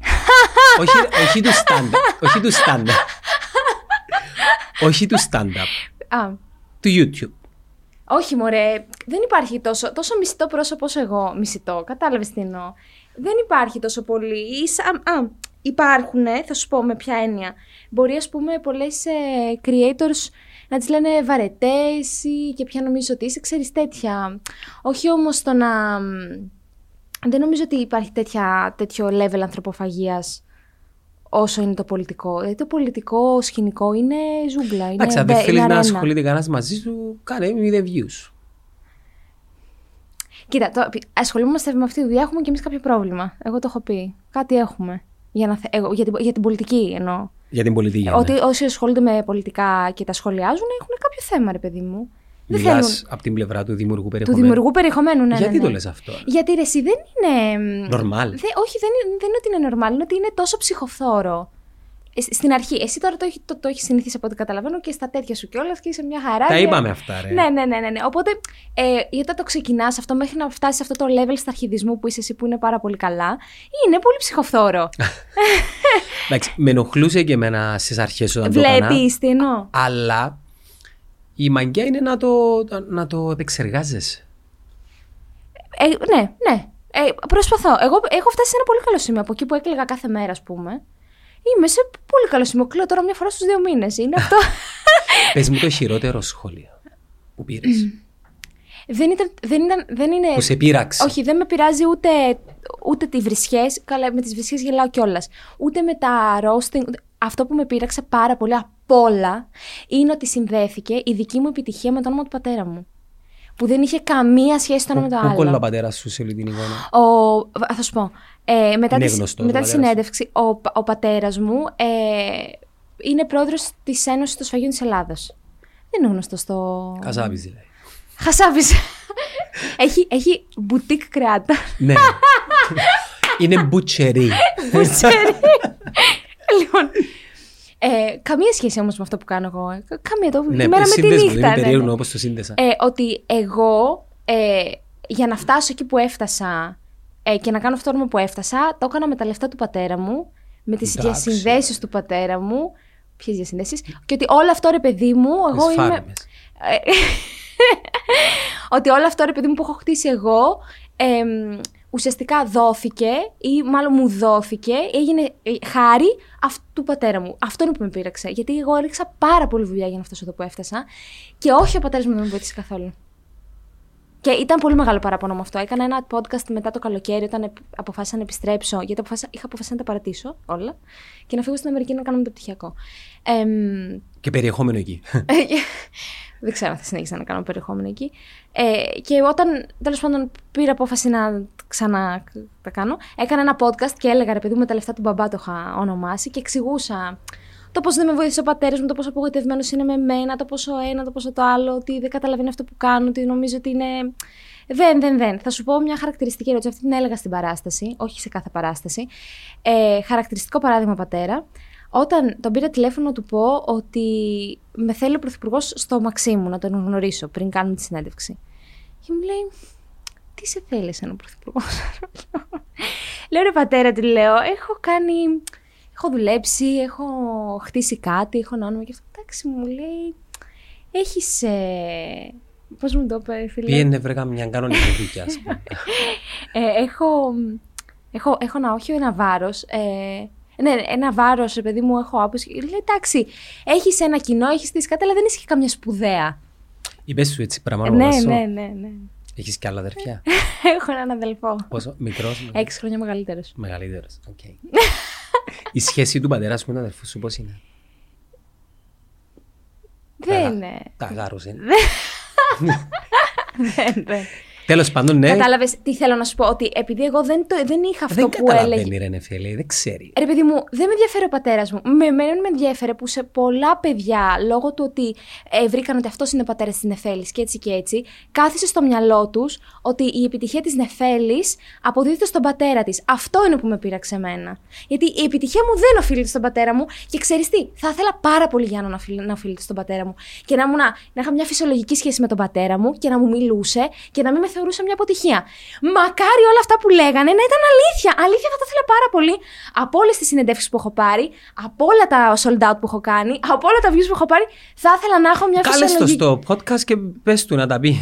όχι, όχι τους stand-up. όχι τους stand-up. όχι τους stand-up. Α, Του YouTube. όχι μωρέ, δεν υπάρχει τόσο, τόσο μισητό πρόσωπο όσο εγώ. Μισητό, κατάλαβες τι εννοώ. Δεν υπάρχει τόσο πολύ. Ίσα- Α, α, υπάρχουν, θα σου πω με ποια έννοια. Μπορεί ας πούμε πολλές ε, creators να τις λένε βαρετές ή και ποια νομίζω ότι είσαι, ξέρεις τέτοια. Όχι όμως το να... Δεν νομίζω ότι υπάρχει τέτοια, τέτοιο level ανθρωποφαγίας όσο είναι το πολιτικό. Δηλαδή το πολιτικό σκηνικό είναι ζούγκλα, είναι, Εντάξει, αν δεν μπε- θέλεις είναι να αρένα. ασχολείται κανένας μαζί σου, κάνε μηδε views. Κοίτα, το, ασχολούμαστε με αυτή τη δουλειά, έχουμε και εμείς κάποιο πρόβλημα. Εγώ το έχω πει. Κάτι έχουμε. Για, να, θε- εγώ, για, την, για την πολιτική εννοώ. Για την πολιτική. Ότι ναι. όσοι ασχολούνται με πολιτικά και τα σχολιάζουν έχουν κάποιο θέμα, ρε παιδί μου. Δεν θέλουν. Μιλάς από την πλευρά του δημιουργού Του περιεχομένου. δημιουργού περιεχομένου, ναι. Γιατί ναι, ναι. το λες αυτό; Γιατί ρε, εσύ δεν είναι. Νορμάλ. Δε, όχι, δεν είναι, δεν είναι ότι είναι normal, είναι ότι είναι τόσο ψυχοφθόρο. Ε, Στην αρχή, εσύ τώρα το, έχει- το, το έχεις συνηθίσει από ό,τι καταλαβαίνω και στα τέτοια σου κιόλας και είσαι μια χαρά. Τα και- είπαμε αυτά, ρε. Ναι, ναι, ναι, ναι, ναι. Οπότε, ε, γιατί όταν το ξεκινάς αυτό μέχρι να φτάσεις σε αυτό το level σταρχιδισμού που είσαι εσύ που είναι πάρα πολύ καλά, είναι πολύ ψυχοφθόρο. Εντάξει, με ενοχλούσε και εμένα στις αρχές όταν το έκανα. Βλέπεις τι εννοώ. Αλλά η μαγκιά είναι να το, να το επεξεργάζεσαι. Ε, ναι, ναι. Ε, προσπαθώ. Εγώ έχω φτάσει σε ένα πολύ καλό σημείο. Από εκεί που έκλαιγα κάθε μέρα, ας πούμε. Είμαι σε πολύ καλό σημείο. Κλαίω τώρα μια φορά στους δύο μήνες. Είναι αυτό. Πες μου το χειρότερο σχόλιο που πήρες. δεν, ήταν, δεν, ήταν, δεν είναι. που σε πείραξε. Όχι, δεν με πειράζει ούτε, ούτε τις βρισιέ. Καλά, με τις βρισιέ γελάω κιόλας. Ούτε με τα roasting. ούτε- Αυτό που με πείραξε πάρα πολύ απ' όλα είναι ότι συνδέθηκε η δική μου επιτυχία με το όνομα του πατέρα μου. Που δεν είχε καμία σχέση το ένα με το Πού κόλλα ο άλλο. πατέρας σου σε όλη την εικόνα; Ο, βα- θα σου πω. Ε, μετά Είναι τη, γνωστό μετά το τη πατέρας σου. συνέντευξη, ο, πα- ο πατέρας μου ε, είναι πρόεδρος της Ένωσης των Σφαγείων της Ελλάδας. Δεν είναι γνωστό στο. Καζάβη δηλαδή. Χασάβη. έχει, έχει μπουτίκ κρεάτα. ναι. Είναι μπουτσερί. λοιπόν. Ε, καμία σχέση όμως με αυτό που κάνω εγώ. Ε, Καμία το. ναι, η μέρα με τη σύνδεσμο, νύχτα. Είναι ναι, ναι. περίεργο όπως το σύνδεσα. Ε, ότι εγώ ε, για να φτάσω εκεί που έφτασα ε, και να κάνω αυτό το όνομα που έφτασα, το έκανα με τα λεφτά του πατέρα μου, με τις Εντάξει. διασυνδέσεις του πατέρα μου. Ποιες διασυνδέσεις; Και ότι όλο αυτό ρε παιδί μου, εγώ Τις είμαι... φάρμες. Ε, ότι όλο αυτό ρε παιδί μου που έχω χτίσει εγώ εμ, ουσιαστικά δόθηκε ή μάλλον μου δόθηκε, έγινε ε, χάρη αυτού του πατέρα μου. Αυτό είναι που με πείραξε. Γιατί εγώ έριξα πάρα πολύ δουλειά για να φτάσω εδώ που έφτασα και όχι ο πατέρας μου δεν με βοήθησε καθόλου. Και ήταν πολύ μεγάλο παράπονο με αυτό. Έκανα ένα podcast μετά το καλοκαίρι όταν επ- αποφάσισα να επιστρέψω. Γιατί αποφάσισα, είχα αποφασίσει να τα παρατήσω όλα και να φύγω στην Αμερική να κάνω μεταπτυχιακό. Εμ, Και περιεχόμενο εκεί. δεν ξέρω αν θα συνέχισα να κάνω περιεχόμενο εκεί. Ε, και όταν τέλος πάντων πήρα απόφαση να ξανά τα κάνω, έκανα ένα podcast και έλεγα ρε παιδί μου με τα λεφτά του μπαμπά το είχα ονομάσει και εξηγούσα το πώς δεν με βοήθησε ο πατέρας μου, το πόσο απογοητευμένος είναι με μένα, το πόσο ένα, το πόσο το άλλο, ότι δεν καταλαβαίνει αυτό που κάνω, ότι νομίζω ότι είναι. Δεν, δεν, δεν. Θα σου πω μια χαρακτηριστική ερώτηση. Αυτή την έλεγα στην παράσταση, όχι σε κάθε παράσταση. Ε, χαρακτηριστικό παράδειγμα πατέρα. Όταν τον πήρα τηλέφωνο να του πω ότι με θέλει ο Πρωθυπουργός στο Μαξίμου να τον γνωρίσω πριν κάνουμε τη συνέντευξη. Και μου λέει, τι σε θέλει ένα Πρωθυπουργός; λέω ρε πατέρα, του λέω, έχω κάνει, έχω δουλέψει, έχω χτίσει κάτι, έχω ένα όνομα και αυτό. Εντάξει, μου λέει, έχεις, ε... πώς μου το είπε, φίλε. Πήγαινε βρέκα μια κανονική δουλειά. ας πούμε. Ε, έχω, έχω, έχω ένα όχι, ένα βάρος. Ε, ναι, ένα βάρος, παιδί μου, έχω άποψη. Λέει, εντάξει, έχεις ένα κοινό, έχεις στήσει κάτι, αλλά δεν είσαι και καμιά σπουδαία. Είπες σου έτσι πράγμα ναι, όνομα σου. ναι, ναι, ναι. Έχεις και άλλα αδερφιά; έχω έναν αδελφό. Πόσο, μικρός, Έξι χρόνια μεγαλύτερος. μεγαλύτερος. Οκ. Η σχέση του πατέρα σου με τον αδερφό σου πώς είναι; Δεν είναι. Τα γάρωσε. δεν, δεν. Τέλος πάντων, ναι. Κατάλαβες τι θέλω να σου πω, ότι επειδή εγώ δεν, το, δεν είχα αυτό Δεν που έλεγε. καταλαβαίνει ρε Νεφέλη, δεν ξέρει. Ρε παιδί μου, δεν με ενδιαφέρει ο πατέρας μου. Με, με, με ενδιαφέρε που σε πολλά παιδιά, λόγω του ότι ε, βρήκαν ότι αυτός είναι ο πατέρας της Νεφέλης και έτσι και έτσι, κάθισε στο μυαλό τους ότι η επιτυχία της Νεφέλης αποδίδεται στον πατέρα της. Αυτό είναι που με πείραξε εμένα. Γιατί η επιτυχία μου δεν οφείλεται στον πατέρα μου και ξέρεις τι, θα ήθελα πάρα πολύ Γιάννο να, οφείλ- να οφείλεται στον πατέρα μου και να, ήμουν, να είχα μια φυσιολογική σχέση με τον πατέρα μου και να μου μιλούσε και να μην με θεωρούσε μια αποτυχία. Μακάρι όλα αυτά που λέγανε να ήταν αλήθεια. Αλήθεια θα το ήθελα πάρα πολύ. Από όλες τις συνεντεύξεις που έχω πάρει, από όλα τα sold out που έχω κάνει, από όλα τα views που έχω πάρει, θα ήθελα να έχω μια Κάλεσε το φυσιολογική. στο podcast και πες του να τα πει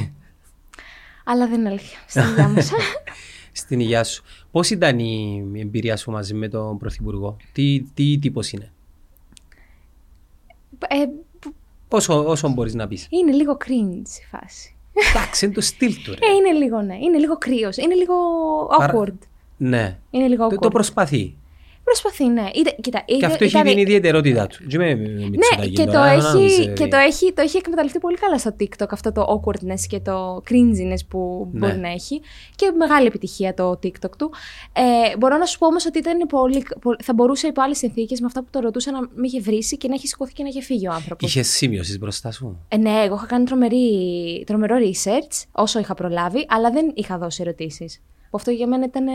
Αλλά δεν είναι αλήθεια. Στην υγεία μα. στην υγεία σου. Πώς ήταν η εμπειρία σου μαζί με τον Πρωθυπουργό, τι, τι τύπος είναι, ε, Πόσο, όσο μπορείς να πεις. είναι λίγο cringe η φάση. Εντάξει, είναι το στυλ του ρε. Ε, είναι λίγο, ναι. Είναι λίγο κρύος. Είναι λίγο Παρα- awkward. Ναι, Είναι λίγο το, awkward. το προσπαθεί. Προσπαθεί, ναι. Είτε, κοίτα, Και είτε- αυτό έχει ήταν- την ιδιαιτερότητά του. Και με Ναι, Μητσοτάκη και το, τώρα, να έχει, νομίζεις, και ε, το, έχει, το έχει εκμεταλλευτεί πολύ καλά στο TikTok αυτό το awkwardness και το cringiness που Ναι. μπορεί να έχει. Και μεγάλη επιτυχία το TikTok του. Ε, μπορώ να σου πω όμως ότι ήταν πολύ, πο- θα μπορούσε υπό άλλες συνθήκες με αυτά που το ρωτούσα να με είχε βρήσει και να έχει σηκωθεί και να είχε φύγει ο άνθρωπος. Είχες σημειώσεις μπροστά σου; Ε, ναι, εγώ είχα κάνει τρομερή, τρομερό research όσο είχα προλάβει, αλλά δεν είχα δώσει ερωτήσεις. Αυτό για μένα ήταν ε,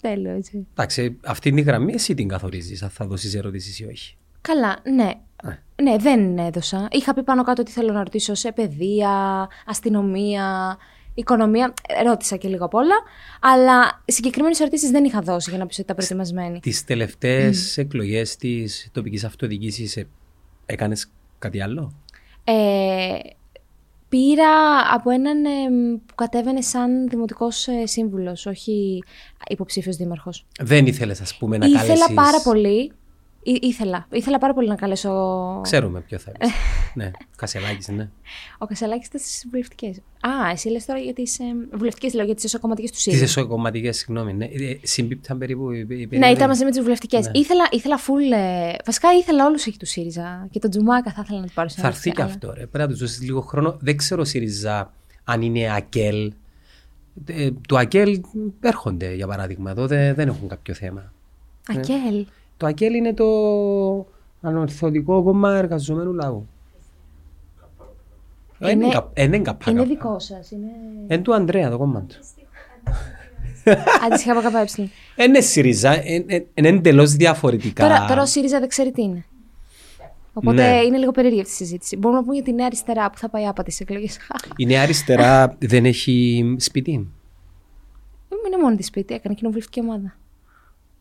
τέλειο, έτσι. Εντάξει, αυτή είναι η γραμμή, εσύ την καθορίζεις, αν θα δώσεις ερωτήσεις ή όχι. Καλά, ναι. Ε. Ναι, δεν έδωσα. Είχα πει πάνω κάτω ότι θέλω να ρωτήσω σε παιδεία, αστυνομία, οικονομία. Ε, Ρώτησα και λίγο απ' όλα. Αλλά συγκεκριμένες ερωτήσεις δεν είχα δώσει για να πεις ότι ήταν προετοιμασμένη. Τις τελευταίες εκλογές της τοπικής αυτοδιοίκησης έκανες κάτι άλλο; Ε, Πήρα από έναν ε, που κατέβαινε σαν δημοτικός ε, σύμβουλος, όχι υποψήφιος δήμαρχος. Δεν ήθελες, ας πούμε, να ήθελα καλέσει. πάρα πολύ. Ή, ήθελα. Ήθελα πάρα πολύ να καλέσω. Ξέρουμε ποιο θα είναι. ναι, Κασελάκη, ναι. Ο Κασελάκη ήταν στι βουλευτικέ. Α, εσύ λε τώρα για τι ε, βουλευτικέ, λέω για τι εσωκομματικέ του Τι ΣΥΡΙΖΑ. εσωκομματικέ, συγγνώμη. Ναι. Ε, Συμπίπταν περίπου. η- η Ναι, περίοδοι. ήταν μαζί με τι βουλευτικέ. Ναι. Ήθελα, ήθελα full. ε, βασικά ήθελα όλου εκεί του ΣΥΡΙΖΑ. Και τον Τζουμάκα θα ήθελα να του πάρω Θα έρθει και αυτό. Ρε. Πρέπει να του δώσει λίγο χρόνο. Δεν ξέρω ΣΥΡΙΖΑ αν είναι ΑΚΕΛ. Ε, το ΑΚΕΛ έρχονται, για παράδειγμα. Εδώ δεν, δεν έχουν κάποιο θέμα. Ακέλ. Το ΑΚΕΛ είναι το ανορθωτικό κόμμα εργαζομένου λαού. Ε, Είναι- Είναι κα- ε, Είναι καπά. Είναι καπά. δικό σας. Είναι. Είναι του Ανδρέα το κόμμα του. Αντίστοιχα από ΚΠΕ. Ε, Είναι ΣΥΡΙΖΑ, ε, ε, είναι εντελώς διαφορετικά. Τώρα, τώρα ο ΣΥΡΙΖΑ δεν ξέρει τι είναι. Οπότε Ναι. είναι λίγο περίεργη αυτή η συζήτηση. Μπορούμε να πούμε για τη νέα αριστερά που θα πάει άπατη στι εκλογές. Η νέα αριστερά δεν έχει σπίτι; είναι μόνη της σπίτι, έκανε κοινοβουλευτική ομάδα.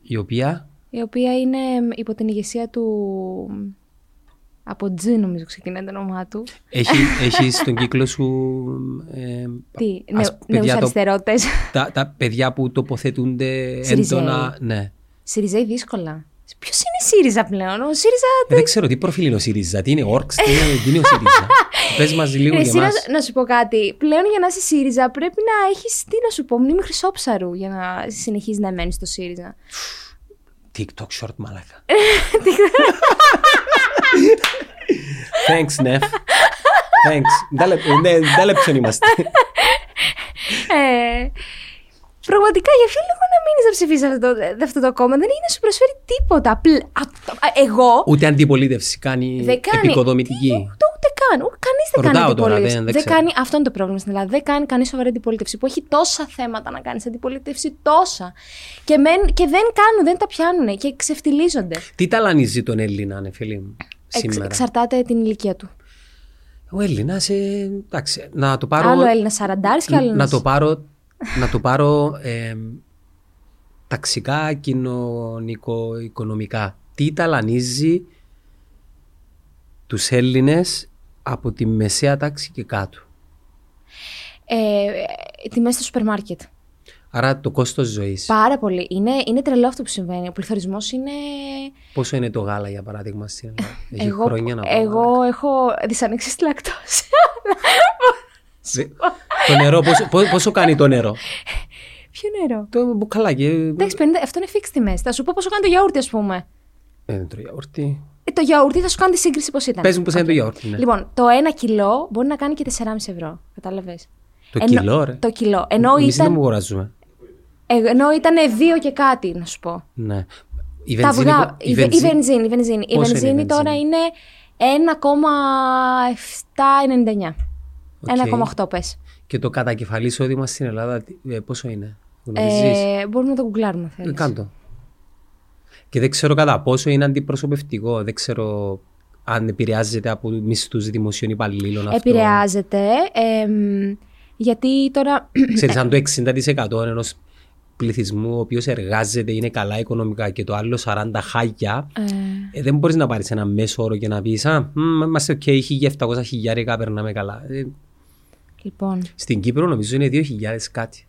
Η οποία; Η οποία είναι υπό την ηγεσία του. Από Τζι, νομίζω ξεκινάει το όνομά του. έχει, έχει στον κύκλο σου ε, Τι, ας- νέου παιδιά το- αριστερότε. τα, τα παιδιά που τοποθετούνται Συριζέοι. έντονα. Ναι. ΣΥΡΙΖΑ δύσκολα. Ποιος είναι η ΣΥΡΙΖΑ πλέον, ο ΣΥΡΙΖΑ. Ε, δεν ξέρω τι προφίλ είναι ο ΣΥΡΙΖΑ, τι είναι ΟΡΚΣ, τι είναι, τι είναι ο ΣΥΡΙΖΑ. Πες μας λίγο Ρε, για εσύ, να, μας. να σου πω κάτι. Πλέον για να είσαι ΣΥΡΙΖΑ πρέπει να έχεις, τι να σου πω, μνήμη χρυσόψαρου για να συνεχίζεις να μένεις στο ΣΥΡΙΖΑ. TikTok short μαλάκα. Thanks, Νεφ. Thanks. Δάλε- ναι, Δάλεψον είμαστε. Ε, πραγματικά για ποιο λόγο να μείνεις να ψηφίσεις αυτό, το- αυτό το κόμμα. Δεν έχει να σου προσφέρει τίποτα. Απλ- α- α- εγώ Ούτε αντιπολίτευση κάνει δεν κάνει. επικοδομητική. Ούτε, ούτε καν. Κανείς δεν κάνει Ρωτάω τώρα, αντιπολίτευση. δεν- δεν δεν ξέρω. κάνει, αυτό είναι το πρόβλημα στην Ελλάδα. Δεν κάνει κανείς σοβαρή αντιπολίτευση που έχει τόσα θέματα να κάνεις αντιπολίτευση. Τόσα. Και, μεν, και δεν κάνουν, δεν τα πιάνουν και ξεφτιλίζονται. Τι ταλανίζει τον Έλληνα, ναι, φίλοι μου, Εξ, σήμερα; εξαρτάται την ηλικία του. Ο Έλληνας, ε, εντάξει, να το πάρω. Άλλο Έλληνα σαραντάρης και άλλο να ένας- το πάρω, να το πάρω ε, ταξικά, κοινωνικό, οικονομικά. Τι ταλανίζει τους Έλληνες από τη μεσαία τάξη και κάτω; Ε, τιμές στο σούπερ μάρκετ. Άρα το κόστος ζωής. Πάρα πολύ. Είναι, είναι τρελό αυτό που συμβαίνει. Ο πληθωρισμός είναι. Πόσο είναι το γάλα για παράδειγμα στην Ελλάδα; Έχει εγώ, χρόνια να πάω. εγώ έχω δυσανεξή στη λακτόση. Δε- Το νερό, πόσο, πόσο- πόσο κάνει το νερό; Ποιο νερό; Το μπουκαλάκι. ε, Εντάξει, 50, αυτό είναι fixed τιμές. Θα σου πω πόσο κάνει το γιαούρτι, ας πούμε. Ε, δεν τρώει γιαούρτι. Ε, το γιαούρτι θα σου κάνει τη σύγκριση πώς ήταν. Πες μου πώς είναι Οκ. το γιαούρτι, ναι. Λοιπόν, το ένα κιλό μπορεί να κάνει και 4,5 ευρώ. Κατάλαβες. Το κιλό, ρε. Το κιλό. Ενώ Εμείς δεν ήταν, μου αγοράζουμε. ε, ενώ ήταν δύο και κάτι, να σου πω. Ναι. Η Τα βενζίνη, αυγά. πο- Η, βε- η βενζίνη. Η βενζίνη, η Πόσο είναι η βενζίνη τώρα βενζίνη; είναι 1,799. Οκ. 1,8 πες. Και το κατακεφαλής εισόδημα στην Ελλάδα τι- ε, πόσο είναι. Γνωρίζεις; Ε, μπορούμε να το γκουγκλάρουμε, αν Ε, θέλεις. κάντο. Και δεν ξέρω κατά πόσο είναι αντιπροσωπευτικό. Δεν ξέρω αν επηρεάζεται από μισθούς δημοσίων υπαλλήλων αυτό. Επηρεάζεται. εμ, γιατί τώρα. Ξέρεις, αν το 60% ενός πληθυσμού ο οποίος εργάζεται, είναι καλά οικονομικά και το άλλο 40 χάλια, ε, ε, δεν μπορείς να πάρεις ένα μέσο όρο και να πεις «Α, μ, είμαστε οκ, 1.700 χιλιάρικα, περνάμε καλά». Ε, λοιπόν, στην Κύπρο νομίζω είναι 2.000 κάτι.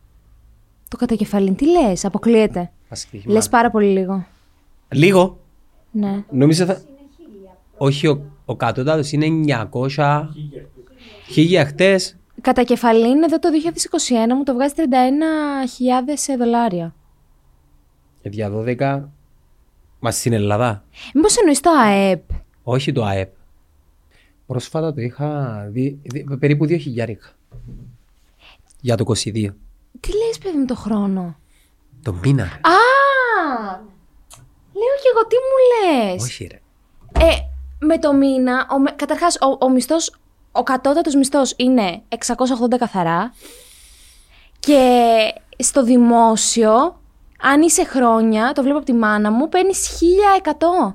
το κατακεφαλήν τι λες, αποκλείεται. Α, στοίχημα. Λες πάρα πολύ λίγο. Λίγο. Ναι. Νομίζω θα... Όχι, ο, ο κατώτατος είναι 900... Χίλια χτες. Κατακεφαλήν εδώ το 2021 μου το βγάζει 31.000 δολάρια. ε, Δια 12... Μα στην Ελλάδα. Μήπως εννοείς το ΑΕΠ; Όχι το ΑΕΠ. Πρόσφατα το είχα δει, δει- περίπου 2 χιλιάρικα. Για το 22. Τι λες παιδί μου το χρόνο; Το μήνα ρε. Α! Λέω και εγώ τι μου λες; Όχι ρε. Ε, με το μήνα, ο, με- καταρχάς ο, ο μισθός, ο κατώτατος μισθός είναι 680 καθαρά και στο δημόσιο, αν είσαι χρόνια, το βλέπω από τη μάνα μου, παίρνεις 1100.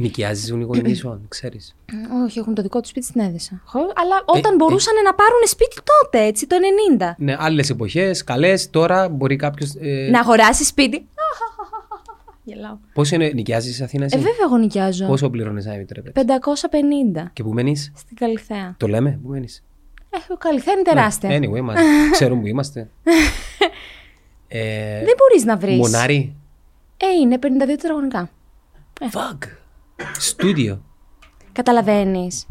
Νοικιάζεις τον οικονομικό σου, ξέρεις. Όχι, έχουν το δικό τους σπίτι στην Έδεσα. Χω- Αλλά όταν ε. μπορούσαν να πάρουν σπίτι τότε, έτσι, το 90. Ναι, άλλες εποχές, καλές. Τώρα μπορεί κάποιος... ε, Να αγοράσεις σπίτι. Γελάω. Πόσο είναι, νοικιάζεις στην Αθήνα, εσύ; Ε, βέβαια, εγώ νοικιάζω. Πόσο πληρώνεις να επιτρέπεται. 550 Και που μένεις, στην Καλυθέα. το λέμε, που μένεις; Ε, ο Καλυθέα είναι τεράστια. Anyway, μα ξέρουμε που είμαστε. ε, Δεν μπορείς να βρεις. μονάρι. Ε, είναι 52 τετραγωνικά. Fuck. Στούντιο. Καταλαβαίνεις.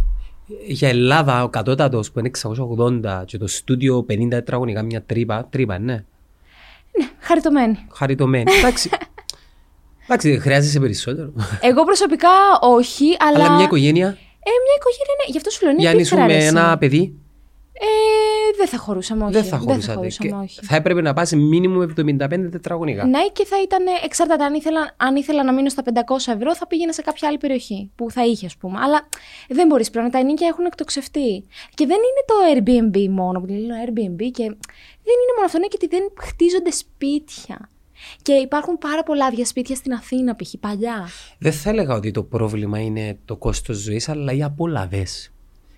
Για Ελλάδα ο κατώτατος που είναι 680 και το στούντιο 50 τετραγωνικά μια τρύπα. Τρύπα, ναι. Ναι, χαριτωμένη. Χαριτωμένη. Εντάξει. Εντάξει, χρειάζεσαι περισσότερο. Εγώ προσωπικά όχι, αλλά. Αλλά μια οικογένεια, Ε, μια οικογένεια, ναι. Γι' αυτό σου λέω είναι για να ήσουν πίκρα, με ρε, ένα εσύ. παιδί, Ε, δεν θα χωρούσαμε, όχι. δεν θα χωρούσατε. χωρούσαμε, Και όχι. θα έπρεπε να πας μήνυμου 75 τετραγωνικά. Ναι, και θα ήταν. Εξαρτάται. Αν ήθελα, αν ήθελα να μείνω στα 500 ευρώ, θα πήγαινα σε κάποια άλλη περιοχή που θα είχε, ας πούμε. Αλλά δεν μπορείς πλέον. Τα ενίκια έχουν εκτοξευτεί. Και δεν είναι το Airbnb μόνο που λέει Airbnb και δεν είναι μόνο αυτό, είναι και ότι δεν χτίζονται σπίτια. Και υπάρχουν πάρα πολλά άδεια σπίτια στην Αθήνα, π.χ. παλιά. Δεν θα έλεγα ότι το πρόβλημα είναι το κόστος ζωής, αλλά οι απολαβές.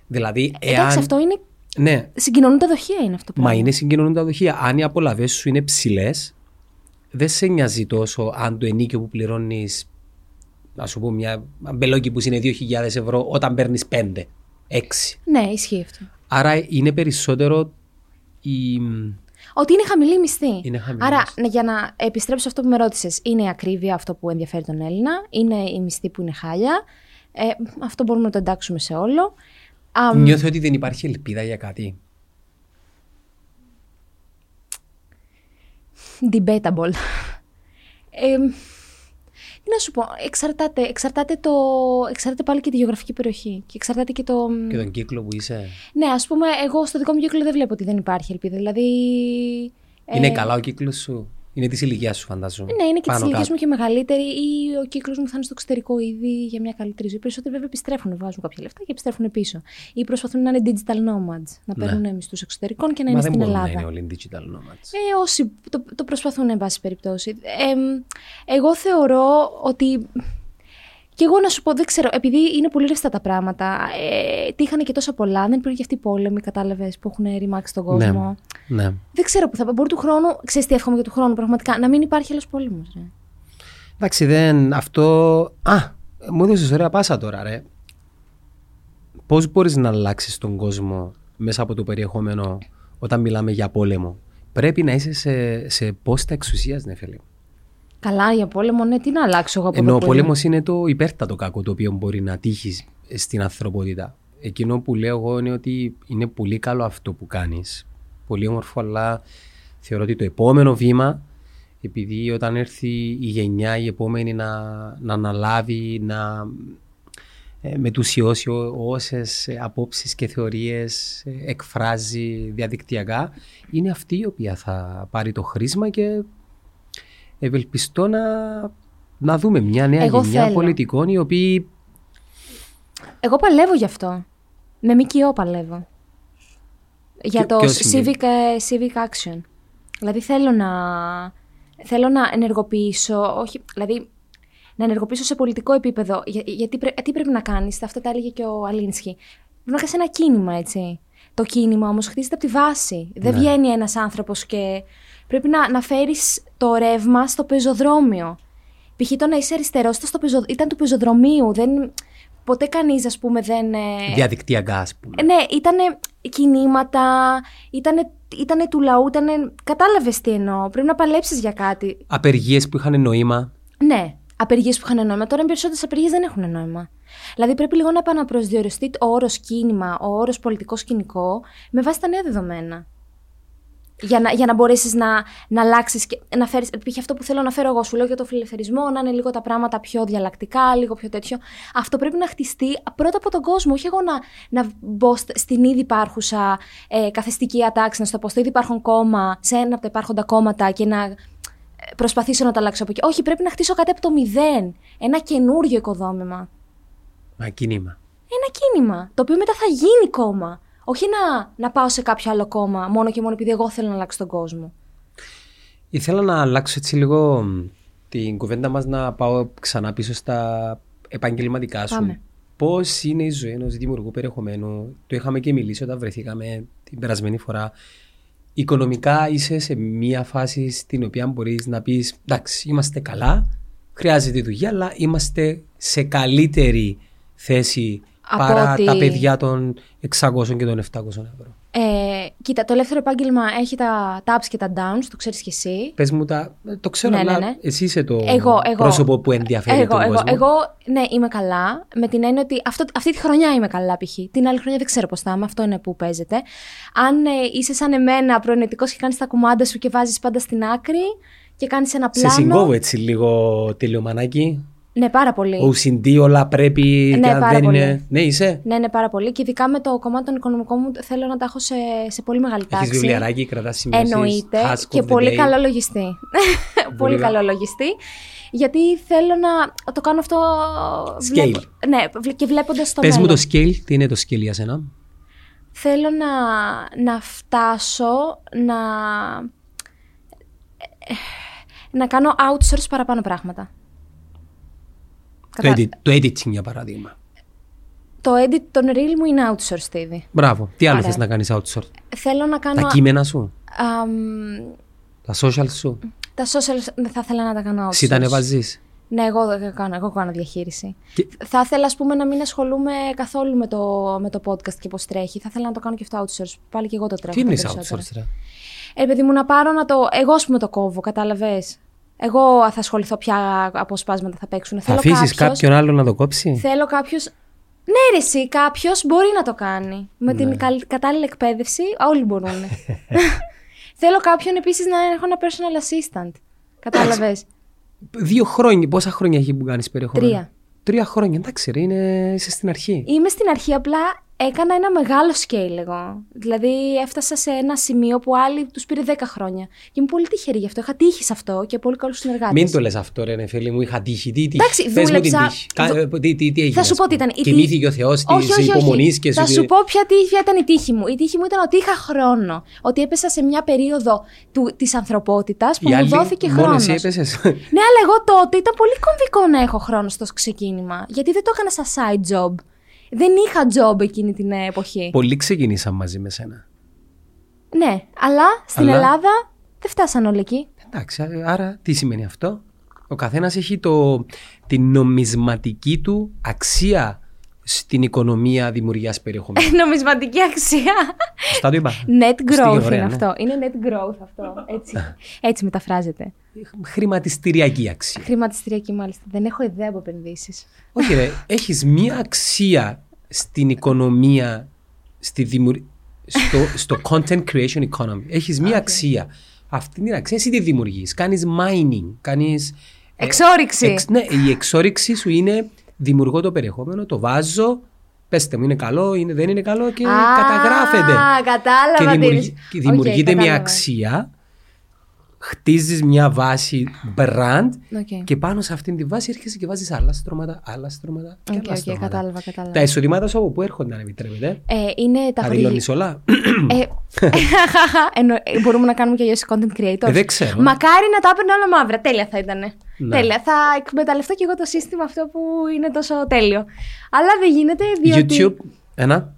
Δηλαδή, εάν... Εντάξει, αυτό είναι. Ναι, Συγκοινωνούν τα δοχεία είναι αυτό που Μα είναι συγκοινωνούν τα δοχεία. Αν οι απολαυές σου είναι ψηλές, δεν σε νοιάζει τόσο αν το ενίκιο που πληρώνεις, να σου πω μια μπελόκι που είναι 2.000 ευρώ, όταν παίρνεις 5, 6. Ναι, ισχύει αυτό. Άρα είναι περισσότερο η. Ότι είναι χαμηλή η μισθή. Είναι χαμηλή Άρα, μισθή. ναι, για να επιστρέψω σε αυτό που με ρώτησες, είναι η ακρίβεια αυτό που ενδιαφέρει τον Έλληνα, είναι η μισθή που είναι χάλια. Ε, αυτό μπορούμε να το εντάξουμε σε όλο. Α, Νιώθω ότι δεν υπάρχει ελπίδα για κάτι. debatable. Ε, τι να σου πω, εξαρτάται, εξαρτάται, το, εξαρτάται πάλι και τη γεωγραφική περιοχή. Και εξαρτάται και το. Και τον κύκλο που είσαι. Ναι, ας πούμε, εγώ στο δικό μου κύκλο δεν βλέπω ότι δεν υπάρχει ελπίδα. Δηλαδή. ε, Είναι καλά ο κύκλος σου; Είναι της ηλικίας σου, φαντάζομαι. Ναι, είναι και της Πάνω ηλικίας κάτω. μου και μεγαλύτερη, ή ο κύκλος μου θα είναι στο εξωτερικό ήδη για μια καλύτερη ζωή. Περισσότεροι βέβαια επιστρέφουν, βάζουν κάποια λεφτά και επιστρέφουν πίσω. Ή προσπαθούν να είναι digital nomads, να Ναι. παίρνουν μισθού εξωτερικών και να Μα είναι δεν στην μπορούν να Ελλάδα. είναι όλοι digital nomads. Ε, όσοι το, το προσπαθούν, εν πάση περιπτώσει. Ε, εγώ θεωρώ ότι. Και εγώ να σου πω, δεν ξέρω, επειδή είναι πολύ ρευστά τα πράγματα, ε, τύχανε και τόσα πολλά, δεν υπήρχε και αυτοί οι πόλεμοι, κατάλαβες, που έχουν ρημάξει τον κόσμο. Ναι. ναι. Δεν ξέρω που θα πάει. Μπορεί του χρόνου, ξέρεις τι εύχομαι για του χρόνου, πραγματικά, να μην υπάρχει άλλος πόλεμος. Εντάξει, δεν. Αυτό. Α, μου έδωσες ωραία πάσα τώρα, ρε. Πώς μπορείς να αλλάξεις τον κόσμο μέσα από το περιεχόμενο όταν μιλάμε για πόλεμο; Πρέπει να είσαι σε, σε πόστα εξουσίας, ναι, φίλε. Καλά, για πόλεμο, ναι, τι να αλλάξω εγώ από Ενώ εδώ ο που πόλεμος είμαι. είναι το υπέρτατο κακό το οποίο μπορεί να τύχεις στην ανθρωπότητα. Εκείνο που λέω εγώ είναι ότι είναι πολύ καλό αυτό που κάνεις. Πολύ όμορφο, αλλά θεωρώ ότι το επόμενο βήμα, επειδή όταν έρθει η γενιά η επόμενη να, να αναλάβει, να ε, μετουσιώσει όσες απόψεις και θεωρίες ε, εκφράζει διαδικτυακά, είναι αυτή η οποία θα πάρει το χρήσμα και ευελπιστώ να, να δούμε μια νέα Εγώ γενιά θέλω. πολιτικών οι οποίοι Εγώ παλεύω γι' αυτό. Με ΜΚΟ παλεύω. Για Ποιο- το ποιο σημείο; civic, ε, civic action. Δηλαδή θέλω να, θέλω να ενεργοποιήσω, όχι, δηλαδή να ενεργοποιήσω σε πολιτικό επίπεδο. Για- γιατί πρέ- τι πρέπει να κάνεις, αυτά τα έλεγε και ο Αλίνσκι. Πρέπει να κάνεις ένα κίνημα, έτσι. Το κίνημα όμως χτίζεται από τη βάση. Δεν Ναι. βγαίνει ένας άνθρωπος και πρέπει να, να φέρεις το ρεύμα στο πεζοδρόμιο. Π.χ. το να είσαι αριστερός ήταν, στο πεζο- ήταν του πεζοδρομίου. Δεν, ποτέ κανείς, ας πούμε, δεν... ε, διαδικτυακά, ας πούμε. ε, Ναι, ήταν κινήματα, ήτανε, ήτανε του λαού, ήτανε... Κατάλαβες τι εννοώ. Πρέπει να παλέψεις για κάτι. Απεργίες που είχαν νόημα. Ναι, απεργίες που είχαν νόημα. Τώρα οι περισσότερες απεργίες δεν έχουν νόημα. Δηλαδή πρέπει λίγο να επαναπροσδιοριστεί ο όρος κίνημα, ο όρος πολιτικό σκηνικό με βάση τα νέα δεδομένα. Για να, για να μπορέσεις να, να αλλάξεις και να φέρεις. Π.χ. αυτό που θέλω να φέρω εγώ, σου λέω για το φιλελευθερισμό, να είναι λίγο τα πράγματα πιο διαλλακτικά, λίγο πιο τέτοιο. Αυτό πρέπει να χτιστεί πρώτα από τον κόσμο, όχι εγώ να, να μπω στ- στην ήδη υπάρχουσα ε, καθεστική ατάξη, να στο πω στο ήδη υπάρχον κόμμα, σε ένα από τα υπάρχοντα κόμματα και να προσπαθήσω να το αλλάξω από εκεί. Όχι, πρέπει να χτίσω κάτι από το μηδέν. Ένα καινούριο οικοδόμημα. Μα κίνημα. Ένα κίνημα, το οποίο μετά θα γίνει κόμμα. Όχι να, να πάω σε κάποιο άλλο κόμμα, μόνο και μόνο επειδή εγώ θέλω να αλλάξω τον κόσμο. Ήθελα να αλλάξω έτσι λίγο μ, την κουβέντα μας να πάω ξανά πίσω στα επαγγελματικά σου. Πάμε. Πώς είναι η ζωή ενός δημιουργού περιεχομένου; Το είχαμε και μιλήσει όταν βρεθήκαμε την περασμένη φορά. Οικονομικά είσαι σε μια φάση στην οποία μπορείς να πεις εντάξει είμαστε καλά, χρειάζεται δουλειά, αλλά είμαστε σε καλύτερη θέση Από παρά ότι- τα παιδιά των 600 και των 700 ευρώ. Ε, κοίτα, το ελεύθερο επάγγελμα έχει τα, τα ups και τα downs, το ξέρεις και εσύ. Πες μου τα, το ξέρω, Ναι, ναι, αλλά ναι. εσύ είσαι το Εγώ, εγώ. πρόσωπο που ενδιαφέρει εγώ, τον εγώ, κόσμο. εγώ, ναι, είμαι καλά. Με την έννοια ότι αυτό, αυτή τη χρονιά είμαι καλά, π.χ. Την άλλη χρονιά δεν ξέρω πώς θα είμαι. Αυτό είναι που παίζεται. Αν ε, είσαι σαν εμένα προενετικός και κάνεις τα κουμάντα σου και βάζεις πάντα στην άκρη και κάνεις ένα Σε πλάνο. συγκόβω έτσι λίγο τελειομανάκι. Ναι, πάρα πολύ. OCD όλα πρέπει Ναι, και αν πάρα δεν πολύ. είναι... Ναι, είσαι; Ναι, ναι, πάρα πολύ. Και ειδικά με το κομμάτι των οικονομικών μου θέλω να τα έχω σε, σε πολύ μεγάλη Έχεις τάξη. βιβλιαράκι, κρατάς σημειώσεις. Εννοείται. Task Και of the πολύ day. καλό λογιστή. πολύ καλά. καλό λογιστή. Γιατί θέλω να το κάνω αυτό. Scale. βλέπω- ναι, βλέ- και βλέποντας το Πες μου μέλλον. το scale, τι είναι το scale για σένα; Θέλω να, να φτάσω να. να κάνω outsource παραπάνω πράγματα. Το, Κατα- edit, το editing για παράδειγμα. Το edit των reel μου είναι outsourced ήδη. Μπράβο. Τι άλλο Ωραία. θες να κάνεις outsource; Θέλω να κάνω. Τα κείμενα σου, αμ, τα social σου; τα social δεν θα ήθελα να τα κάνω outsource. Εσύ τα ανεβάζεις. Ναι, εγώ δεν κάνω, εγώ κάνω διαχείριση. Και- Θα ήθελα, ας πούμε, να μην ασχολούμαι καθόλου με το, με το podcast και πώς τρέχει. Θα ήθελα να το κάνω και αυτό outsource. Πάλι και εγώ το τρέχω. Τι είναι τα περισσότερα. outsource, ρε; Ε, παιδί μου, να πάρω να το. Εγώ, ας πούμε, το κόβω, κατάλαβες; Εγώ θα ασχοληθώ ποια αποσπάσματα θα παίξουν. Θα Θέλω αφήσεις κάποιος- κάποιον άλλο να το κόψει; Θέλω κάποιο. Ναι, ρε, εσύ, κάποιος μπορεί να το κάνει. Με Ναι. την καλ- κατάλληλη εκπαίδευση, όλοι μπορούν. Θέλω κάποιον επίσης να έχω ένα personal assistant. Κατάλαβες; Δύο χρόνια, πόσα χρόνια έχει που κάνεις περιεχόμενο; Τρία. Τρία χρόνια, εντάξει, ρε, είναι, είσαι στην αρχή. Είμαι στην αρχή, απλά έκανα ένα μεγάλο scale εγώ. Δηλαδή έφτασα σε ένα σημείο που άλλοι τους πήρε 10 χρόνια. Και είμαι πολύ τυχερή γι' αυτό. Είχα τύχει σε αυτό και πολύ καλούς συνεργάτες. Μην το λες αυτό, ρε, νεφέλη μου, είχα τύχει. Τι, τι, Εντάξει, πες μου την δούλεψα- τύχη. Κα- Τι, τι, τι έγινε, Θα σου ας πω τι πούμε. ήταν. Η Κοιμήθηκε τύχη- ο Θεός Όχι, τη όχι, όχι. υπομονή και Θα σου σου είπε- πω ποια, τύχη, ποια ήταν η τύχη μου. Η τύχη μου ήταν ότι είχα χρόνο. Ότι έπεσα σε μια περίοδο της ανθρωπότητας που Οι μου άλλοι δόθηκε μόνο χρόνος. εσύ έπεσες; Ναι, αλλά εγώ τότε ήταν πολύ κομβικό να έχω χρόνο στο ξεκίνημα. Γιατί δεν το έκανα σαν side job. Δεν είχα job εκείνη την εποχή. Πολλοί ξεκινήσαν μαζί με σένα. Ναι, αλλά στην Αλλά- Ελλάδα δεν φτάσαν όλοι εκεί. Εντάξει, άρα τι σημαίνει αυτό; Ο καθένας έχει το, την νομισματική του αξία στην οικονομία δημιουργίας περιεχομένου. Νομισματική αξία. Σωστά το είπα. Net Στείλε growth ωραία, είναι ναι. αυτό. Είναι net growth αυτό. Έτσι, έτσι μεταφράζεται. Χρηματιστηριακή αξία. Χρηματιστηριακή μάλιστα. Δεν έχω ιδέα από επενδύσεις. Όχι ρε, έχεις μία αξία στην οικονομία, στη δημιουργ... στο, στο content creation economy. Έχεις μία αξία. Αυτή την αξία εσύ τη δημιουργείς. Κάνεις mining, κάνεις... ε, Εξόριξη. εξ- ναι, η εξόριξη σου είναι δημιουργώ το περιεχόμενο, το βάζω, πέστε μου είναι καλό, είναι, δεν είναι καλό και Α, καταγράφεται. κατάλαβα και τι δημιουργεί- λες. και Οκ, δημιουργείται μια κατάλαβα. αξία, χτίζεις μια βάση brand OK. και πάνω σε αυτήν τη βάση έρχεσαι και βάζεις άλλα στρώματα, άλλα στρώματα και Οκ, άλλα οκ, στρώματα. κατάλαβα, κατάλαβα. Τα εισοδημάτα σου από πού έρχονται αν επιτρέπετε; Ε, είναι τα Τα χορηγή- δηλώνεις όλα. Ε, εννο- ε, μπορούμε να κάνουμε και αλλιώς content creators. Ε, δεν ξέρω. Μακάρι να τα έπαιρνα όλα μαύρα. Τέλεια θα ήταν. Ναι. Τέλεια. Θα εκμεταλλευτώ και εγώ το σύστημα αυτό που είναι τόσο τέλειο. Αλλά δεν γίνεται διότι. YouTube, ένα.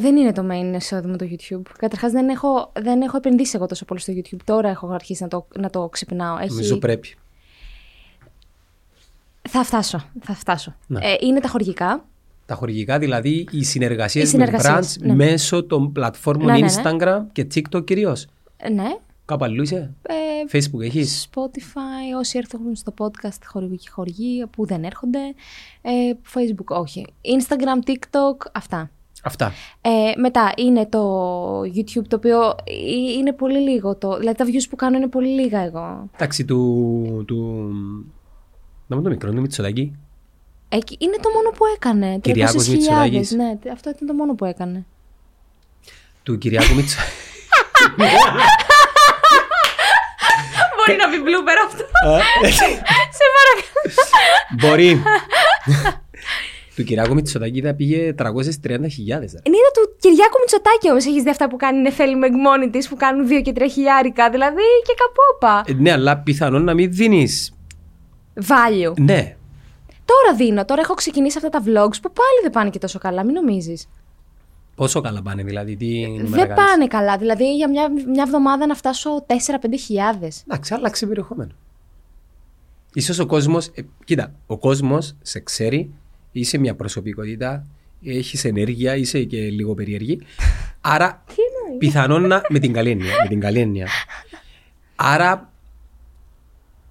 Δεν είναι το main εισόδημα το YouTube. Καταρχάς δεν έχω, δεν έχω επενδύσει εγώ τόσο πολύ στο YouTube. Τώρα έχω αρχίσει να το, να το ξυπνάω. Έχει... Νομίζω πρέπει. Θα φτάσω. Θα φτάσω. Ναι. Ε, είναι τα χορηγικά. Τα χορηγικά, δηλαδή οι συνεργασίες, Οι συνεργασίες, με brands ναι. μέσω των πλατφόρμων Ναι, ναι, ναι. Instagram και TikTok κυρίως. Ε, ναι. Κάπου αλλού είσαι; Ε, Facebook έχεις; Spotify, όσοι έρθουν στο podcast χορηγοί και χορηγοί που δεν έρχονται. Ε, Facebook όχι. Instagram, TikTok, αυτά. Αυτά. Ε, μετά είναι το YouTube το οποίο ε, είναι πολύ λίγο. Το, δηλαδή τα views που κάνω είναι πολύ λίγα εγώ. Εντάξει, του... του... Να μου το μικρό, του Μητσοτάκη. Εκεί είναι το μόνο που έκανε. Κυριάκος 300.000. Μητσοτάκης. Ναι, αυτό ήταν το μόνο που έκανε. Του Κυριάκου Μητσοτάκη. Μπορεί να πει blooper αυτό. Ε, Σε παρακαλώ. Μπορεί. του Κυριάκου Μητσοτάκη θα πήγε 330.000. ρε. Είναι του Κυριάκου Μητσοτάκη όμως. Έχεις δει αυτά που κάνει η Νεφέλη με μόνη της που κάνουν 2 και 3 χιλιάρικα. Δηλαδή και καπόπα. Ε, Ναι, αλλά πιθανόν να μην δίνεις. Value. Ναι. Τώρα δίνω. Τώρα έχω ξεκινήσει αυτά τα vlogs που πάλι δεν πάνε και τόσο καλά. Μην νομίζεις. Πόσο καλά πάνε, δηλαδή, τι νούμερα Δεν κάνεις; πάνε καλά. Δηλαδή για μια, μια εβδομάδα να φτάσω 4-5 χιλιάδες. Εντάξει, άλλαξε περιεχόμενο. Ίσως ο κόσμος, ε, κοίτα, ο κόσμος σε ξέρει, είσαι μια προσωπικότητα, έχεις ενέργεια, είσαι και λίγο περίεργη. Άρα, πιθανόν να, με την καλή έννοια, με την καλή έννοια. Άρα,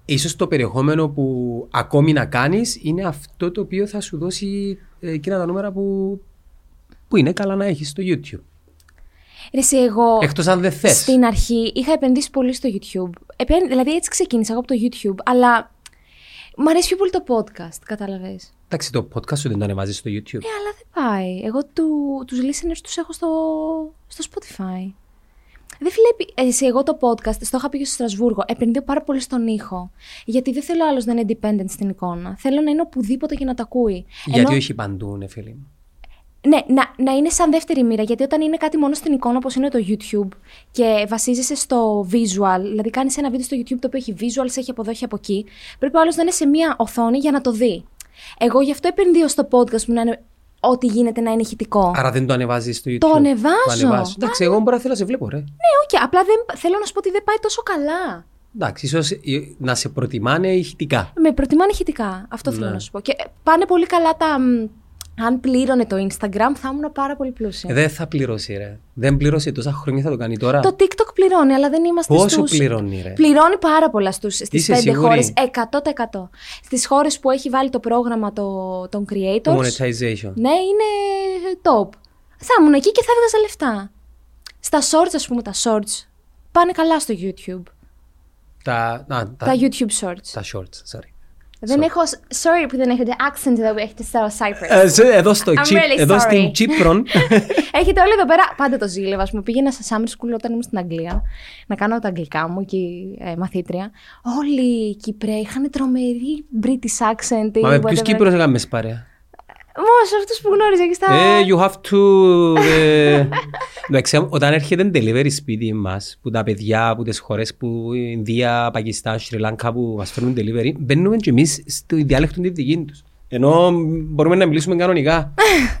ίσως το περιεχόμενο που ακόμη να κάνεις είναι αυτό το οποίο θα σου δώσει ε, εκείνα τα νούμερα που, που είναι καλά να έχεις στο YouTube. Ρε εσύ, εγώ Εκτός αν δεν θες. στην αρχή είχα επενδύσει πολύ στο YouTube. Επέ- δηλαδή έτσι ξεκίνησα εγώ από το YouTube, αλλά μου αρέσει πιο πολύ το podcast, κατάλαβες. Εντάξει, το podcast σου δεν το ανεβάζεις στο YouTube. Ε, αλλά δεν πάει. Εγώ του, τους listeners τους έχω στο, στο Spotify. Δεν βλέπει. Εσύ, εγώ το podcast, το είχα πει και στο Στρασβούργο, επενδύω πάρα πολύ στον ήχο. Γιατί δεν θέλω άλλος να είναι independent στην εικόνα. Θέλω να είναι οπουδήποτε και να τα ακούει. Γιατί Ενώ- όχι παντού, ναι, φίλοι μου. Ναι, να, να είναι σαν δεύτερη μοίρα. Γιατί όταν είναι κάτι μόνο στην εικόνα, όπως είναι το YouTube, και βασίζεσαι στο visual, δηλαδή κάνεις ένα βίντεο στο YouTube το οποίο έχει visuals, έχει από εδώ, έχει από εκεί, πρέπει ο άλλος να είναι σε μία οθόνη για να το δει. Εγώ γι' αυτό επενδύω στο podcast μου να είναι ό,τι γίνεται να είναι ηχητικό. Άρα δεν το ανεβάζεις στο YouTube. Το ανεβάζω. ανεβάζεις. Εντάξει, εγώ μπορώ να θέλω να σε βλέπω, ρε. Ναι, όχι, απλά δεν, θέλω να σου πω ότι δεν πάει τόσο καλά. Εντάξει, ίσως ε, να σε προτιμάνε ηχητικά. Με προτιμάνε ηχητικά. Αυτό θέλω Ναι. να σου πω. Και πάνε πολύ καλά τα. Μ, Αν πλήρωνε το Instagram, θα ήμουν πάρα πολύ πλούσια. Ε, δεν θα πληρώσει, ρε. Δεν πλήρωσε τόσα χρόνια, θα το κάνει τώρα. Το TikTok πληρώνει, αλλά δεν είμαστε Πόσο στους... πληρώνει, ρε; Πληρώνει πάρα πολλά στους, στις Είσαι πέντε σίγουρη; χώρες. 100%. Στις χώρες που έχει βάλει το πρόγραμμα το, των Το creators. monetization. Ναι, είναι top. Θα ήμουν εκεί και θα έβγαζα λεφτά. Στα shorts, ας πούμε, τα shorts πάνε καλά στο YouTube. Τα, α, τα, Τα YouTube shorts. τα shorts, sorry. Δεν έχω... Sorry που δεν έχετε accent εδώ που έχετε στο Cyprus. Ε, σε- εδώ, στο I'm Τσίπ- really εδώ sorry. στην Τσίπρον. Έχετε όλοι εδώ πέρα. Πάντα το ζήλευα. Α πούμε, πήγαινα σε summer school όταν ήμουν στην Αγγλία να κάνω τα αγγλικά μου εκεί ε, μαθήτρια. Όλοι οι Κυπρέοι είχαν τρομερή British accent. ή Μα με ποιους whatever. Κύπρος έκαμε παρέα; Μόνος αυτού που γνώριζα εκεί στα. Ε, you have to... ε, Εντάξει, όταν έρχεται delivery σπίτι μας, που τα παιδιά από τις χώρες που Ινδία, Πακιστάν, Σρι Λάνκα που μας φέρνουν delivery, μπαίνουμε και εμείς στο διάλεκτο τη δική τους. Ενώ μπορούμε να μιλήσουμε κανονικά.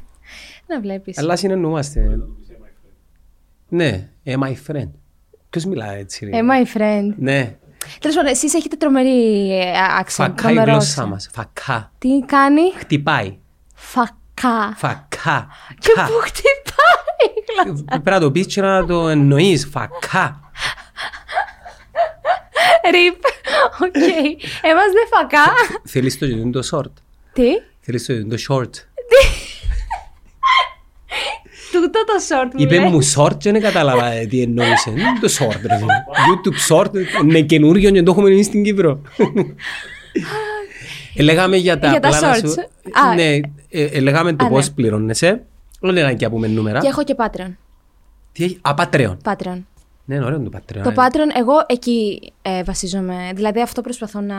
Να βλέπεις. Αλλά συνεννοούμαστε. Ναι, ε, my friend; Ποιος μιλάει έτσι, ρε; Ε, my friend; Ναι, Τέλος πάντων, εσείς έχετε τρομερή ε, accent. φακά η τρομερό γλώσσα accent. μας. Φακά. Τι κάνει; Χτυπάει. Φακά. Φακά. Και Κα. πού χτυπάει η γλώσσα. Πρέπει να το πεις και να το εννοείς. Φακά. Ριπ. Οκ. Εμάς δεν φακά. Θέλεις το, το short; Τι; Θέλεις το, το short; Τούτο το short μου Είπε λέει. μου short και δεν κατάλαβα ε, τι εννοούσε. Είναι το short ρε φίλε. YouTube short είναι καινούριο και το έχουμε εμείς στην Κύπρο. Ε, Λέγαμε για τα Για τα πλάνα shorts. σου. Α. Ναι, ε, ε, λέγαμε το Α, πώς ναι. πληρώνεσαι. Δεν είναι και να πούμε νούμερα. Και έχω και Patreon. Τι έχει; Α, Patreon. Patreon. Ναι, είναι ωραίο το Patreon. Το ε. Patreon, εγώ εκεί ε, βασίζομαι. Δηλαδή αυτό προσπαθώ να.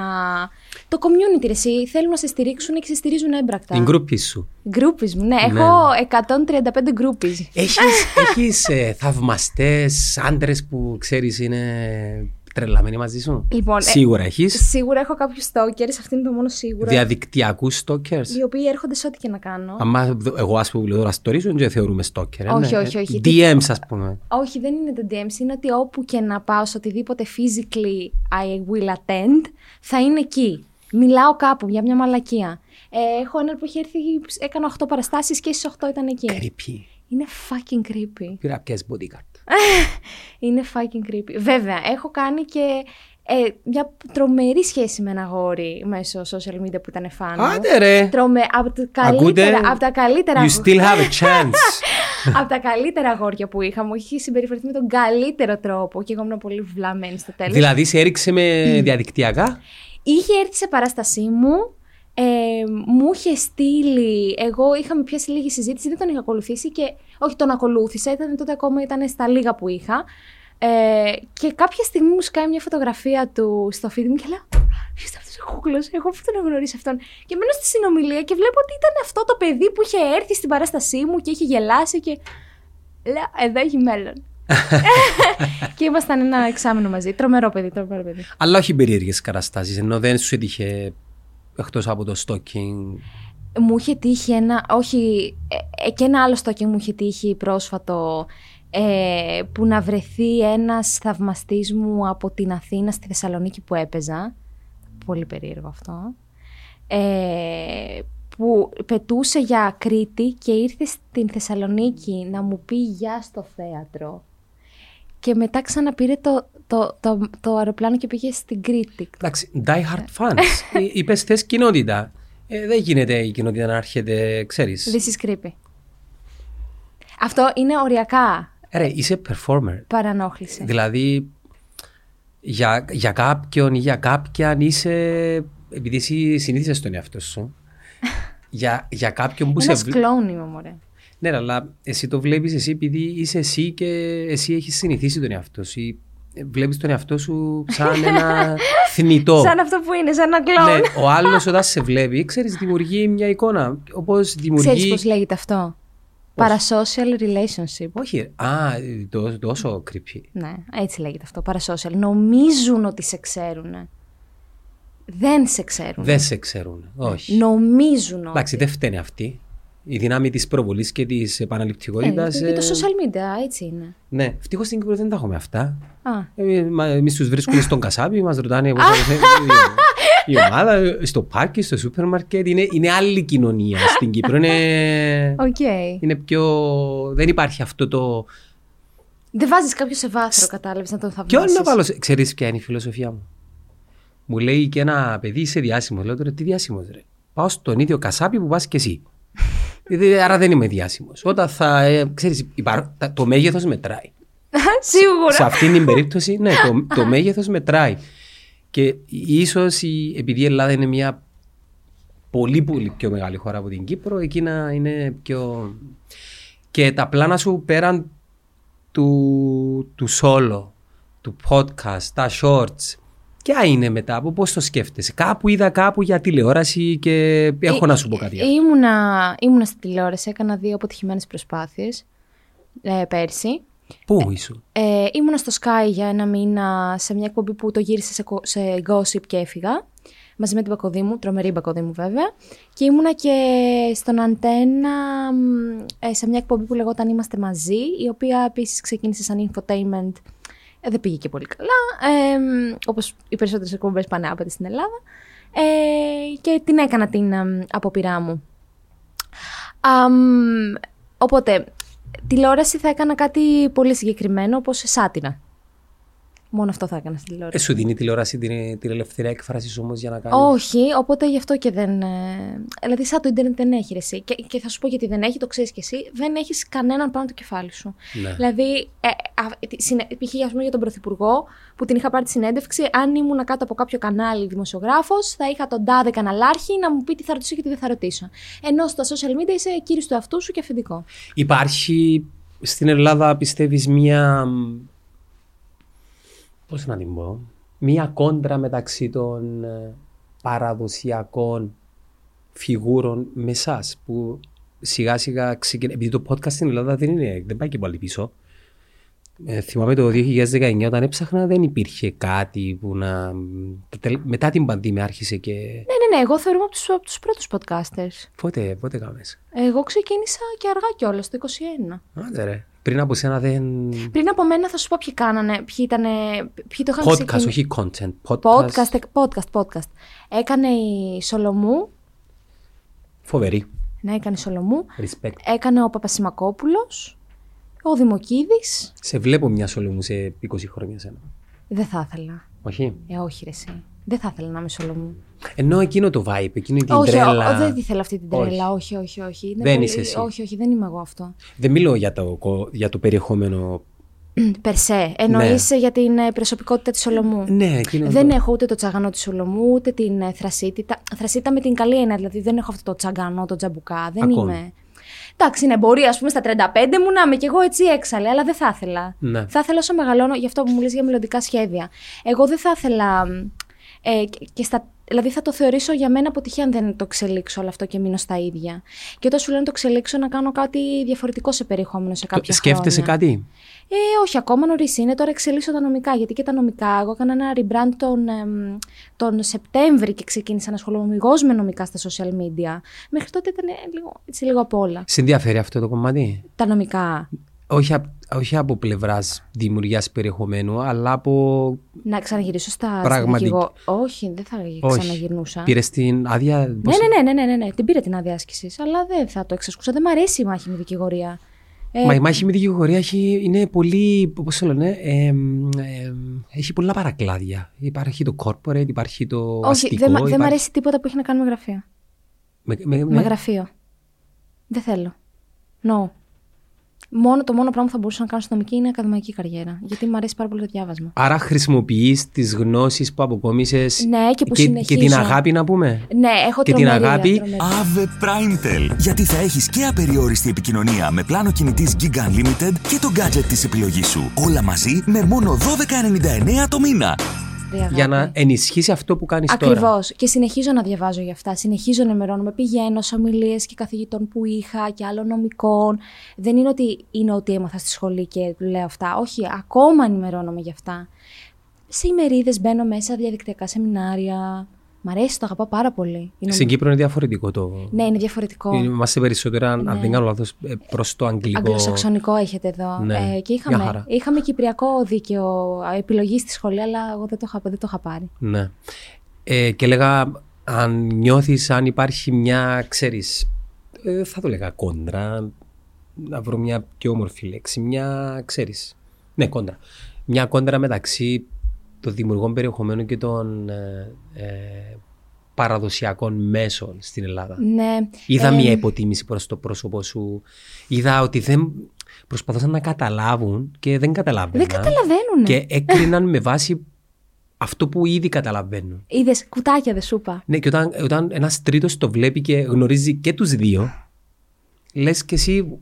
Το community, ρε, εσύ, θέλουν να σε στηρίξουν και σε στηρίζουν έμπρακτα. Την γκρούπη σου. Groupies μου, ναι. Ναι. Έχω 135 groupies. Έχεις, έχεις ε, θαυμαστές άντρες που ξέρεις είναι τρελαμένοι μαζί σου; Λοιπόν, ε, Σίγουρα έχεις. Σίγουρα έχω κάποιους stalkers, αυτό είναι το μόνο σίγουρο. Διαδικτυακούς stalkers. Οι οποίοι έρχονται σε ό,τι και να κάνω. Αμα δ- εγώ ας πούμε λέω τώρα stories σου δεν θεωρούμε stalker. ε, Όχι, ναι. όχι, όχι. DMs ας πούμε. Όχι, δεν είναι τα DMs. Είναι ότι όπου και να πάω, σε οτιδήποτε physically I will attend, θα είναι εκεί. Μιλάω κάπου για μια μαλακία. Ε, έχω έναν που έχει έρθει, έκανα 8 παραστάσεις και στις 8 ήταν εκεί. Creepy. Είναι fucking creepy. Πήρα πιες bodyguard. Είναι fucking creepy. Βέβαια, έχω κάνει και ε, μια τρομερή σχέση με ένα αγόρι μέσω social media που ήταν φαν. μου. Άντε ρε. Τρομε... Από, τα Ακούτε; καλύτερα, από τα καλύτερα You still have a chance. από τα καλύτερα αγόρια που είχα, μου είχε συμπεριφερθεί με τον καλύτερο τρόπο και εγώ ήμουν πολύ βλαμμένη στο τέλος. δηλαδή σε έριξε με διαδικτυακά; Είχε έρθει σε παράστασή μου, ε, μου είχε στείλει. Εγώ είχαμε πιάσει λίγη συζήτηση, δεν τον είχα ακολουθήσει και. Όχι, τον ακολούθησα, ήταν τότε ακόμα ήταν στα λίγα που είχα. Ε, και κάποια στιγμή μου σκάει μια φωτογραφία του στο feed μου και λέω Ποιος είναι αυτός ο κούκλο, εγώ που τον γνωρίσει αυτόν. Και μένω στη συνομιλία και βλέπω ότι ήταν αυτό το παιδί που είχε έρθει στην παράστασή μου και είχε γελάσει και. Λέω, εδώ έχει μέλλον. και ήμασταν ένα εξάμεινο μαζί. Τρομερό παιδί, τρομερό παιδί. Αλλά όχι περίεργες καταστάσεις. Ενώ δεν σου έτυχε εκτός από το stalking. Μου είχε τύχει ένα, όχι, ε, ε, και ένα άλλο στόκινγκ μου είχε τύχει πρόσφατο ε, που να βρεθεί ένας θαυμαστής μου από την Αθήνα στη Θεσσαλονίκη που έπαιζα. πολύ περίεργο αυτό. Ε, που πετούσε για Κρήτη και ήρθε στην Θεσσαλονίκη να μου πει γεια στο θέατρο. Και μετά ξαναπήρε το, το, το, το αεροπλάνο και πήγε στην Κρήτη. Εντάξει, die hard fans. Είπες θες κοινότητα. Ε, δεν γίνεται η κοινότητα να έρχεται, ξέρεις. This is creepy. Αυτό είναι οριακά Ρε, είσαι performer. παρανόχληση. Δηλαδή, για, για κάποιον ή για κάποιαν είσαι. Επειδή εσύ συνήθισες τον εαυτό σου. για, για κάποιον που Ένας σε βλέπει. κλόουν είμαι, μωρέ. Ναι, αλλά εσύ το βλέπεις εσύ επειδή είσαι εσύ και εσύ έχεις συνηθίσει τον εαυτό σου. Ή Βλέπεις τον εαυτό σου σαν ένα θνητό. Σαν αυτό που είναι, σαν ένα κλόουν. ναι, ο άλλος όταν σε βλέπει, ξέρεις, δημιουργεί μια εικόνα. Όπως δημιουργεί. Ξέρεις πώς λέγεται αυτό; Parasocial relationship. Όχι, ρε. α, τό- τόσο creepy. Ναι, έτσι λέγεται αυτό. Parasocial. Νομίζουν ότι σε ξέρουν. Δεν σε ξέρουν. Δεν σε ξέρουν. Όχι. Νομίζουν ότι. Εντάξει, δεν φταίνε αυτή. Η δύναμη της προβολής και της Ε, επαναληπτικότητα. και το social media, έτσι είναι. Ναι, ευτυχώς στην Κύπρο δεν τα έχουμε αυτά. Α, Εμείς τους βρίσκουμε στον κασάπι, μας ρωτάνε πώς η ομάδα, στο πάρκιν, στο σούπερ μάρκετ. Είναι, είναι άλλη κοινωνία στην Κύπρο. Είναι, οκ. είναι πιο. Δεν υπάρχει αυτό το. Δεν βάζεις κάποιο σε βάθρο, κατάλαβες, να τον Ποιο θαυμάσεις. να βάλω. σε- Ξέρεις ποια είναι η φιλοσοφία μου; Μου λέει και ένα παιδί είσαι διάσημος. Λέω τώρα τι διάσημος, ρε; Πάω στον ίδιο κασάπι που πας και εσύ. Δηλαδή, Άρα δεν είμαι διάσημος. Όταν θα. Ε, ξέρεις, υπαρ- τα- το μέγεθος μετράει. Σίγουρα. Σε αυτήν την περίπτωση, ναι, το, το μέγεθος μετράει. Και ίσως επειδή η Ελλάδα είναι μια πολύ πολύ πιο μεγάλη χώρα από την Κύπρο, εκεί να είναι πιο. Και τα πλάνα σου πέραν του, του solo, του podcast, τα shorts, ποια είναι μετά, από πώς το σκέφτεσαι; Κάπου είδα κάπου για τηλεόραση και έχω να σου πω κάτι. άλλο. Ήμουνα, ήμουνα στη τηλεόραση, έκανα δύο αποτυχημένες προσπάθειες ε, πέρσι. Πού ήσουν; Ε, ήμουνα στο Sky για ένα μήνα σε μια εκπομπή που το γύρισε σε, κο- σε gossip και έφυγα. Μαζί με την Πακοδήμου, τρομερή Πακοδήμου βέβαια. Και ήμουνα και στον Αντένα μ, ε, σε μια εκπομπή που λεγόταν Είμαστε μαζί, η οποία επίσης ξεκίνησε σαν infotainment. Ε, δεν πήγε και πολύ καλά, ε, μ, όπως οι περισσότερες εκπομπές πάνε άπατα στην Ελλάδα. Ε, και την έκανα την εμ, απόπειρά μου. Αμ, οπότε, τηλεόραση θα έκανα κάτι πολύ συγκεκριμένο, όπως σάτυρα. Μόνο αυτό θα έκανα στη τηλεόραση. Ε, σου δίνει η τηλεόραση την, την ελευθερία έκφρασης όμως για να κάνεις; Όχι, οπότε γι' αυτό και δεν. ε, Δηλαδή, σαν το Ιντερνετ δεν έχει ρε, εσύ. Και, και θα σου πω γιατί δεν έχει, το ξέρεις κι εσύ. Δεν έχεις κανέναν πάνω το κεφάλι σου. Ναι. Δηλαδή, ε, α, τη- συνε- π.χ. ας πούμε, για τον Πρωθυπουργό, που την είχα πάρει τη συνέντευξη, αν ήμουν κάτω από κάποιο κανάλι δημοσιογράφος, θα είχα τον τάδε καναλάρχη να μου πει τι θα ρωτήσω και τι δεν θα ρωτήσω. Ενώ στα social media είσαι κύριος του εαυτού σου και αφεντικό. Υπάρχει στην Ελλάδα, πιστεύεις, μία. Πώς να την πω; Μία κόντρα μεταξύ των ε, παραδοσιακών φιγούρων με εσά που σιγά σιγά ξεκινάει. Επειδή το podcast στην Ελλάδα δεν, είναι, δεν πάει και πολύ πίσω. Ε, θυμάμαι το 2019 όταν έψαχνα δεν υπήρχε κάτι που να... Μετά την πανδημία άρχισε και... Ναι, ναι, ναι. Εγώ θεωρούμαι από τους τους πρώτους podcasters. Πότε, πότε κάμες. Εγώ ξεκίνησα και αργά κιόλας, το 21. Άντε ρε. Πριν από σένα δεν... Πριν από μένα θα σου πω ποιοι κάνανε, ποιοι ήτανε, ποιοι το είχαν Podcast, ξεκινήσει. όχι content. Podcast. Podcast, podcast, podcast. Έκανε η Σολομού, Φοβερή. ναι, έκανε η Σολομού. Respect. Έκανε ο Παπασημακόπουλος, ο Δημοκίδης. Σε βλέπω μια Σολομού σε 20 χρόνια σένα. Δεν θα ήθελα. Όχι. Ε, όχι ρε εσύ. Δεν θα ήθελα να είμαι Σολομού. Ενώ εκείνο το vibe, εκείνη την όχι, τρέλα. ο- ο- δεν ήθελα αυτή την τρέλα. Όχι, όχι, όχι. Είναι Δεν είσαι εσύ. Όχι, όχι, δεν είμαι εγώ αυτό. Δεν μιλώ για το, για το περιεχόμενο. Περσέ. Εννοείς για την ε, προσωπικότητα της Σολομού. Ναι, εκείνο Δεν το... έχω ούτε το τσαγανό της Σολομού, ούτε την ε, θρασίτητα. Θρασίτα με την καλή έννοια, δηλαδή δεν έχω αυτό το τσαγκανό, το τζαμπουκά. Δεν Ακόμη. είμαι. Εντάξει, ναι, μπορεί ας πούμε στα 35 μου να είμαι κι εγώ έτσι έξαλλη, αλλά δεν θα ήθελα. Ναι. Θα ήθελα όσο μεγαλώνω, γι' αυτό που μου λες για μελλοντικά σχέδια. Εγώ δεν θα ήθελα. Μ, Ε, και- και στα, δηλαδή θα το θεωρήσω για μένα αποτυχία αν δεν το εξελίξω όλο αυτό και μείνω στα ίδια. Και όταν σου λένε το εξελίξω να κάνω κάτι διαφορετικό σε περιεχόμενο σε κάποια Σκέφτεσαι χρόνια. κάτι; Ε, όχι, ακόμα νωρίς είναι. Τώρα εξελίσσω τα νομικά. Γιατί και τα νομικά, εγώ έκανα ένα rebrand τον, εμ, τον Σεπτέμβρη και ξεκίνησα να ασχολούμαι αμυγός με νομικά στα social media. Μέχρι τότε ήταν λίγο, έτσι, λίγο απ' όλα. Σε ενδιαφέρει αυτό το κομμάτι; Τα νομικά. όχι, απ- όχι από πλευράς δημιουργίας περιεχομένου, αλλά από. Να ξαναγυρίσω στα Πραγματικ- στη δικηγο- Όχι, δεν θα Όχι. ξαναγυρνούσα. Πήρε την άδεια. Ναι, ναι, ναι, ναι, ναι, ναι, ναι, την πήρε την άδεια άσκησης, αλλά δεν θα το εξασκούσα. Δεν μ' αρέσει η μάχη με δικηγορία. Ε, Μα η μάχη με τη δικηγορία έχει, είναι πολύ. Πώς το λένε, εμ, εμ, έχει πολλά παρακλάδια. Υπάρχει το corporate, υπάρχει το. όχι, αστικό, δεν, μ- δεν μ' υπάρχει- αρέσει τίποτα που έχει να κάνει με γραφείο. Με, με, Με ναι. γραφείο. Δεν θέλω. No. Μόνο, το μόνο πράγμα που θα μπορούσα να κάνω στη νομική είναι ακαδημαϊκή καριέρα. Γιατί μου αρέσει πάρα πολύ το διάβασμα. Άρα χρησιμοποιείς τις γνώσεις που αποκόμισες Ναι, και που και, συνεχίζω. την αγάπη να πούμε; Ναι, έχω Και την τρομερή, αγάπη. τρομερή. Ave Primetel. Γιατί θα έχεις και απεριόριστη επικοινωνία με πλάνο κινητής Gig Unlimited και το gadget της επιλογής σου. Όλα μαζί με μόνο 12,99 το μήνα. Αγάπη. Για να ενισχύσει αυτό που κάνεις τώρα. Ακριβώς. Και συνεχίζω να διαβάζω για αυτά. Συνεχίζω να ενημερώνομαι. Πηγαίνω σε ομιλίες και καθηγητών που είχα και άλλων νομικών. Δεν είναι ότι είναι ότι έμαθα στη σχολή και λέω αυτά. Όχι, ακόμα ενημερώνομαι για αυτά. Σε ημερίδες μπαίνω μέσα, διαδικτυακά σεμινάρια. Μ' αρέσει, το αγαπάω πάρα πολύ. Η νομική- Στην Κύπρο είναι διαφορετικό το. Ναι, είναι διαφορετικό. Είμαστε περισσότερα, αν Ναι. δεν κάνω λάθος, προς το αγγλικό. Αγγλοσαξονικό έχετε εδώ. Ναι, Ε, και μια είχαμε, χαρά. είχαμε κυπριακό δίκαιο επιλογή στη σχολή, αλλά εγώ δεν το είχα, δεν το είχα πάρει. Ναι. Ε, και λέγα, αν νιώθεις, αν υπάρχει μια, ξέρεις, θα το λέγα κόντρα, να βρω μια πιο όμορφη λέξη, μια, ξέρεις. Ναι, κόντρα. Μια κόντρα μεταξύ των δημιουργών περιεχομένου και των ε, ε, παραδοσιακών μέσων στην Ελλάδα. Ναι. Είδα Ε, μια υποτίμηση προς το πρόσωπο σου. Είδα ότι δεν προσπαθούσαν να καταλάβουν και δεν καταλάβαιναν. Δεν καταλαβαίνουν. Και έκριναν με βάση αυτό που ήδη καταλαβαίνουν. Είδες κουτάκια, δεν σου είπα. Ναι, και όταν, όταν ένας τρίτος το βλέπει και γνωρίζει και τους δύο, λες και εσύ.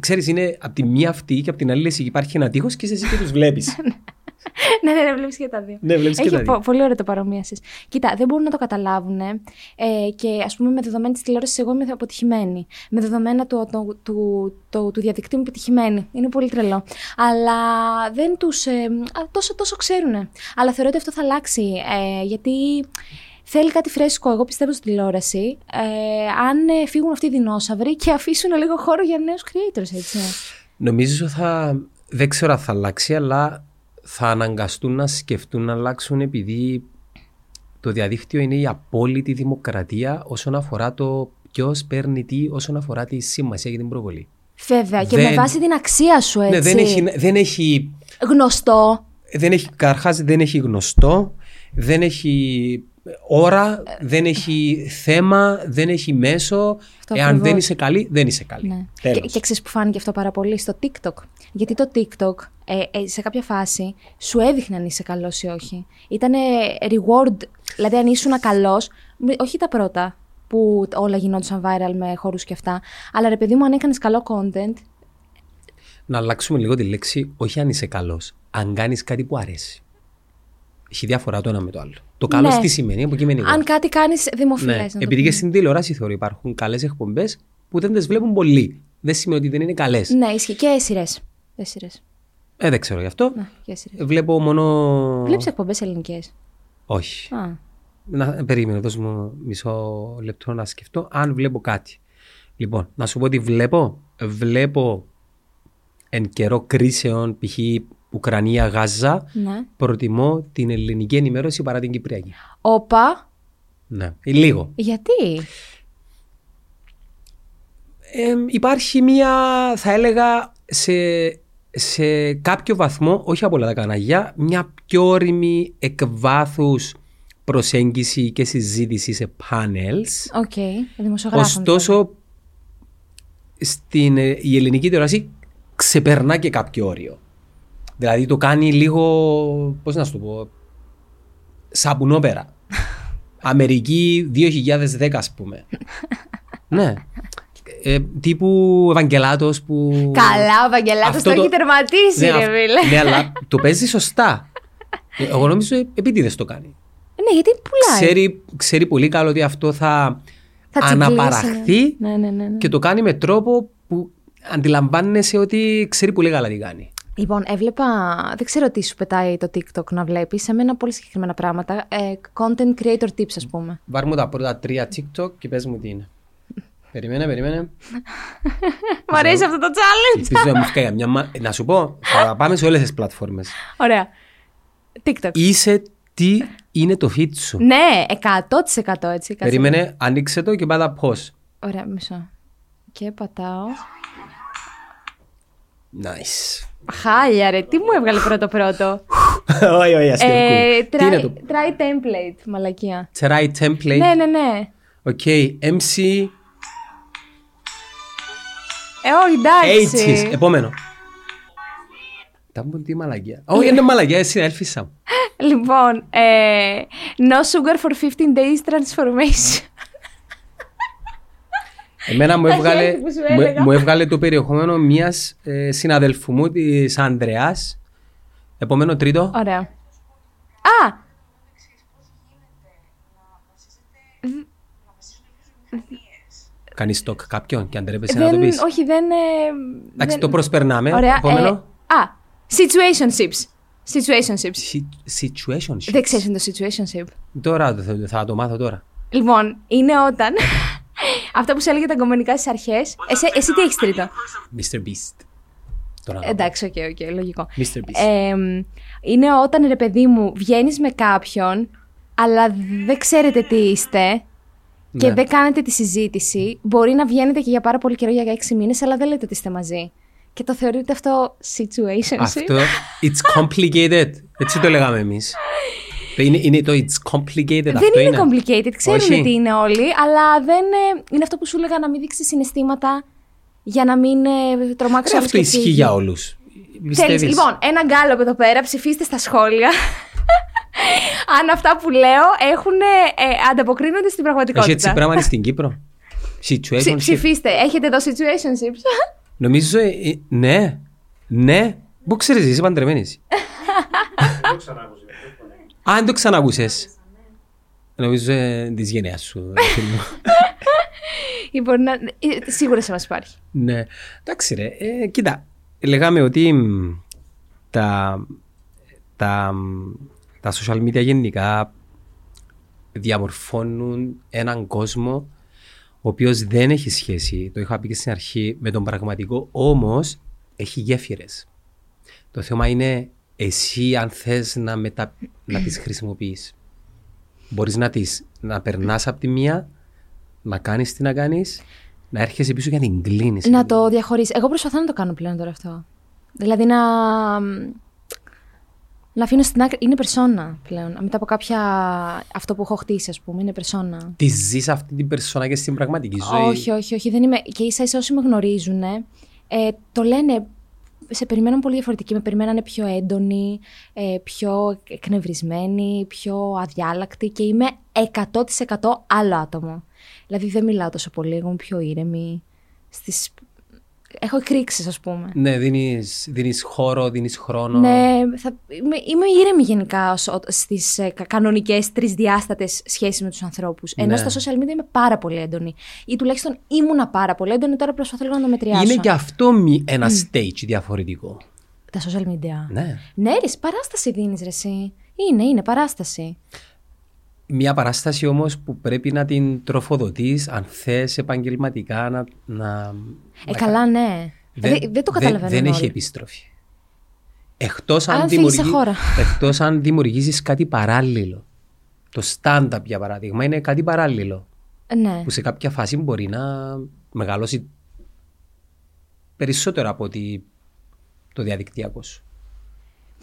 Ξέρεις, είναι από τη μία αυτή και από την άλλη λες, υπάρχει ένα τείχος και είσαι εσύ και τους βλέπεις. ναι, ναι, ναι, βλέπεις και τα δύο. ναι, βλέπεις και Έχει τα δύο. πο- πολύ ωραίο το παρομοίαση. Κοίτα, δεν μπορούν να το καταλάβουν. Ε, και ας πούμε, με δεδομένα της τηλεόρασης, εγώ είμαι αποτυχημένη. Με δεδομένα του, του, του, του, του διαδικτύου είμαι επιτυχημένη. Είναι πολύ τρελό. Αλλά δεν τους. Ε, α, τόσο, τόσο ξέρουν. Αλλά θεωρώ ότι αυτό θα αλλάξει. Ε, γιατί θέλει κάτι φρέσκο. Εγώ πιστεύω στην τηλεόραση. Ε, αν ε, φύγουν αυτοί οι δεινόσαυροι και αφήσουν λίγο χώρο για νέους creators, έτσι. Νομίζω θα. Δεν ξέρω αν θα αλλάξει, αλλά θα αναγκαστούν να σκεφτούν να αλλάξουν επειδή το διαδίκτυο είναι η απόλυτη δημοκρατία όσον αφορά το ποιος παίρνει τι, όσον αφορά τη σημασία και την προβολή. Βέβαια. Και Δεν- με βάση την αξία σου, έτσι. Ναι, δεν έχει, δεν έχει Γνωστό. δεν έχει, καρχάς δεν έχει γνωστό, δεν έχει ώρα, δεν έχει θέμα, δεν έχει μέσο. Αυτό Εάν ακριβώς. δεν είσαι καλή, δεν είσαι καλή. Ναι. Τέλος. Και, και ξέρεις που φάνηκε αυτό πάρα πολύ; Στο TikTok. Γιατί το TikTok ε, ε, σε κάποια φάση σου έδειχνε αν είσαι καλός ή όχι. Ήταν reward, δηλαδή αν ήσουν καλός, όχι τα πρώτα που όλα γινόντουσαν viral με χώρους και αυτά, αλλά ρε παιδί μου, αν έκανες καλό content, Να αλλάξουμε λίγο τη λέξη, όχι αν είσαι καλός, αν κάνεις κάτι που αρέσει. Έχει διαφορά το ένα με το άλλο. Το καλός Ναι. τι σημαίνει, υποκειμενικό. αν κάτι κάνεις δημοφιλές. ναι. Επειδή και στην τηλεόραση θεωρώ υπάρχουν καλές εκπομπές που δεν τις βλέπουν πολλοί. Δεν σημαίνει ότι δεν είναι καλές. Ναι, ισχύει. Και σειρές. Και σειρές. Ε, δεν ξέρω γι' αυτό. Ναι, και σειρές. Βλέπω μόνο. Βλέπεις εκπομπές ελληνικές; Όχι. Α. Να περίμενε, δώσ' μου μισό λεπτό να σκεφτώ αν βλέπω κάτι. Λοιπόν, να σου πω τι βλέπω. Βλέπω εν καιρό κρίσεων, π.χ. Ουκρανία-Γάζα, Ναι. προτιμώ την ελληνική ενημέρωση παρά την κυπριακή. Όπα. Ναι, λίγο. Γιατί; Ε, υπάρχει μία, θα έλεγα, σε, σε κάποιο βαθμό, όχι από όλα τα κανάλια, μια πιο ώριμη εκ βάθους προσέγγιση και συζήτηση σε panels. Οκ. Δημοσιογράφων. Ωστόσο, στην, ε, η ελληνική τηλεόραση ξεπερνά και κάποιο όριο. Δηλαδή το κάνει λίγο, πώς να σου το πω, σαπουνόπερα. Αμερική 2010 ας πούμε. ναι. Ε, τύπου Ευαγγελάτος που... Καλά, ο Βαγγελάτος Αυτό το το- έχει τερματίσει, ναι, ρε αυ- φίλε. ναι, αλλά το παίζει σωστά. Ε, Εγώ νομίζω επίτηδες το κάνει. Ναι, γιατί πουλάει. Ξέρει, ξέρει πολύ καλό ότι αυτό θα, Θα τσιγκλίσει, αναπαραχθεί Ναι, ναι, ναι. ναι. και το κάνει με τρόπο που αντιλαμβάνεσαι ότι ξέρει πολύ καλά τι κάνει. Λοιπόν, έβλεπα. Δεν ξέρω τι σου πετάει το TikTok να βλέπεις. Σε μένα πολύ συγκεκριμένα πράγματα. Ε, content creator tips, ας πούμε. Βάρ μου τα πρώτα τρία TikTok και πες μου τι είναι. Περίμενε, περίμενε. Μ' αρέσει αυτό το challenge. Ελπίζω να μου φτιάξει μια... μα- Να σου πω, θα πάμε σε όλες τις πλατφόρμες. Ωραία. TikTok. Είσαι τι είναι το feed σου. Ναι, 100% έτσι. κάτσε. Περίμενε, ανοίξε το και πάτα πώς. Ωραία, μισό. Και πατάω. Nice. Χάλια ρε, τι μου έβγαλε πρώτο πρώτο. Όχι, όχι, ε, αστείο. Τι είναι try, το try template, μαλακία. Try template; Ναι, ναι, ναι. Οκ, MC Ε, όχι, H's. εντάξει. Επόμενο. Τα μου τι μαλακία. Όχι, είναι μαλακία, εσύ έλφισα μου. Λοιπόν, ε, no sugar for 15 days transformation. Εμένα μου Τα έβγαλε, χέρια που σου μου, έλεγα. μου έβγαλε το περιεχόμενο μιας ε, συναδελφού μου, της Ανδρεάς. Επόμενο τρίτο. Ωραία. Α! Κάνεις στόκ κάποιον και αν τρέπεσαι να το Δεν, πεις; όχι, δεν... ε, Εντάξει, δεν- το προσπερνάμε. Ωραία. Επόμενο. ε, α, situationships. Situationships. Si- Situation. Δεν ξέρεις τι είναι το situationship. Τώρα το- θα, θα το μάθω τώρα. Λοιπόν, είναι όταν... Αυτό που σου έλεγε τα κομμενικά στις αρχές. Εσύ, εσύ τι έχεις τρίτο; Mr. Beast. Τώρα να Εντάξει, οκ, οκ, λογικό. Mr. Beast. Ε, είναι όταν, ρε παιδί μου, βγαίνεις με κάποιον, αλλά δεν ξέρετε τι είστε και Ναι. δεν κάνετε τη συζήτηση. Μπορεί να βγαίνετε και για πάρα πολύ καιρό, για έξι μήνες, αλλά δεν λέτε ότι είστε μαζί. Και το θεωρείτε αυτό situationship. Αυτό, it's complicated. Έτσι το λέγαμε εμείς. Το Είναι, είναι το it's complicated Δεν αυτό είναι complicated, ξέρουν Όχι. τι είναι όλοι, αλλά δεν ε, είναι αυτό που σου έλεγα να μην δείξεις συναισθήματα για να μην ε, τρομάξεις Ε, Αυτό ισχύει για όλους. Θέλεις, Πιστεύεις; λοιπόν, ένα γκάλωπ εδώ πέρα, ψηφίστε στα σχόλια. Αν αυτά που λέω έχουν, ε, ανταποκρίνονται στην Έχει πραγματικότητα. έτσι πράγμα στην Κύπρο. Ψη- Situation. ψηφίστε. Έχετε εδώ situationships. Νομίζω, ε, ε, ναι, ναι. Πού ξέρεις, είσαι παντρεμένης. Α, δεν το ξανακούσες. Νομίζω ε, της γενιάς σου. ε, φίλη μου. Λοιπόν, να- ε, σίγουρα σε μας υπάρχει. ναι. Εντάξει ρε, ε, κοίτα, λέγαμε ότι μ, τα, τα, μ, τα social media γενικά διαμορφώνουν έναν κόσμο ο οποίος δεν έχει σχέση, το είχα πει και στην αρχή, με τον πραγματικό, όμως έχει γέφυρες. Το θέμα είναι εσύ αν θες να, μετα... να τις χρησιμοποιείς. Μπορείς να τις να περνάς από τη μία, να κάνεις τι να κάνεις, να έρχεσαι πίσω και να την κλείνεις. Να το διαχωρίσεις. Εγώ προσπαθώ να το κάνω πλέον τώρα αυτό. Δηλαδή να. Να αφήνω στην άκρη. Είναι περσόνα πλέον. Μετά από κάποια. Αυτό που έχω χτίσει, ας πούμε, είναι περσόνα. Τη ζεις αυτή την περσόνα και στην πραγματική ζωή; Όχι, όχι, όχι. Δεν είμαι... Και ίσα ίσα όσοι με γνωρίζουν, ε, το λένε. Σε περιμέναν πολύ διαφορετική. Με περιμένανε πιο έντονη, ε, πιο εκνευρισμένη, πιο αδιάλακτη και είμαι 100% άλλο άτομο. Δηλαδή δεν μιλάω τόσο πολύ, εγώ είμαι πιο ήρεμη. Στις... Έχω εκρήξεις, ας πούμε. Ναι, δίνεις, δίνεις χώρο, δίνεις χρόνο. Ναι, θα, είμαι, είμαι ήρεμη γενικά ως- ο- στις ε, κα- κανονικές τρισδιάστατες σχέσεις με τους ανθρώπους. Ενώ Ναι. στα social media είμαι πάρα πολύ έντονη. Ή τουλάχιστον ήμουνα πάρα πολύ έντονη, τώρα προσπαθώ λίγο να το μετριάσω. Είναι και αυτό μη- ένα stage διαφορετικό. Τα social media. Ναι. Ναι, ρε, παράσταση δίνεις ρε εσύ. Είναι, είναι παράσταση. Μια παράσταση όμως που πρέπει να την τροφοδοτείς αν θες επαγγελματικά να... να Ε, καλά, ναι. Δεν, δεν το καταλαβαίνω. Δεν, έχει όλοι. επιστροφή. Εκτός αν, Αν φύγεις σε δημιουργεί- χώρα. εκτός αν δημιουργήσεις κάτι παράλληλο. Το stand-up για παράδειγμα είναι κάτι παράλληλο. Ναι. που σε κάποια φάση μπορεί να μεγαλώσει περισσότερο από ότι το διαδικτυακό σου.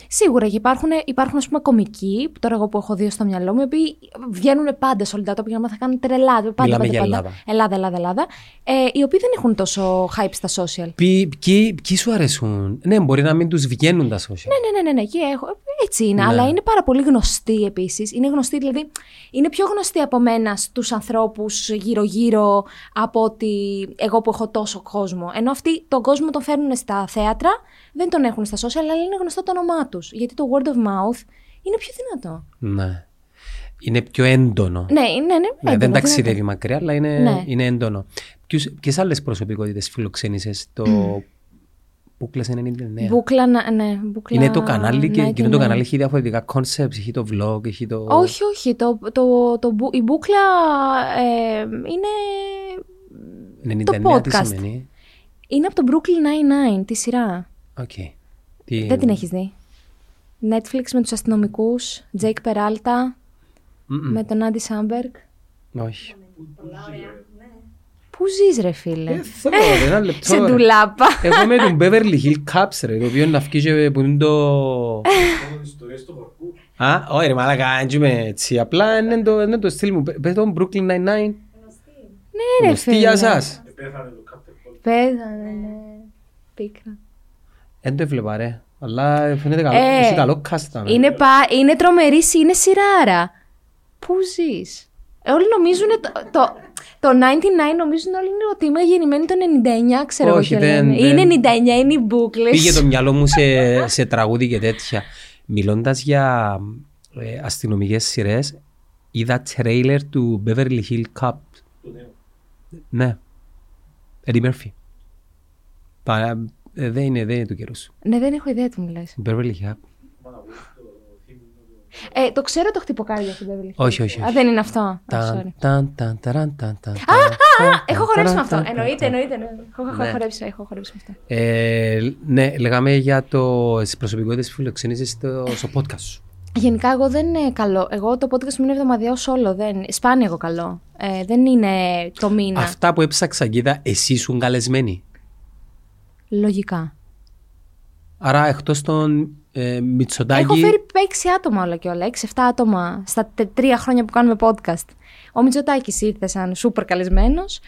Σίγουρα και υπάρχουν, υπάρχουν ας πούμε κομικοί, που τώρα εγώ που έχω δύο στο μυαλό μου, οι οποίοι βγαίνουν πάντα σε όλα τα τοπία να θα κάνουν τρελά. Πάντα, Μιλάμε πάντα, για πάντα. Ελλάδα. Ελλάδα, Ελλάδα, Ελλάδα. Ε, οι οποίοι δεν έχουν τόσο hype στα social. Ποιοι, ποιοι, ποιοι σου αρέσουν; Ναι, μπορεί να μην τους βγαίνουν τα social. Ναι, ναι, ναι, ναι, ναι, και έχω. Έτσι είναι, Ναι. αλλά είναι πάρα πολύ γνωστοί επίσης. Είναι γνωστοί, δηλαδή, είναι πιο γνωστοί από μένα στους ανθρώπους γύρω-γύρω από ότι εγώ που έχω τόσο κόσμο. Ενώ αυτοί τον κόσμο τον φέρνουν στα θέατρα, δεν τον έχουν στα social, αλλά είναι γνωστό το όνομά τους. Γιατί το word of mouth είναι πιο δυνατό. Ναι. Είναι πιο έντονο. Ναι, ναι, ναι. Ναι, έντονο, δεν δυνατό. ταξιδεύει μακριά, αλλά είναι, Ναι. είναι έντονο. Ποιες άλλες προσωπικότητες φιλοξένησες το Bookless 99. Μπούκλα, να- ναι, μπούκλα. Είναι το κανάλι και ναι, εκείνο το ναι. κανάλι έχει διαφορετικά concepts, έχει το vlog, έχει το... Όχι, όχι. Το, το, το, μπου- η μπούκλα ε, είναι. το 99 τι podcast. σημαίνει; Είναι από το Brooklyn Nine-Nine, τη σειρά. Οκ. Τι- Δεν την έχεις δει. Netflix με τους αστυνομικούς, Jake Peralta, Μμμ. με τον Andy Samberg. Όχι. Πού ζεις ρε φίλε; Ε, θέλω, ένα λεπτό, Σε ρε. ντουλάπα. Εγώ με τον Beverly Hill Cups ρε, το οποίο να βγει και που είναι το... Α, όχι ρε μαλάκα, έτσι με έτσι, απλά είναι το, είναι το στυλ μου. Πε- Πες τον Brooklyn Nine-Nine. Ναι ρε Γνωστή φίλε. για σας. Παίζανε, ναι. Πίκρα. Δεν το έβλεπα ρε, αλλά φαίνεται καλό, Ε, έχει καλό cast. να με. Είναι, πα... είναι τρομερή, σι- είναι σειράρα. Πού ζεις; Ε, όλοι νομίζουν το, το, το 99 νομίζουν όλοι είναι ότι είμαι γεννημένη το 99, ξέρω εγώ Όχι, και δεν- λένε. δεν- Είναι 99, είναι οι μπούκλες. Πήγε το μυαλό μου σε, σε τραγούδι και τέτοια. Μιλώντας για ε, αστυνομικές σειρές, είδα τρέιλερ του Beverly Hill Cup. Ναι. Eddie Murphy. Παρά, ε, δεν, είναι, δεν είναι του καιρού σου. Ναι, δεν έχω ιδέα τι μου λες. Beverly Hill. Ε, το ξέρω το χτυποκάρι αυτό, Beverly Hills. Όχι, όχι, Α, όχι. δεν είναι αυτό. Α, Ταν, sorry. ταν, ταν, ταραν, ταν, ταν, Α, ταν, α, έχω χορέψει με αυτό. ταν, ταν, Εννοείται, ταν. εννοείται. εννοείται. Έχω, έχω Ναι. χορέψει, έχω χορέψει με αυτό. Ε, ναι, λέγαμε για το, τις προσωπικότητες που φιλοξενήσεις στο, στο podcast σου. Γενικά, εγώ δεν είναι καλό. Εγώ το podcast μου είναι εβδομαδιαίο όλο. Δεν... Σπάνια εγώ καλό. Ε, δεν είναι το μήνα. Αυτά που έψαξα και είδα, εσύ ήσουν καλεσμένη. Λογικά. Άρα εκτός των ε, Μητσοτάκη... Έχω φέρει 6 άτομα όλα και όλα. 6-7 άτομα στα τε- τρία χρόνια που κάνουμε podcast. Ο Μητσοτάκης ήρθε σαν σούπερ καλεσμένος.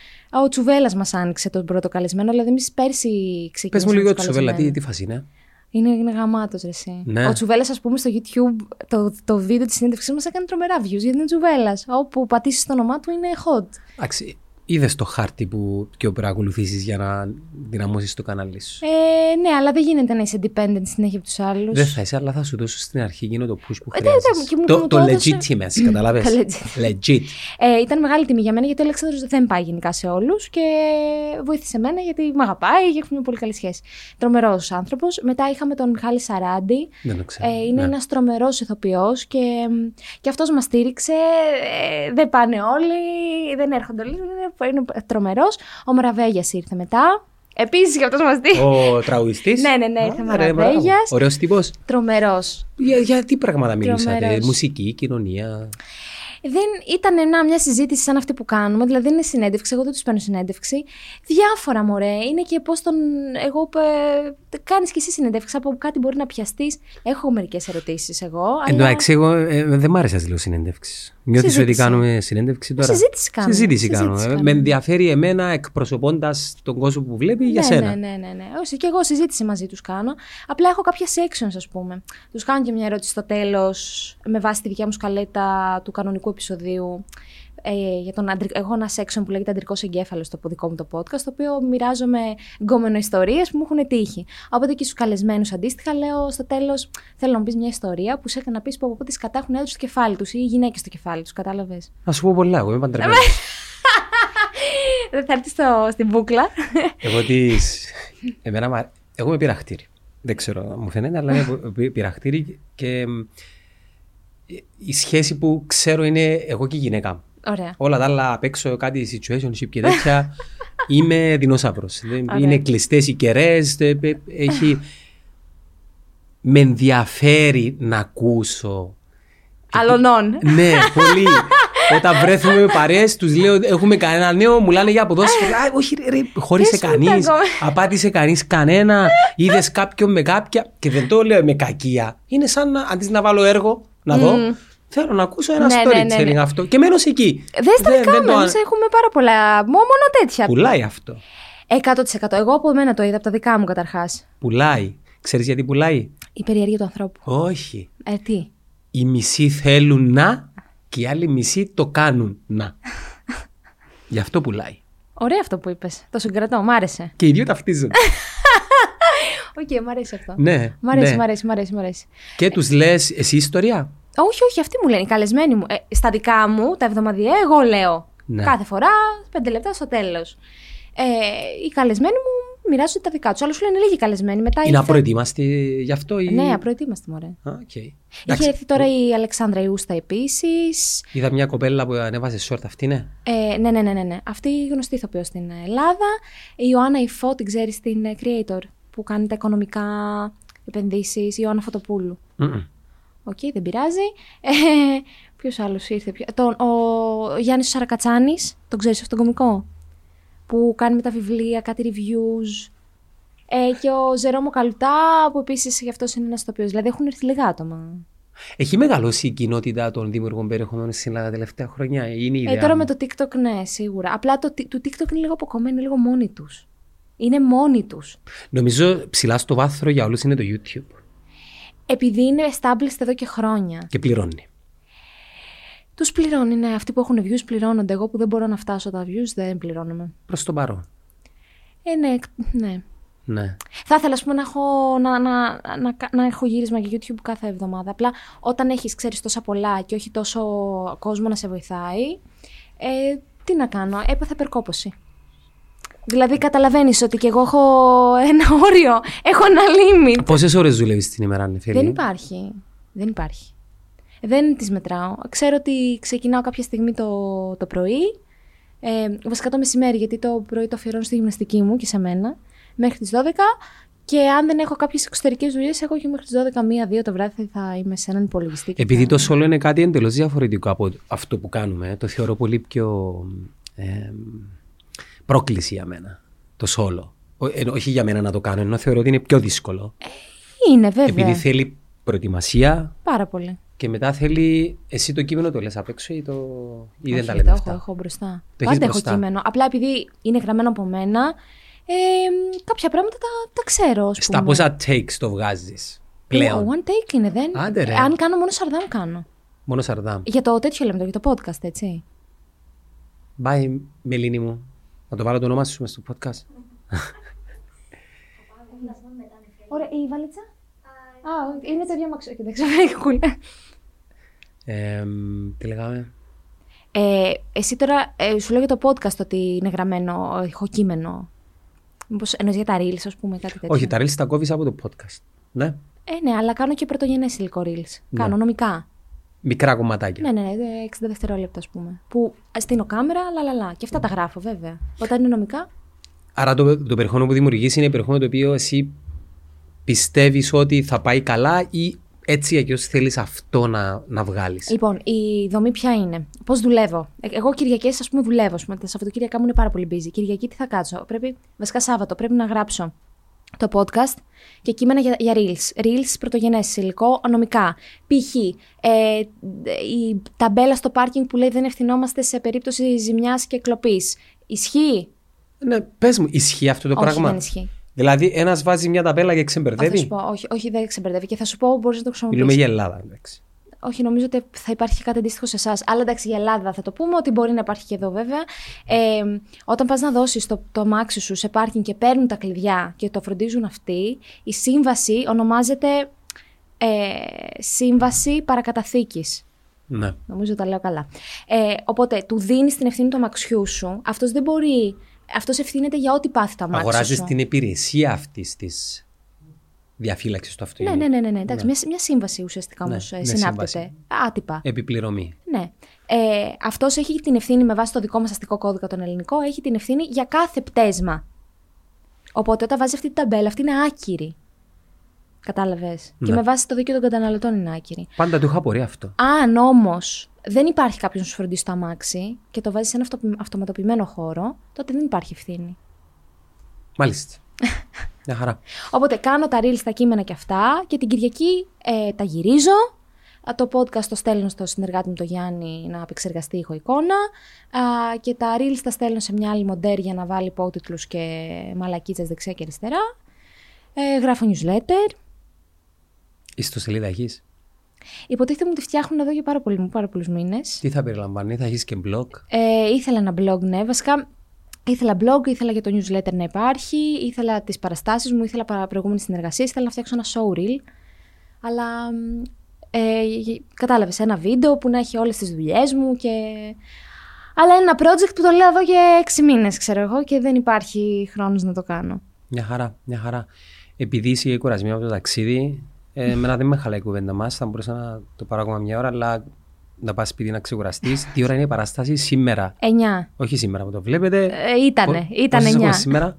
Ο Τσουβέλλα μας άνοιξε τον πρώτο καλεσμένο. Δηλαδή, εμείς πέρσι Πες ξεκινήσαμε. μου λίγο τους του Σοβέλα, τι, καλεσμένους. τι φάση είναι; Είναι, είναι γαμάτος ρε εσύ. Ναι. Ο Τσουβέλλα, ας πούμε, στο YouTube, το, το βίντεο της συνέντευξής μας έκανε τρομερά views γιατί είναι Τσουβέλλα. Όπου πατήσεις το όνομά του είναι hot. Εντάξει, είδες το χάρτη που και παρακολουθήσεις για να δυναμώσεις το κανάλι σου; Ε, ναι, αλλά δεν γίνεται να είσαι independent συνέχεια από τους άλλους. Δεν θα είσαι, αλλά θα σου δώσω στην αρχή εκείνο το push που Ε, ναι, ναι, χρειάζεσαι. και μου- Το, μου το το έδωσε- legitimacy, καταλάβες. Το legit. Legit. Ε, ήταν μεγάλη τιμή για μένα γιατί ο Αλέξανδρος δεν πάει γενικά σε όλους και βοήθησε εμένα γιατί με αγαπάει και έχουμε μια πολύ καλή σχέση. Τρομερός άνθρωπος. Μετά είχαμε τον Μιχάλη Σαράντη. Δεν το ξέρω. Ε, είναι Ναι. ένας τρομερός ηθοποιός και, και αυτός μας στήριξε. Ε, δεν πάνε όλοι, δεν έρχονται όλοι, είναι, είναι τρομερός. Ο Μαραβέγιας ήρθε μετά. Επίσης και αυτός μας στήριξε. Ο τραγουδιστής. Ναι, ναι, ναι, ήρθε Α, ρε, Μαραβέγιας. μπράβο. Ωραίος τύπος. Τρομερός. Για, για τι πράγματα μιλούσατε, Τρομερός. μουσική, κοινωνία; Δεν ήταν ένα, μια συζήτηση σαν αυτή που κάνουμε, δηλαδή δεν είναι συνέντευξη, εγώ δεν τους παίρνω συνέντευξη. Διάφορα μωρέ. Είναι και πώς τον. Εγώ. Ε, Κάνεις και εσύ συνέντευξη από κάτι μπορεί να πιαστείς. Έχω μερικές ερωτήσεις εγώ. Εν τω αλλά... μεταξύ, εγώ ε, δεν μ' άρεσε να λέω συνέντευξη. Νιώθεις ότι Συζήτηση. κάνουμε συνέντευξη τώρα; Συζήτηση κάνουμε. Συζήτηση Συζήτηση κάνω. Ε, κάνουμε. Με ενδιαφέρει εμένα εκπροσωπώντας τον κόσμο που βλέπει για ναι, σένα. Ναι, ναι, ναι, ναι. Όχι, και εγώ συζήτηση μαζί τους κάνω. Απλά έχω κάποια sections, ας πούμε. Τους κάνω και μια ερώτηση στο τέλος, με βάση τη δικιά μου σκαλέτα του κανονικού επεισοδίου. Ε, για τον αντρι... Εγώ ένα section που λέγεται Αντρικός Εγκέφαλος στο δικό μου το podcast, το οποίο μοιράζομαι γκόμενο ιστορίες που μου έχουν τύχει. Οπότε και στους καλεσμένους αντίστοιχα λέω στο τέλος: Θέλω να μου πεις μια ιστορία που σε έκανε να πεις που από τι κατά έχουν έδωση στο κεφάλι τους ή οι γυναίκες στο κεφάλι τους. Κατάλαβες. Να σου πω πολλά, εγώ είμαι παντρεμένος. Δεν θα έρθεις στο... στην μπούκλα. εγώ τις... Εμένα, μα- εγώ είμαι πειραχτήρι. Δεν ξέρω, μου φαίνεται, αλλά είμαι πι- πειραχτήρι και μ, η σχέση που ξέρω είναι εγώ και η γυναίκα μου. Ωραία. Όλα τα άλλα απ' έξω, κάτι situationship και τέτοια, είμαι δεινόσαυρος. Δεν- Ωραία. Είναι κλειστές οι κεραίες, ε, ε, έχει... Με ενδιαφέρει να ακούσω. Αλωνών. Ναι, πολύ. Όταν βρέθουμε με παρέες, τους λέω έχουμε κανένα νέο, μου λένε για ποδόσφαιρο. Α, όχι ρε, ρε χώρισε Δεν σου κανείς, τα ακόμα. απάτησε κανείς κανένα, είδες κάποιον με κάποια και δεν το λέω με κακία. Είναι σαν να, αντί να βάλω έργο, να δω, θέλω να ακούσω ένα Ναι, ναι, ναι, storytelling ναι. αυτό και μένω σε εκεί. Δεν στα δικά το μου, αν- εμείς έχουμε πάρα πολλά. Μο- Μόνο τέτοια. Πουλάει αυτό. 100%. Εγώ από μένα το είδα, από τα δικά μου καταρχάς. Πουλάει. Ξέρεις γιατί πουλάει; Η περιέργεια του ανθρώπου. Όχι. Ε, τι; Οι μισοί θέλουν να και οι άλλοι μισοί το κάνουν να. Γι' αυτό πουλάει. Ωραίο αυτό που είπες. Το συγκρατώ, μ' άρεσε. Και οι δύο ταυτίζονται. Οκ, μ' αρέσει αυτό. ναι. Μ' αρέσει, ναι. μ' αρέσει, μ' αρέσει, μ' αρέσει. Και τους λες εσύ ιστορία; Όχι, όχι, αυτοί μου λένε, οι καλεσμένοι μου. Ε, στα δικά μου, τα εβδομαδιαία, εγώ λέω. Ναι. Κάθε φορά, πέντε λεπτά στο τέλος. Ε, οι καλεσμένοι μου μοιράζονται τα δικά τους. Άλλους σου λένε λίγοι καλεσμένοι. Μετά Είναι ήρθε- απροετοίμαστη γι' αυτό ή... Ναι, απροετοίμαστη, μωρέ. Α, οκ. Είχε Εντάξει, έρθει τώρα η Αλεξάνδρα Ιούστα επίσης. Είδα μια κοπέλα που ανέβασε short αυτή, ναι. Ε, ναι, ναι, ναι, ναι, ναι. Αυτή η γνωστή ηθοποιό στην Ελλάδα. Η Ιωάννα Ιφό, την ξέρεις στην ε, Creator, που κάνει τα οικονομικά επενδύσεις. Η Ιωάννα Φωτοπούλου. Μμμ. Οκ, δεν πειράζει. Ε, Ποιος άλλος ήρθε. Ποιο... Τον, ο Γιάννης Σαρακατσάνης, τον ξέρεις αυτόν τον κωμικό; Που κάνει με τα βιβλία, κάτι reviews. Ε, και ο Ζερόμο Καλουτά, που επίσης γι' αυτός είναι ένας ηθοποιό. Δηλαδή έχουν έρθει λίγα άτομα. Έχει μεγαλώσει η κοινότητα των δημιουργών περιεχομένων στην Ελλάδα τα τελευταία χρόνια. Είναι η Ε, ιδέα. τώρα μου; με το TikTok, ναι, σίγουρα. Απλά το, το TikTok είναι λίγο αποκομμένο, λίγο μόνοι τους. Είναι μόνοι τους. Νομίζω ψηλά στο βάθρο για όλους είναι το YouTube. Επειδή είναι established εδώ και χρόνια. Και πληρώνει. Τους πληρώνει, ναι. Αυτοί που έχουν views πληρώνονται. Εγώ που δεν μπορώ να φτάσω τα views δεν πληρώνομαι. Προς το παρόν. Ε, ναι, ναι. Ναι. Θα ήθελα, ας πούμε, να έχω, να, να, να, να έχω γύρισμα για YouTube κάθε εβδομάδα. Απλά όταν έχεις, ξέρεις, τόσα πολλά και όχι τόσο κόσμο να σε βοηθάει, ε, τι να κάνω, έπαθα περκόπωση. Δηλαδή καταλαβαίνεις ότι και εγώ έχω ένα όριο, έχω ένα limit. Πόσες ώρες δουλεύεις την ημέρα, Νεφέλη. Δεν υπάρχει. Δεν υπάρχει. Δεν τις μετράω. Ξέρω ότι ξεκινάω κάποια στιγμή το, το πρωί, ε, βασικά το μεσημέρι, γιατί το πρωί το αφιερώνω στη γυμναστική μου και σε μένα, μέχρι τις 12 και αν δεν έχω κάποιες εξωτερικές δουλειές, εγώ και μέχρι τις 12, 1-2 το βράδυ θα είμαι σε έναν υπολογιστή. και Επειδή θα- το solo είναι κάτι εντελώς διαφορετικό από αυτό που κάνουμε, το θεωρώ πολύ πιο ε, πρόκληση για μένα. Το solo. Ό- ε, όχι για μένα να το κάνω, ενώ θεωρώ ότι είναι πιο δύσκολο. Είναι βέβαια. Επειδή θέλει προετοιμασία Πάρα πολύ. και μετά θέλει. Εσύ το κείμενο το λες απ' έξω ή, το... ή δεν Όχι, τα το λέμε έχω, αυτά; έχω μπροστά. Το έχεις Πάντα μπροστά. έχω κείμενο. Απλά επειδή είναι γραμμένο από μένα, ε, κάποια πράγματα τα, τα ξέρω. ας Στα πούμε. πόσα takes το βγάζεις πλέον; Ο one take είναι, δεν. Άντε, ρε. Ε, Αν κάνω μόνο σαρδάμ κάνω. Μόνο σαρδάμ. Για το τέτοιο λέμε, το- για το podcast, έτσι. Bye, Μελίνη μου. Να το βάλω το όνομα σου μες στο podcast. Ωραία, η βαλίτσα; Α, είναι το ίδιο μαξό. Κοίταξε, έχει κούλα. Ε, τι λέγαμε; Ε, εσύ τώρα, ε, σου λέω για το podcast ότι είναι γραμμένο ηχοκείμενο. Μήπως εννοείς για τα reels, ας πούμε, κάτι τέτοιο. Όχι, τα reels τα κόβεις από το podcast. Ναι. Ε, ναι, αλλά κάνω και πρωτογενές υλικό reels. Κάνω νομικά. Μικρά κομματάκια. Ναι, ναι, ναι, ε, 60 δευτερόλεπτα, ας πούμε. Που στείνω κάμερα, λαλαλά. Και αυτά τα γράφω, βέβαια. Όταν είναι νομικά, Άρα το, το περιεχόμενο που δημιουργείς είναι περιεχόμενο το οποίο εσύ πιστεύεις ότι θα πάει καλά ή έτσι αλλιώς θέλεις αυτό να, να βγάλεις; Λοιπόν, η δομή ποια είναι; Πώς δουλεύω; Ε, Εγώ Κυριακές, ας πούμε, δουλεύω. Ας πούμε, τα Σαββατοκύριακά μου είναι πάρα πολύ busy. Κυριακή τι θα κάτσω; Πρέπει, βασικά Σάββατο, πρέπει να γράψω το podcast και κείμενα για, για reels. Reels πρωτογενές υλικό, νομικά. Π.χ. Ε, η ταμπέλα στο πάρκινγκ που λέει δεν ευθυνόμαστε σε περίπτωση ζημιάς και κλοπής. Ισχύει; Ναι, πες μου, ισχύει αυτό το Όχι, πράγμα; δεν ισχύει. Δηλαδή ένας βάζει μια ταπέλα και Α, θα ξεμπερδεύει; σου πω, όχι, όχι, δεν ξεμπερδεύει. Και θα σου πω, μπορείς να το χρησιμοποιήσεις. Μιλούμε για Ελλάδα, εντάξει. Όχι, νομίζω ότι θα υπάρχει και κάτι αντίστοιχο σε εσάς. Αλλά εντάξει, για Ελλάδα θα το πούμε, ότι μπορεί να υπάρχει και εδώ βέβαια. Ε, όταν πας να δώσεις το, το αμάξι σου σε πάρκινγκ και παίρνουν τα κλειδιά και το φροντίζουν αυτοί, η σύμβαση ονομάζεται ε, Σύμβαση Παρακαταθήκης. Ναι. Νομίζω τα λέω καλά. Ε, οπότε, του δίνεις την ευθύνη του αμαξιού σου. Αυτός δεν μπορεί. Αυτός ευθύνεται για ό,τι πάθει το αμάξι Αγοράζεις σου. την υπηρεσία αυτής της διαφύλαξης του Ναι, αυτοκίνητου. ναι, ναι, ναι, ναι. Εντάξει, Μια, μια σύμβαση ουσιαστικά Ναι, όμως ναι, συνάπτεται. σύμβαση. Άτυπα. Επιπληρωμή. Ναι. Ε, Αυτός έχει την ευθύνη με βάση το δικό μας αστικό κώδικα, τον ελληνικό, έχει την ευθύνη για κάθε πτέσμα. Οπότε όταν βάζει αυτή την ταμπέλα, αυτή είναι άκυρη. Κατάλαβες; Και Ναι. με βάση το δίκαιο των καταναλωτών είναι άκυρη. Πάντα του είχα απορία αυτό. Αν όμως δεν υπάρχει κάποιος να σου φροντίσει το αμάξι και το βάζεις σε ένα αυτο- αυτοματοποιημένο χώρο, τότε δεν υπάρχει ευθύνη. Μάλιστα. Μια χαρά. Οπότε κάνω τα reels, τα κείμενα και αυτά και την Κυριακή ε, τα γυρίζω. Α, Το podcast το στέλνω στο συνεργάτη μου το Γιάννη να επεξεργαστεί ηχο εικόνα α, και τα reels τα στέλνω σε μια άλλη μοντέρ για να βάλει υπότιτλους και μαλακίτσες δεξιά και αριστερά. Ε, γράφω newsletter. Ιστοσελίδα έχεις; Υποτίθεται μου τη φτιάχνουν εδώ για πάρα, πολύ, πάρα πολλούς μήνες. Τι θα περιλαμβάνει, θα έχεις και blog; Ε, ήθελα ένα blog, ναι. Βασικά ήθελα blog, ήθελα για το newsletter να υπάρχει, ήθελα τις παραστάσεις μου, ήθελα παρα- προηγούμενες συνεργασίες, ήθελα να φτιάξω ένα showreel. Αλλά μ, ε, κατάλαβες, ένα βίντεο που να έχει όλες τις δουλειές μου και... Αλλά είναι ένα project που το λέω εδώ για έξι μήνες, ξέρω εγώ, και δεν υπάρχει χρόνος να το κάνω. Μια χαρά, μια χαρά. Επειδή είσαι κουρασμένη από το ταξίδι, ε, εμένα δεν με χαλάει η κουβέντα μας, θα μπορούσα να το πάρω ακόμα μια ώρα, αλλά να πας σπίτι να ξεκουραστείς. Τι ώρα είναι η παράσταση; Σήμερα. 9. Όχι σήμερα που το βλέπετε. Ε, ήτανε, Πο- ήταν πόσες 9. έχουμε σήμερα;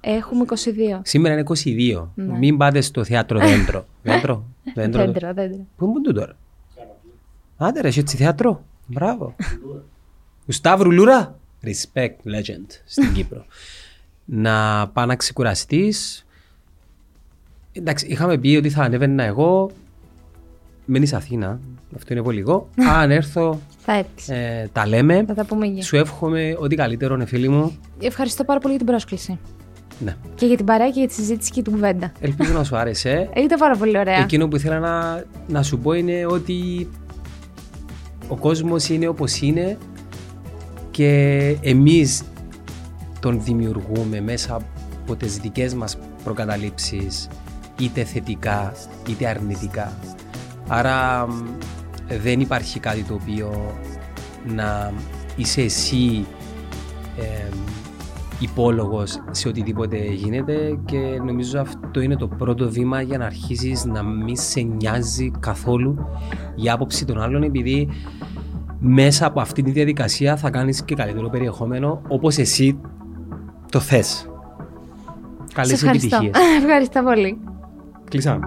Έχουμε 22. Σήμερα είναι 22. Μην πάτε στο θέατρο δέντρο. δέντρο. δέντρο. Δέντρο, δέντρο. Πού είναι το τώρα; Άντε ρε, έχει έτσι θέατρο. Μπράβο. Του Σταύρου Λούρα. Respect, legend στην Κύπρο. να πάω να ξεκουραστείς. Εντάξει, είχαμε πει ότι θα ανέβαινα εγώ. Μένεις Αθήνα. Αυτό είναι πολύ λίγο. Αν έρθω, Θα έρθεις. ε, τα λέμε. Θα τα πούμε εκεί. Σου εύχομαι ό,τι καλύτερο, ναι, φίλοι μου. Ευχαριστώ πάρα πολύ για την πρόσκληση. Ναι. Και για την παρέα και για τη συζήτηση και την κουβέντα. Ελπίζω να σου άρεσε. Ε, Ήταν πάρα πολύ ωραία. Εκείνο που ήθελα να, να σου πω είναι ότι ο κόσμος είναι όπως είναι και εμείς τον δημιουργούμε μέσα από τις δικές μας προκαταλήψεις είτε θετικά είτε αρνητικά. Άρα μ, δεν υπάρχει κάτι το οποίο να είσαι εσύ ε, υπόλογος σε οτιδήποτε γίνεται και νομίζω αυτό είναι το πρώτο βήμα για να αρχίσεις να μην σε νοιάζει καθόλου η άποψη των άλλων επειδή μέσα από αυτή τη διαδικασία θα κάνεις και καλύτερο περιεχόμενο όπως εσύ το θες. Σε Καλές ευχαριστώ. επιτυχίες. ευχαριστώ πολύ. Κλείσαμε.